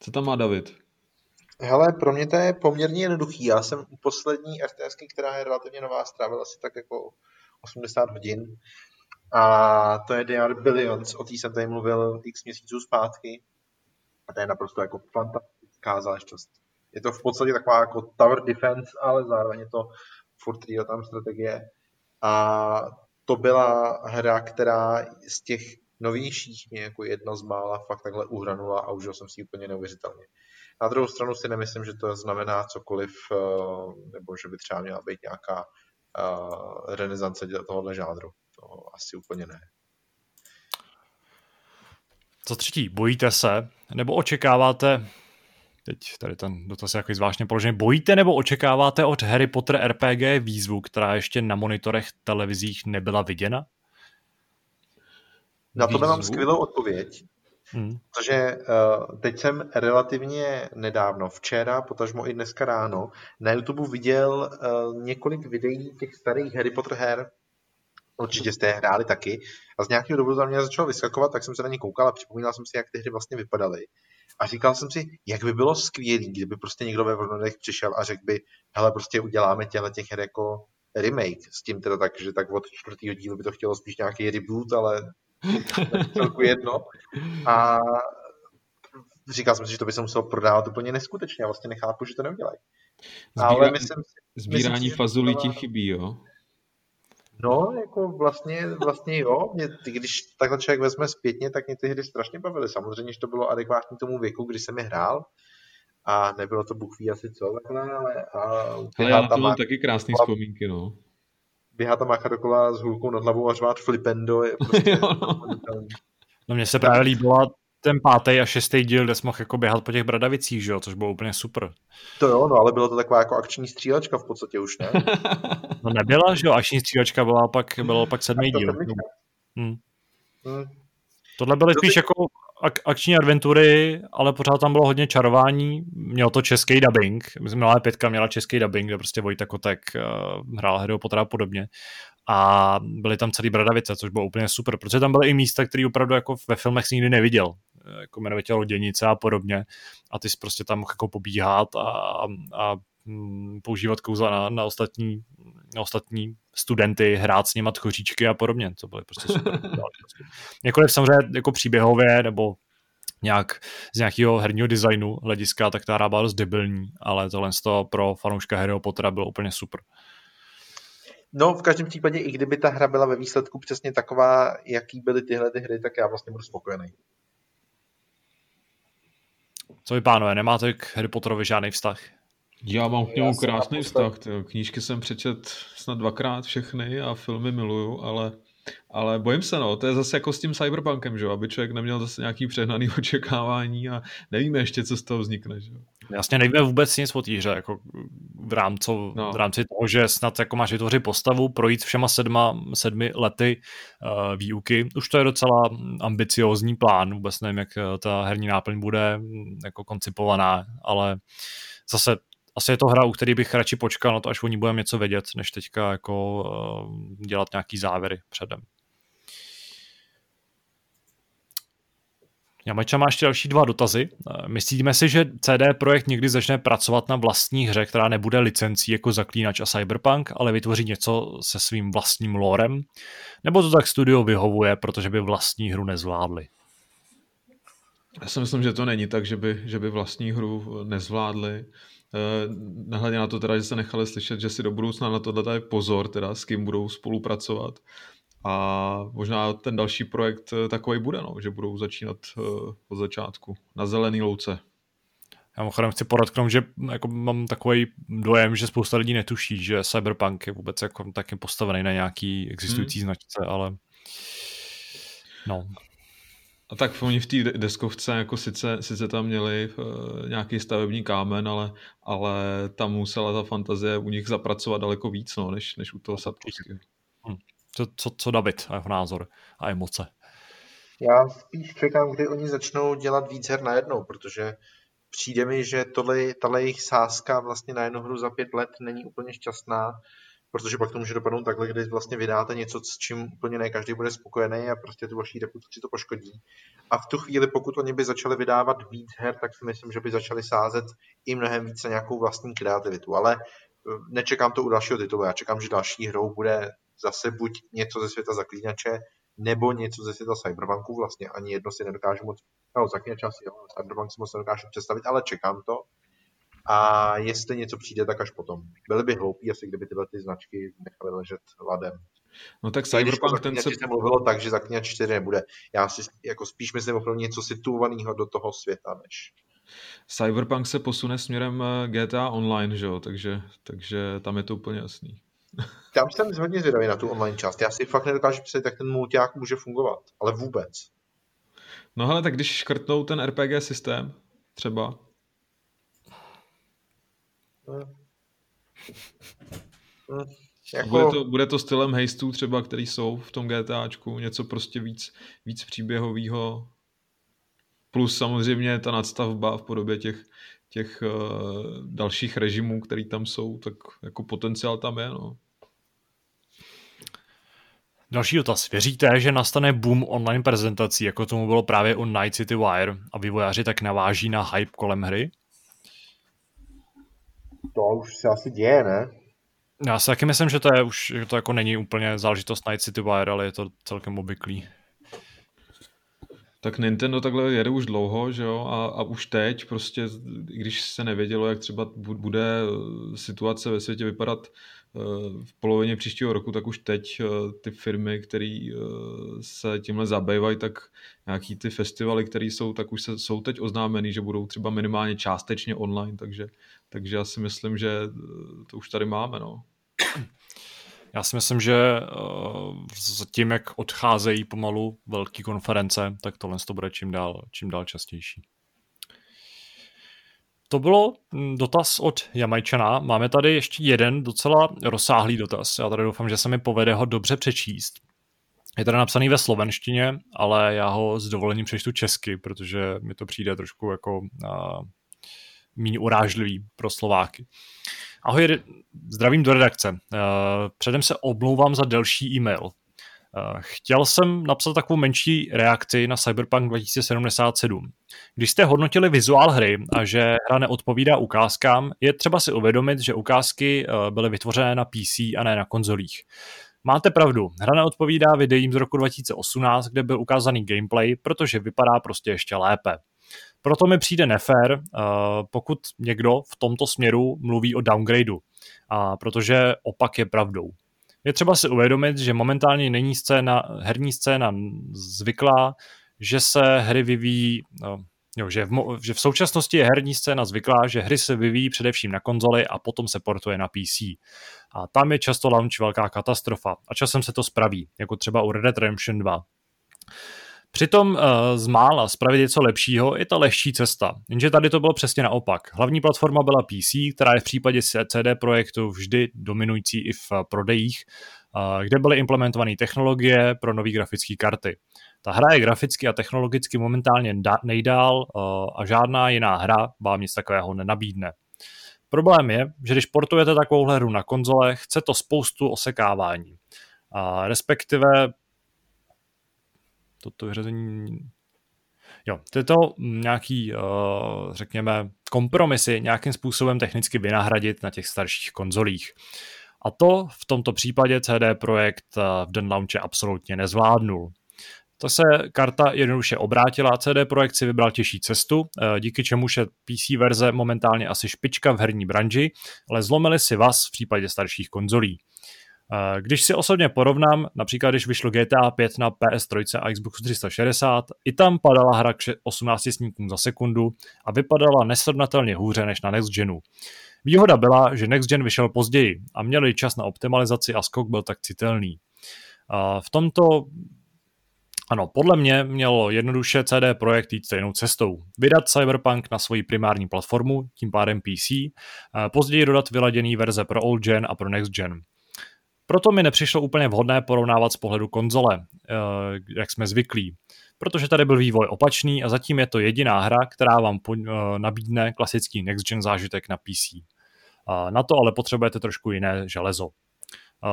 B: Co tam má David?
D: Hele, pro mě to je poměrně jednoduchý. Já jsem u poslední RTS, která je relativně nová, strávil asi tak jako 80 hodin. A to je DR Billions, o té jsem tady mluvil x měsíců zpátky. A to je naprosto jako fantastická záležitost. Je to v podstatě taková jako tower defense, ale zároveň je to furt tam strategie. A to byla hra, která z těch novějších mě jako jedna z mála fakt takhle uhranula a užil jsem si úplně neuvěřitelně. Na druhou stranu si nemyslím, že to znamená cokoliv, eh, nebo že by třeba měla být nějaká uh, renesance tohohle žánru. To asi úplně ne.
A: Za třetí, bojíte se nebo očekáváte teď tady ten dotaz je jako zvláštně položený. Bojíte nebo očekáváte od Harry Potter RPG výzvu, která ještě na monitorech televizích nebyla viděna?
D: Na to mám skvělou odpověď. Hmm. Protože uh, teď jsem relativně nedávno, včera, potažmo i dneska ráno, na YouTube viděl uh, několik videí těch starých Harry Potter her. Určitě jste je hráli taky. A z nějakého důvodu za mě začalo vyskakovat, tak jsem se na ně koukal a připomínal jsem si, jak ty hry vlastně vypadaly. A říkal jsem si, jak by bylo skvělé, kdyby prostě někdo ve Vlnodech přišel a řekl by, hele, prostě uděláme těhle těch her jako remake, s tím teda tak, že tak od čtvrtého dílu by to chtělo spíš nějaký reboot, ale celku jedno. A říkal jsem si, že to by se muselo prodávat úplně neskutečně a vlastně nechápu, že to neudělají.
B: Zbíra, Ale myslím si, sbírání myslím, fazulí ti chybí, jo?
D: No, jako vlastně, vlastně jo. Mě, když takhle člověk vezme zpětně, tak mě ty hry strašně bavily. Samozřejmě, že to bylo adekvátní tomu věku, kdy jsem je hrál. A nebylo to Bůh ví asi co takhle, ale... A
B: Hele, já na to mám taky krásné vzpomínky, no.
D: Běhá tam mácha dokola s hůlkou nad hlavou a řvát flipendo je prostě... jo, no.
A: no mně se právě líbila ten pátý a šestý díl, kde jsme mohl jako běhat po těch bradavicích, že jo, což bylo úplně super.
D: To jo, no ale bylo to taková jako akční střílečka v podstatě už, ne?
A: no nebyla, že jo, akční střílečka byla pak, bylo pak sedmý díl. Hmm.
D: Hmm.
A: Tohle byly spíš jako ak- akční adventury, ale pořád tam bylo hodně čarování. Mělo to český dubbing. Myslím, že pětka měla český dubbing, kde prostě Vojta Kotek uh, hrál Pottera a podobně. A byly tam celý bradavice, což bylo úplně super, protože tam byly i místa, které opravdu jako ve filmech nikdy neviděl. Jako jmenovitě loděnice a podobně. A ty jsi prostě tam jako pobíhat a, a, používat kouzla na, na ostatní na ostatní studenty, hrát s nimi tchoříčky a podobně, co byly prostě super. Jakkoliv samozřejmě jako příběhově nebo nějak z nějakého herního designu hlediska, tak ta hra byla dost debilní, ale tohle z toho pro fanouška Harryho Pottera bylo úplně super.
D: No, v každém případě, i kdyby ta hra byla ve výsledku přesně taková, jaký byly tyhle ty hry, tak já vlastně budu spokojený.
A: Co vy, pánové, nemáte k Harry Potterovi žádný vztah?
B: Já mám k němu krásný vztah. Tyjo. Knížky jsem přečet snad dvakrát všechny a filmy miluju, ale, ale bojím se, no, to je zase jako s tím cyberpunkem, že aby člověk neměl zase nějaký přehnaný očekávání a nevíme ještě, co z toho vznikne. Že?
A: Jasně, nevíme vůbec nic o té hře, jako v, rámci, no. v rámci toho, že snad jako máš vytvořit postavu, projít všema sedma, sedmi lety uh, výuky. Už to je docela ambiciózní plán, vůbec nevím, jak eh, ta herní náplň bude mm, jako koncipovaná, ale zase asi je to hra, u který bych radši počkal na to, až o ní budeme něco vědět, než teďka jako uh, dělat nějaký závěry předem. Jamajča má ještě další dva dotazy. Eh, myslíme si, že CD Projekt někdy začne pracovat na vlastní hře, která nebude licencí jako Zaklínač a Cyberpunk, ale vytvoří něco se svým vlastním lorem? Nebo to tak studio vyhovuje, protože by vlastní hru nezvládli?
B: Já si myslím, že to není tak, že by, že by vlastní hru nezvládli. Eh, nehledě na to teda, že se nechali slyšet, že si do budoucna na tohle dají pozor, teda s kým budou spolupracovat. A možná ten další projekt eh, takový bude, no, že budou začínat eh, od začátku na zelený louce.
A: Já mimochodem chci podotknout, že jako mám takový dojem, že spousta lidí netuší, že Cyberpunk je vůbec jako taky postavený na nějaký existující hmm. značce, ale no.
B: A tak oni v té deskovce jako sice, sice tam měli uh, nějaký stavební kámen, ale, ale tam musela ta fantazie u nich zapracovat daleko víc, no, než, než u toho Sapkowskiego.
A: Hm. Co, co, co David a jeho názor a emoce?
D: Já spíš čekám, kdy oni začnou dělat víc her najednou, protože přijde mi, že tohle, tahle jejich sázka vlastně na jednu hru za pět let není úplně šťastná protože pak to může dopadnout takhle, kdy vlastně vydáte něco, s čím úplně ne každý bude spokojený a prostě tu vaší reputaci to poškodí. A v tu chvíli, pokud oni by začali vydávat víc her, tak si myslím, že by začali sázet i mnohem více nějakou vlastní kreativitu. Ale eh, nečekám to u dalšího titulu. Já čekám, že další hrou bude zase buď něco ze světa zaklínače, nebo něco ze světa Cyberpunku. Vlastně ani jedno si nedokážu moc, no zaklínače asi jo, Cyberpunk si moc nedokážu představit, ale čekám to a jestli něco přijde, tak až potom. Byly by hloupí asi, kdyby tyhle ty značky nechaly ležet ladem.
B: No tak Cyberpunk ten se...
D: se mluvilo tak, že Zaklínač 4 nebude. Já si jako spíš myslím opravdu něco situovaného do toho světa, než...
B: Cyberpunk se posune směrem eh, GTA Online, že jo? Takže, takže tam je to úplně jasný.
D: Tam jsem hodně zvědavý na tu online část. Já si fakt nedokážu představit, jak ten multiák může fungovat. Ale vůbec.
B: No hele, tak když škrtnou ten RPG systém, třeba, jako... Bude, to, bude to stylem hejstů třeba, který jsou v tom GTAčku, něco prostě víc, víc příběhového. Plus samozřejmě ta nadstavba v podobě těch, těch uh, dalších režimů, který tam jsou, tak jako potenciál tam je. No.
A: Další dotaz. Věříte, že nastane boom online prezentací, jako tomu bylo právě u Night City Wire a vývojáři tak naváží na hype kolem hry?
D: To už se asi děje, ne?
A: Já si taky myslím, že to je už, že to jako není úplně záležitost Night City Wire, ale je to celkem obvyklý.
B: Tak Nintendo takhle jede už dlouho, že jo, a, a už teď prostě, i když se nevědělo, jak třeba bude situace ve světě vypadat v polovině příštího roku, tak už teď eh, ty firmy, které eh, se tímhle zabývají, tak nějaký ty festivaly, které jsou, tak už se, jsou teď oznámený, že budou třeba minimálně částečně online, takže, takže já si myslím, že eh, to už tady máme, no.
A: Já si myslím, že s tím, jak odcházejí pomalu velké konference, tak tohle to bude čím dál, čím dál častější. To bylo mm, dotaz od Jamajčana. Máme tady ještě jeden docela rozsáhlý dotaz. Já tady doufám, že se mi povede ho dobře přečíst. Je teda napsaný ve slovenštině, ale já ho s dovolením přečtu česky, protože mi to přijde trošku jako uh, méně urážlivý pro Slováky. Ahoj, zdravím do redakce. Uh, předem se omlouvám za delší e-mail. Eh, chtěl jsem napsat takovou menší reakci na Cyberpunk 2077. Když jste hodnotili vizuál hry a že hra neodpovídá ukázkám, je třeba si uvědomit, že ukázky eh, byly vytvořené na PC a ne na konzolích. Máte pravdu, hra neodpovídá videím z roku 2018, kde byl ukázaný gameplay, protože vypadá prostě ještě lépe. Proto mi přijde nefér, eh, pokud někdo v tomto směru mluví o downgradeu, protože opak je pravdou. Je třeba si uvědomit, že momentálně není scéna, herní scéna zvyklá, že se hry vyvíjí, no, jo, že, v, že v současnosti je herní scéna zvyklá, že hry se vyvíjí především na konzoli a potom se portuje na PC. A tam je často launch velká katastrofa a časem se to spraví, jako třeba u Red Dead Redemption 2. Přitom uh, z mála spravit něco lepšího je ta lehčí cesta, jenže tady to bylo přesně naopak. Hlavní platforma byla PC, která je v případě CD Projektu vždy dominující i v prodejích, uh, kde byly implementované technologie pro nové grafické karty. Ta hra je graficky a technologicky momentálně nejdál a žádná jiná hra vám nic takového nenabídne. Problém je, že když portujete takovou hru na konzole, chce to spoustu osekávání. A respektive toto vyřazení Jo, tyto nějaký, uh, řekněme, kompromisy nějakým způsobem technicky vynahradit na těch starších konzolích. A to v tomto případě CD Projekt uh, v Den Launche absolutně nezvládnul. To se karta jednoduše obrátila, CD Projekt si vybral těžší cestu, uh, díky čemuž je PC verze momentálně asi špička v herní branži, ale zlomili si vás v případě starších konzolí. Když si osobně porovnám, například když vyšlo GTA 5 na PS3 a Xbox 360, i tam padala hra k 18 snímkům za sekundu a vypadala nesrovnatelně hůře než na Next Genu. Výhoda byla, že Next Gen vyšel později a měli čas na optimalizaci a skok byl tak citelný. V tomto ano, podle mě mělo jednoduše CD Projekt jít stejnou cestou. Vydat Cyberpunk na svoji primární platformu, tím pádem PC, později dodat vyladěný verze pro old gen a pro next gen. Proto mi nepřišlo úplně vhodné porovnávat z pohledu konzole, eh, jak jsme zvyklí. Protože tady byl vývoj opačný a zatím je to jediná hra, která vám eh, nabídne klasický next gen zážitek na PC. Na to ale potřebujete trošku jiné železo.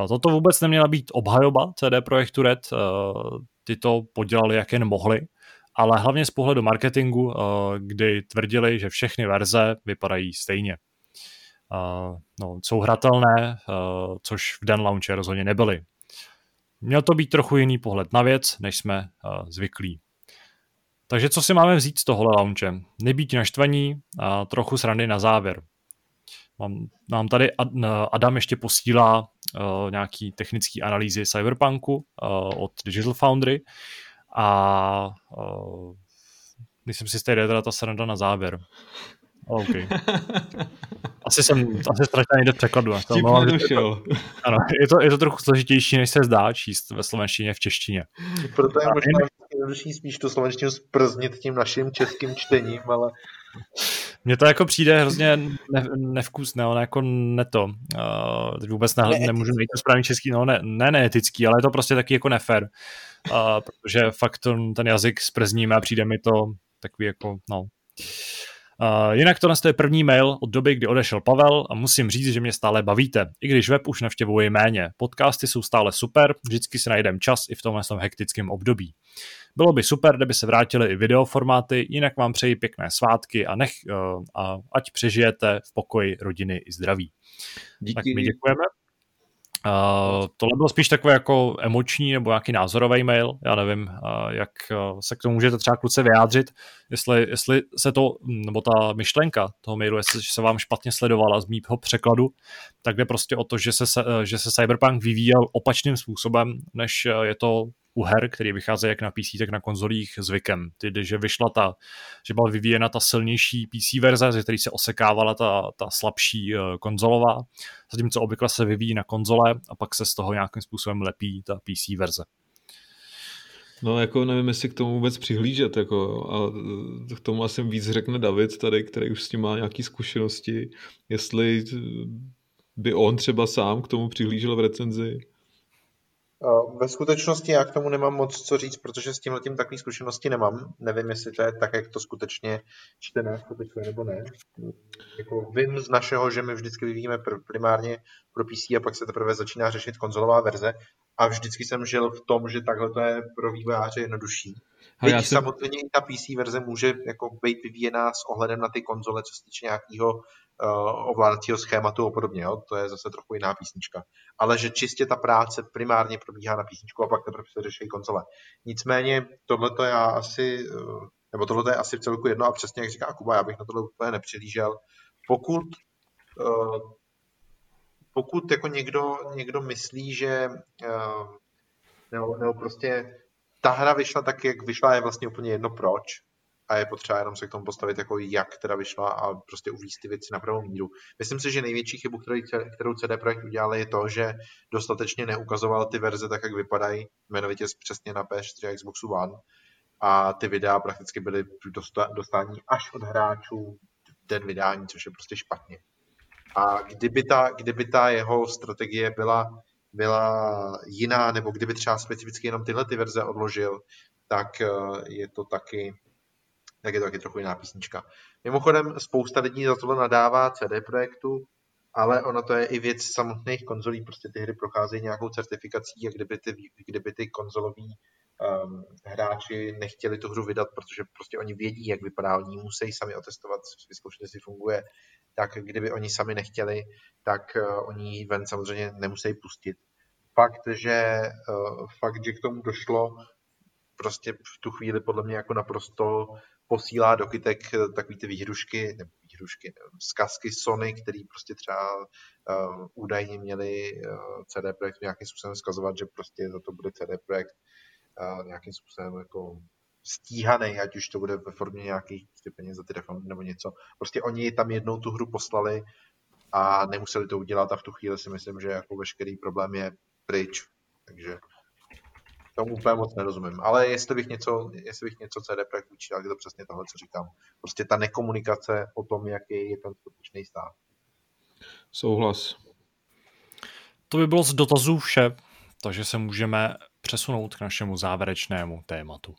A: Toto vůbec neměla být obhajoba CD Projektu Red, eh, ty to podělali jak jen mohli, ale hlavně z pohledu marketingu, kdy tvrdili, že všechny verze vypadají stejně no, jsou hratelné, uh, což v den launche rozhodně nebyly. Měl to být trochu jiný pohled na věc, než jsme uh, zvyklí. Takže co si máme vzít z tohohle launche? Nebýt naštvaní a trochu srandy na závěr. Mám, nám tady Adam ještě posílá uh, nějaký technický analýzy Cyberpunku uh, od Digital Foundry a uh, myslím si, že teda ta sranda na závěr. OK. Asi jsem, asi ztratil někde překladu.
B: Vtip no, nedošel.
A: Ano, je to, je to trochu složitější, než se zdá číst ve slovenštině v češtině.
D: Proto je možná jednodušší spíš tu slovenštinu sprznit tím naším českým čtením, ale...
A: Mně to jako přijde hrozně ne, nevkusné, ale jako ne to. Uh, teď vůbec ne, nemůžu najít to správný český, no ne, ne neetický, ale je to prostě taky jako nefér. Uh, protože fakt ten, ten jazyk sprzníme a přijde mi to takový jako, no, Uh, jinak to je první mail od doby, kdy odešel Pavel a musím říct, že mě stále bavíte, i když web už navštěvuji méně. Podcasty jsou stále super, vždycky si najdem čas i v tomhle hektickém období. Bylo by super, kdyby se vrátily i videoformáty, jinak vám přeji pěkné svátky a, nech, uh, a ať přežijete v pokoji rodiny i zdraví. Díky. Tak my děkujeme. Uh, tohle bylo spíš takový jako emoční nebo nějaký názorový mail, já nevím, uh, jak uh, se k tomu můžete třeba kluce vyjádřit, jestli, jestli se to, nebo ta myšlenka toho mailu, jestli se vám špatně sledovala z mýho překladu, tak jde prostě o to, že se, že se Cyberpunk vyvíjel opačným způsobem, než je to u her, který vycházejí jak na PC, tak na konzolích zvykem. Tedy, že vyšla ta, že byla vyvíjena ta silnější PC verze, ze který se osekávala ta, ta slabší uh, konzolová, zatímco obvykle se vyvíjí na konzole a pak se z toho nějakým způsobem lepí ta PC verze.
B: No jako nevím, jestli k tomu vůbec přihlížet, jako a k tomu asi víc řekne David tady, který už s tím má nějaké zkušenosti, jestli by on třeba sám k tomu přihlížel v recenzi.
D: Ve skutečnosti já k tomu nemám moc co říct, protože s tím letím takový zkušenosti nemám. Nevím, jestli to je tak, jak to skutečně čtenář popisuje nebo ne. Jako vím z našeho, že my vždycky vyvíjíme primárně pro PC a pak se teprve začíná řešit konzolová verze a vždycky jsem žil v tom, že takhle to je pro vývojáře jednodušší. Byť jsem... samozřejmě i ta PC verze může jako být vyvíjená s ohledem na ty konzole, co se týče nějakého ovládacího schématu a podobně. Jo? To je zase trochu jiná písnička. Ale že čistě ta práce primárně probíhá na písničku a pak teprve se řeší konzole. Nicméně tohle to já asi, uh, nebo tohle je asi v celku jedno a přesně jak říká Kuba, já bych na tohle úplně nepřihlížel. Pokud uh, pokud jako někdo, někdo myslí, že nebo, nebo prostě ta hra vyšla tak, jak vyšla, je vlastně úplně jedno proč a je potřeba jenom se k tomu postavit, jako jak teda vyšla a prostě uvíct ty věci na pravou míru. Myslím si, že největší chybu, kterou CD Projekt udělal, je to, že dostatečně neukazoval ty verze tak, jak vypadají, jmenovitě přesně na PS3 a Xboxu One a ty videa prakticky byly dostání až od hráčů den vydání, což je prostě špatně. A kdyby ta, kdyby ta jeho strategie byla byla jiná, nebo kdyby třeba specificky jenom tyhle ty verze odložil, tak eh, je to taky tak je to taky trochu jiná písnička. Mimochodem, spousta lidí za tohle nadává CD Projektu, ale ono to je i věc samotných konzolí, prostě ty hry procházejí nějakou certifikací a kdyby ty, kdyby ty konzoloví um, hráči nechtěli tu hru vydat, protože prostě oni vědí, jak vypadá, oni musí sami otestovat, vyzkoušet, jestli funguje, tak kdyby oni sami nechtěli, tak uh, oni ji ven samozřejmě nemusí pustit. Fakt, že, uh, fakt, že k tomu došlo, prostě v tu chvíli podle mě jako naprosto posílá do kytek eh, takový ty výhrušky, nebo výhrušky, zkazky Sony, který prostě třeba uh, údajně měli uh, CD Projekt nějakým způsobem zkazovat, že prostě za to bude CD Projekt uh, nějakým způsobem jako stíhaný, ať už to bude ve formě nějakých prostě peněz za ty refundy nebo něco. Prostě oni tam jednou tu hru poslali a nemuseli to udělat a v tu chvíli si myslím, že jako veškerý problém je pryč. Takže tomu úplně moc nerozumím. Ale jestli bych něco, jestli bych něco CD Projekt učil, tak je to přesně tohle, co říkám. Prostě ta nekomunikace o tom, jaký je ten skutečný stav.
B: Souhlas.
A: To by bylo z dotazů vše, takže se můžeme přesunout k našemu závěrečnému tématu.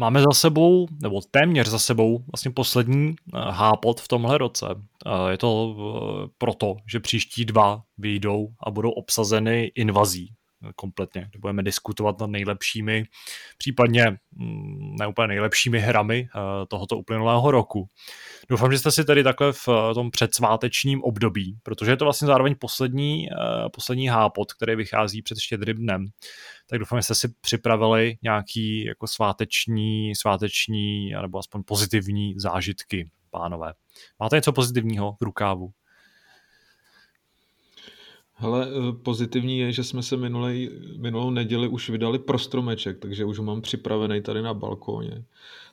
A: Máme za sebou, nebo téměř za sebou, vlastně poslední eh, hápot v tomhle roce. Eh, je to eh, proto, že příští dva vyjdou a budou obsazeny invazí kompletně. Budeme diskutovat nad nejlepšími, případně mm, ne úplně nejlepšími hrami eh, tohoto uplynulého roku. Doufám, že jste si tady takhle v eh, tom předsvátečním období, protože je to vlastně zároveň poslední, eh, poslední hápot, který vychází před štědrým dnem, tak doufám, že jste si připravili nějaký jako sváteční, sváteční, nebo aspoň pozitivní zážitky, pánové. Máte něco pozitivního v rukávu?
B: Hele, eh, pozitivní je, že jsme se minulej, minulou neděli už vydali pro stromeček, takže už ho mám připravený tady na balkóně.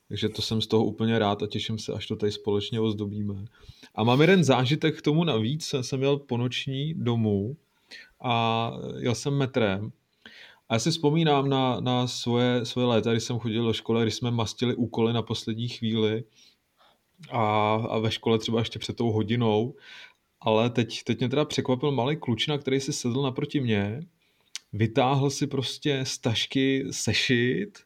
B: Takže to jsem z toho úplně rád a těším se, až to tady společně ozdobíme. A mám jeden zážitek k tomu navíc. Jsem jel po noční domů a jel jsem metrem a já si vzpomínám na, na svoje, svoje léta, když jsem chodil do školy, když jsme mastili úkoly na poslední chvíli a, a ve škole třeba ještě před tou hodinou ale teď, teď mě teda překvapil malý klučina, který si sedl naproti mě, vytáhl si prostě z tašky sešit,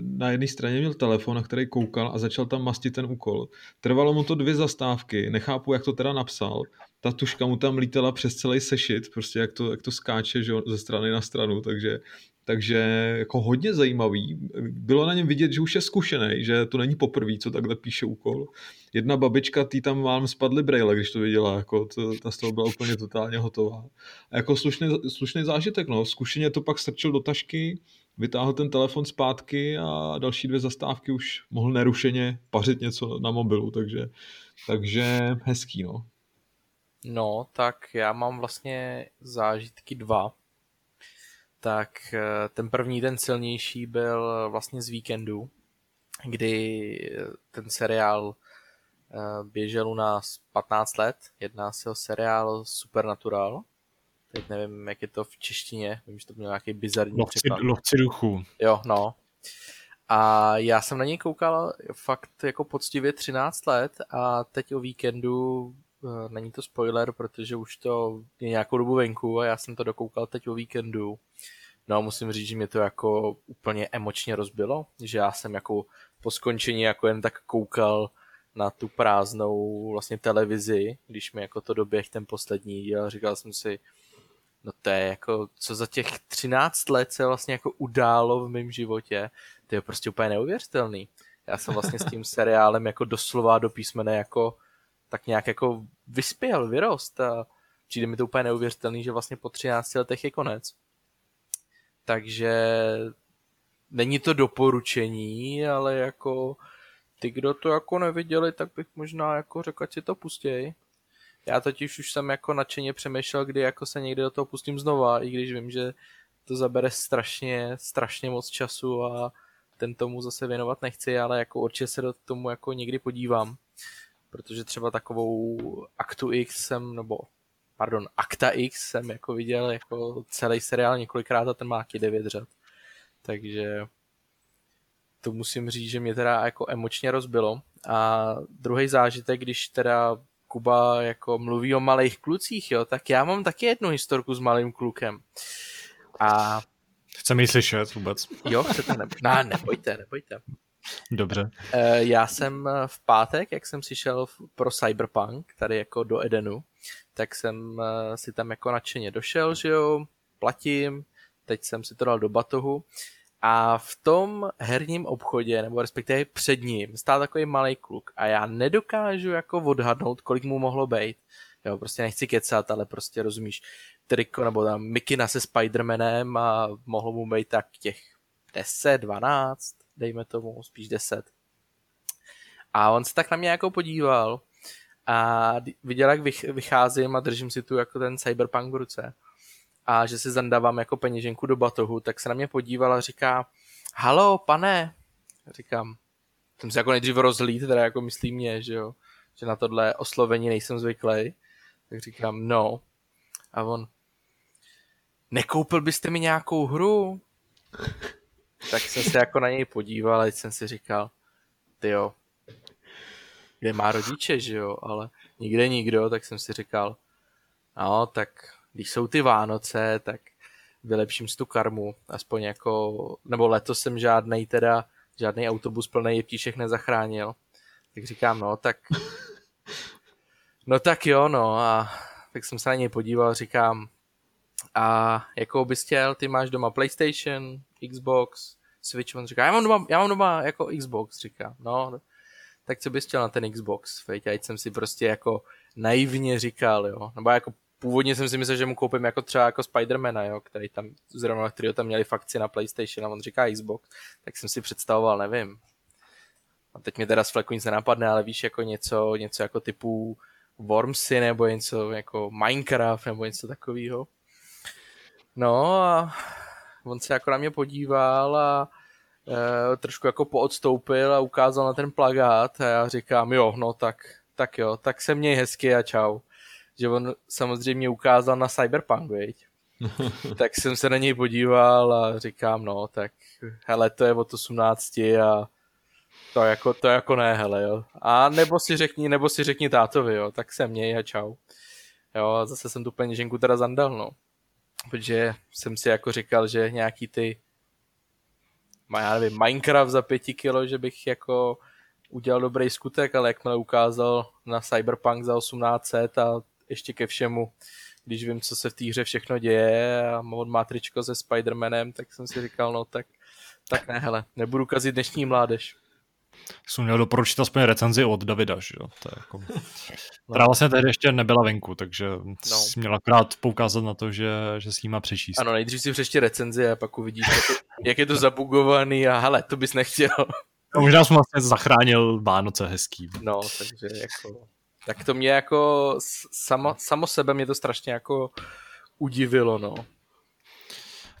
B: na jedné straně měl telefon, na který koukal a začal tam mastit ten úkol. Trvalo mu to dvě zastávky, nechápu, jak to teda napsal. Ta tuška mu tam lítala přes celý sešit, prostě jak to, jak to skáče že, ze strany na stranu, takže takže jako hodně zajímavý. Bylo na něm vidět, že už je zkušený, že to není poprvé, co takhle píše úkol. Jedna babička, tý tam vám spadly braille, když to viděla, jako to, ta z toho byla úplně totálně hotová. A jako slušný, slušný zážitek, no. Zkušeně to pak strčil do tašky, vytáhl ten telefon zpátky a další dvě zastávky už mohl nerušeně pařit něco na mobilu, takže, takže hezký, no.
C: No, tak já mám vlastně zážitky dva tak eh, ten první, ten silnější byl vlastně z víkendu, kdy ten seriál eh, běžel u nás 15 let. Jedná se o seriál Supernatural. Teď nevím, jak je to v češtině. Vím, že to byl nějaký bizarní
A: lovci, překlad. Lovci duchu.
C: Jo, no. A já jsem na něj koukal fakt jako poctivě 13 let a teď o víkendu, eh, není to spoiler, protože už to je nějakou dobu venku a já jsem to dokoukal teď o víkendu. No a musím říct, že mě to jako úplně emočně rozbilo, že já jsem jako po skončení jako jen tak koukal na tu prázdnou vlastně televizi, když mi jako to doběh ten poslední díl, říkal jsem si, no to je jako, co za těch 13 let se vlastně jako událo v mém životě, to je prostě úplně neuvěřitelný. Já jsem vlastně s tím seriálem jako doslova do písmene jako tak nějak jako vyspěl, vyrost a přijde mi to úplně neuvěřitelný, že vlastně po 13 letech je konec. Takže není to doporučení, ale jako ty, kdo to jako neviděli, tak bych možná jako řekl, ať si to pustěj. Já totiž už jsem jako nadšeně přemýšlel, kdy jako se někdy do toho pustím znova, i když vím, že to zabere strašně, strašně moc času a ten tomu zase věnovat nechci, ale jako určitě se do tomu jako někdy podívám. Protože třeba takovou Aktu X jsem, nebo pardon, Akta X jsem jako viděl jako celý seriál několikrát a ten má taky 9 řad. Takže to musím říct, že mě teda jako emočně rozbilo. A druhý zážitek, když teda Kuba jako mluví o malých klucích, jo, tak já mám taky jednu historku s malým klukem. A
A: Chceme ji slyšet vůbec.
C: Jo, chcete? Ne... No, nebojte, nebojte.
A: Dobře.
C: Eh, já jsem v pátek, jak jsem přišel pro Cyberpunk, tady jako do Edenu, tak jsem eh, si tam jako nadšeně došel, že jo, platím, teď jsem si to dal do batohu a v tom herním obchodě, nebo respektive před ním, stál takový malý kluk a já nedokážu jako odhadnout, kolik mu mohlo být. Jo, prostě nechci kecat, ale prostě rozumíš, triko, nebo tam Mikina se Spidermanem a mohlo mu být tak těch 10, 12, dejme tomu, spíš 10. A on se tak na mě jako podíval a viděl, jak vycházím a držím si tu jako ten cyberpunk v ruce a že si zandávám jako peněženku do batohu, tak se na mě podíval a říká, halo, pane, říkám, jsem se jako nejdřív rozhlíd, teda jako myslí mě, že jo, že na tohle oslovení nejsem zvyklý, tak říkám, no. A on, nekoupil byste mi nějakou hru? Tak jsem se jako na něj podíval a jsem si říkal, ty jo, kde má rodiče, že jo, ale nikde nikdo, tak jsem si říkal, no, tak když jsou ty Vánoce, tak vylepším si tu karmu, aspoň jako, nebo letos jsem žádnej teda, žádný autobus plný jeptíšek nezachránil. Tak říkám, no, tak no tak jo, no a tak jsem se na něj podíval, říkám, a jako bys chtěl, ty máš doma PlayStation, Xbox, Switch, on říká, já mám doma, já mám doma jako Xbox, říká, no, tak co bys chtěl na ten Xbox, veď, ať jsem si prostě jako naivně říkal, jo, nebo jako původně jsem si myslel, že mu koupím jako třeba jako Spidermana, jo, který tam, zrovna který tam měli fakci na PlayStation a on říká Xbox, tak jsem si představoval, nevím. A teď mi teda z fleku nic nenapadne, ale víš, jako něco, něco jako typu Wormsy nebo něco jako Minecraft nebo něco takového. No a on se jako na mě podíval a e, trošku jako poodstoupil a ukázal na ten plagát a já říkám, jo, no tak, tak jo, tak se měj hezky a čau. Že on samozřejmě ukázal na Cyberpunk, veď? tak jsem se na něj podíval a říkám, no, tak hele, to je od 18 a to jako, to jako ne, hele, jo. A nebo si řekni, nebo si řekni tátovi, jo, tak se měj a čau. Jo, a zase jsem tu peněženku teda zandal, no protože jsem si jako říkal, že nějaký ty já nevím, Minecraft za pěti kilo, že bych jako udělal dobrý skutek, ale jakmile ukázal na Cyberpunk za 1800 a ještě ke všemu, když vím, co se v té hře všechno děje a on má tričko se Spidermanem, tak jsem si říkal, no tak, tak ne, hele, nebudu kazit dnešní mládež
A: jsem měl doporučit aspoň recenzi od Davida, že jo? To je jako... Která vlastně tehdy ještě nebyla venku, takže no. měl akorát poukázat na to, že, že s ním má přečíst.
C: Ano, nejdřív si přečti recenzi a pak uvidíš, jak je, jak je to zabugovaný a hele, to bys nechtěl.
A: No, možná jsem vlastně zachránil Vánoce hezký.
C: No, takže jako... Tak to mě jako samo, samo sebe mě to strašně jako udivilo, no.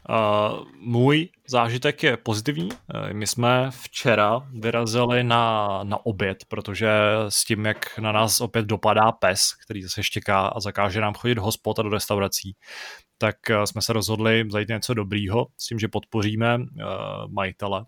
A: Uh, můj zážitek je pozitivní. Uh, my jsme včera vyrazili na, na oběd, protože s tím, jak na nás opět dopadá pes, který zase štěká a zakáže nám chodit hospod a do restaurací, tak jsme se rozhodli zajít něco dobrýho s tím, že podpoříme majitele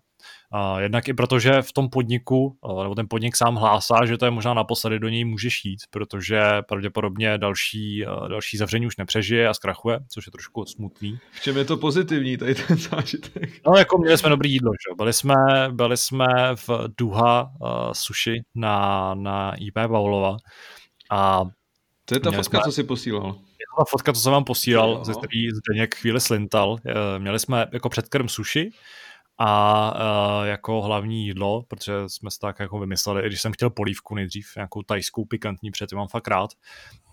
A: jednak i protože v tom podniku, nebo ten podnik sám hlásá, že to je možná naposledy do něj můžeš jít, protože pravděpodobně další, další zavření už nepřežije a zkrachuje, což je trošku smutný.
B: V čem je to pozitivní, tady ten zážitek?
A: No jako měli jsme dobrý jídlo, že? Byli jsme, byli jsme v Duha uh, sushi na, na IP Paulova a
B: to je ta fotka, jsme... co jsi posílal.
A: Ta fotka, co jsem vám posílal, no. ze který Zdeněk chvíli slintal. Měli jsme jako předkrm sushi, a uh, jako hlavní jídlo, protože jsme si tak jako vymysleli, i když jsem chtěl polívku nejdřív, nějakou tajskou pikantní, protože mám fakt rád,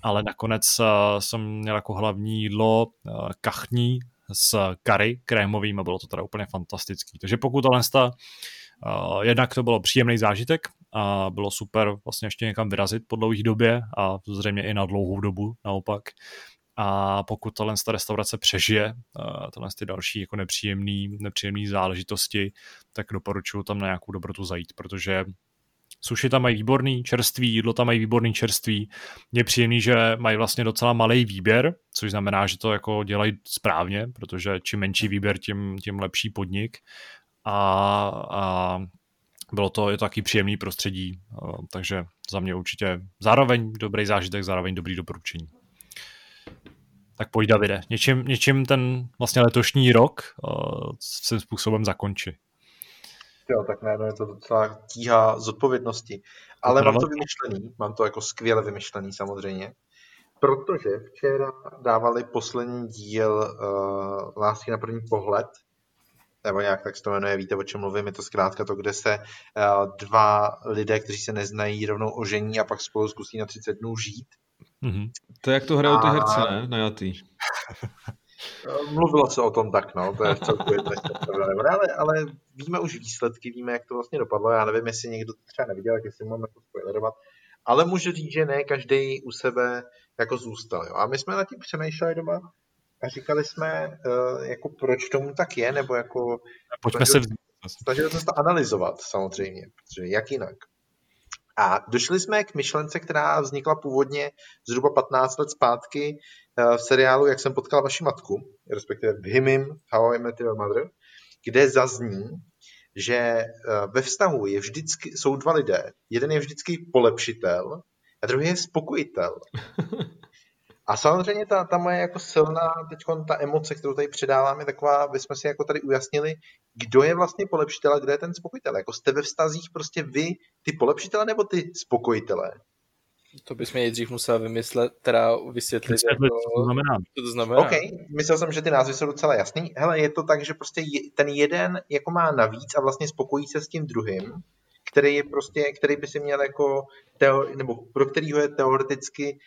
A: ale nakonec uh, jsem měl jako hlavní jídlo kachní s kary krémovým a bylo to teda úplně fantastický. Takže pokud tohle sta, jednak to bylo příjemný zážitek a bylo super vlastně ještě někam vyrazit po dlouhé době a zřejmě i na dlouhou dobu naopak. A pokud tahle ta restaurace přežije tyhle ty další jako nepříjemný, nepříjemný záležitosti, tak doporučuji tam na nějakou dobrotu zajít, protože Sushi tam mají výborný čerství, jídlo tam mají výborný čerství. Je příjemný, že mají vlastně docela malý výběr, což znamená, že to jako dělají správně, protože čím menší výběr, tím, tím lepší podnik. A, a bylo to, je to taky příjemný prostředí, takže za mě určitě zároveň dobrý zážitek, zároveň dobrý doporučení. Tak pojď Davide, něčím, něčím ten vlastně letošní rok uh, svým způsobem zakončí.
D: Jo, tak ne, no je to docela tíha zodpovědnosti. Ale mám to vymyšlený, mám to jako skvěle vymyšlený samozřejmě, protože včera dávali poslední díl uh, Lásky na první pohled, nebo nějak tak se to jmenuje, víte, o čem mluvím, je to zkrátka to, kde se uh, dva lidé, kteří se neznají, rovnou ožení a pak spolu zkusí na 30 dnů žít.
B: Mm-hmm. To je jak to hrajou ty a... herce, ne? Najatý.
D: Mluvilo se o tom tak, no, to je v celku jedno, ale, ale víme už výsledky, víme, jak to vlastně dopadlo. Já nevím, jestli někdo to třeba neviděl, jak jestli mám jako spoilerovat, ale můžu říct, že ne každý u sebe jako zůstal. Jo. A my jsme na tím přemýšleli doma a říkali jsme, uh, jako proč tomu tak je, nebo jako...
A: Pojďme se
D: Snažili jsme se to analyzovat samozřejmě, protože jak jinak. A došli jsme k myšlence, která vznikla původně zhruba 15 let zpátky eh, v seriálu Jak jsem potkal vaši matku, respektive v Himim How I Met Your Mother, kde zazní, že eh, ve vztahu je vždycky, jsou dva lidé. Jeden je vždycky polepšitel a druhý je spokojitel. A samozřejmě ta, ta moje jako silná, teď ta emoce, kterou tady předávám, je taková, aby jsme si jako tady ujasnili, kdo je vlastně polepšitel a kdo je ten spokojitel. Jako jste ve vztazích prostě vy, ty polepšitele nebo ty spokojitelé?
C: To bychom nejdřív musel vymyslet, teda vysvětlit,
A: vysvětlit jako, co to znamená.
C: Co to znamená.
D: OK, myslel jsem, že ty názvy jsou docela jasný. Hele, je to tak, že prostě ten jeden jako má navíc a vlastně spokojí se s tím druhým, který je prostě, který by si měl jako, teo, nebo pro kterýho je teoreticky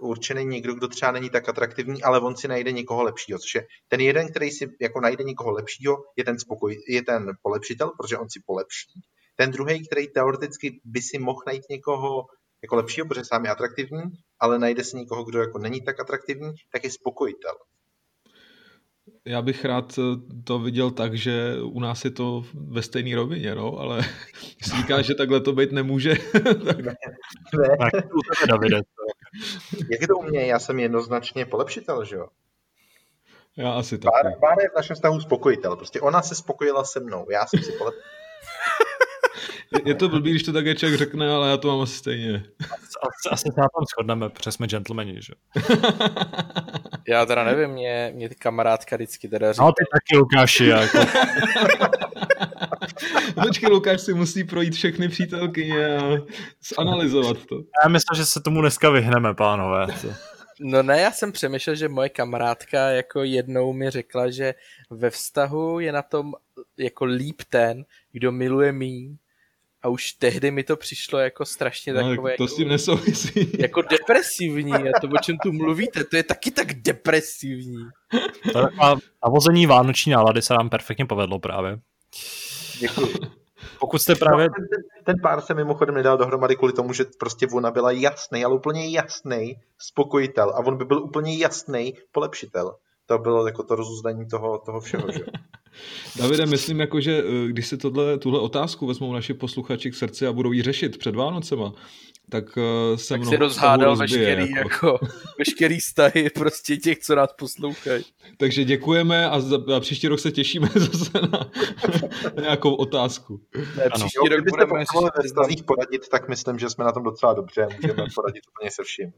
D: určený někdo, kdo třeba není tak atraktivní, ale on si najde někoho lepšího. Což je ten jeden, který si jako najde někoho lepšího, je ten, spokoj, je ten polepšitel, protože on si polepší. Ten druhý, který teoreticky by si mohl najít někoho jako lepšího, protože sám je atraktivní, ale najde si někoho, kdo jako není tak atraktivní, tak je spokojitel.
B: Já bych rád to viděl tak, že u nás je to ve stejné rovině, no, ale když říká, že takhle to být nemůže. tak... Ne,
D: ne. Jak je to u mě? Já jsem jednoznačně polepšitel, že jo?
B: Já asi tak.
D: Bára, Bára je v našem vztahu spokojitel. Prostě ona se spokojila se mnou. Já jsem si polepšitel.
B: Je to blbý, když to tak člověk řekne, ale já to mám asi stejně.
A: Asi, asi se tam shodneme, protože jsme gentlemani, že?
C: Já teda nevím, mě, mě ty kamarádka vždycky teda říká.
A: No ty taky, Lukáši, jako.
B: Počkej, Lukáš si musí projít všechny přítelkyně a zanalizovat to.
A: Já myslím, že se tomu dneska vyhneme, pánové.
C: No ne, já jsem přemýšlel, že moje kamarádka jako jednou mi řekla, že ve vztahu je na tom jako líp ten, kdo miluje míň. A už tehdy mi to přišlo jako strašně no, takové...
B: To
C: jako,
B: s tím nesouvisí.
C: Jako depresivní. A to, o čem tu mluvíte, to je taky tak depresivní.
A: To navození vánoční nálady se nám perfektně povedlo právě.
D: Děkuji.
A: Pokud jste právě...
D: No, ten, ten, ten pár se mimochodem nedal dohromady kvůli tomu, že prostě ona byla jasný, ale úplně jasný spokojitel a on by byl úplně jasný polepšitel. To bylo jako to rozuzdání toho, toho všeho. Že?
B: Davide, myslím, jako, že eh, když si tohle, tuhle otázku vezmou naši posluchači k srdci a budou ji řešit před Vánocema, tak uh, se
C: tak
B: mnou
C: si rozhádal
B: rozbije,
C: veškerý, jako. jako, veškerý stahy prostě těch, co nás poslouchají.
B: Takže děkujeme a za, a příští rok se těšíme zase na, na nějakou otázku.
C: Ne, příští jo, rok
D: budeme ve stazích poradit, tak myslím, že jsme na tom docela dobře. Můžeme poradit úplně se vším.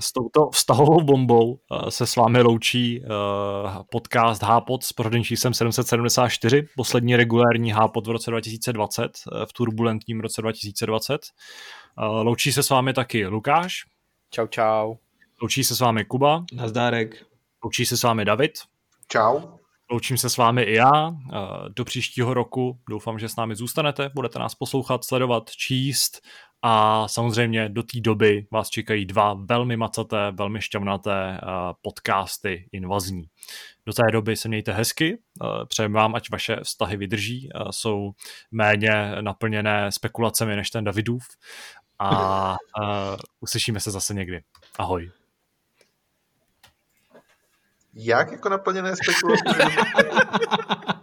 A: S touto vztahovou bombou uh, se s vámi loučí uh, podcast Hápod s pořadným číslem 774, poslední regulérní Hápod v roce 2020, uh, v turbulentním roce 2020. Loučí se s vámi taky Lukáš.
C: Čau, čau.
A: Loučí se s vámi Kuba.
B: Nazdárek.
A: Loučí se s vámi David.
D: Čau.
A: Loučím se s vámi i já. Do příštího roku doufám, že s námi zůstanete, budete nás poslouchat, sledovat, číst a samozřejmě do té doby vás čekají dva velmi macaté, velmi šťavnaté podcasty invazní. Do té doby se mějte hezky, přejeme vám, ať vaše vztahy vydrží, jsou méně naplněné spekulacemi než ten Davidův a uslyšíme se zase někdy. Ahoj.
D: Jak jako naplněné spekulace?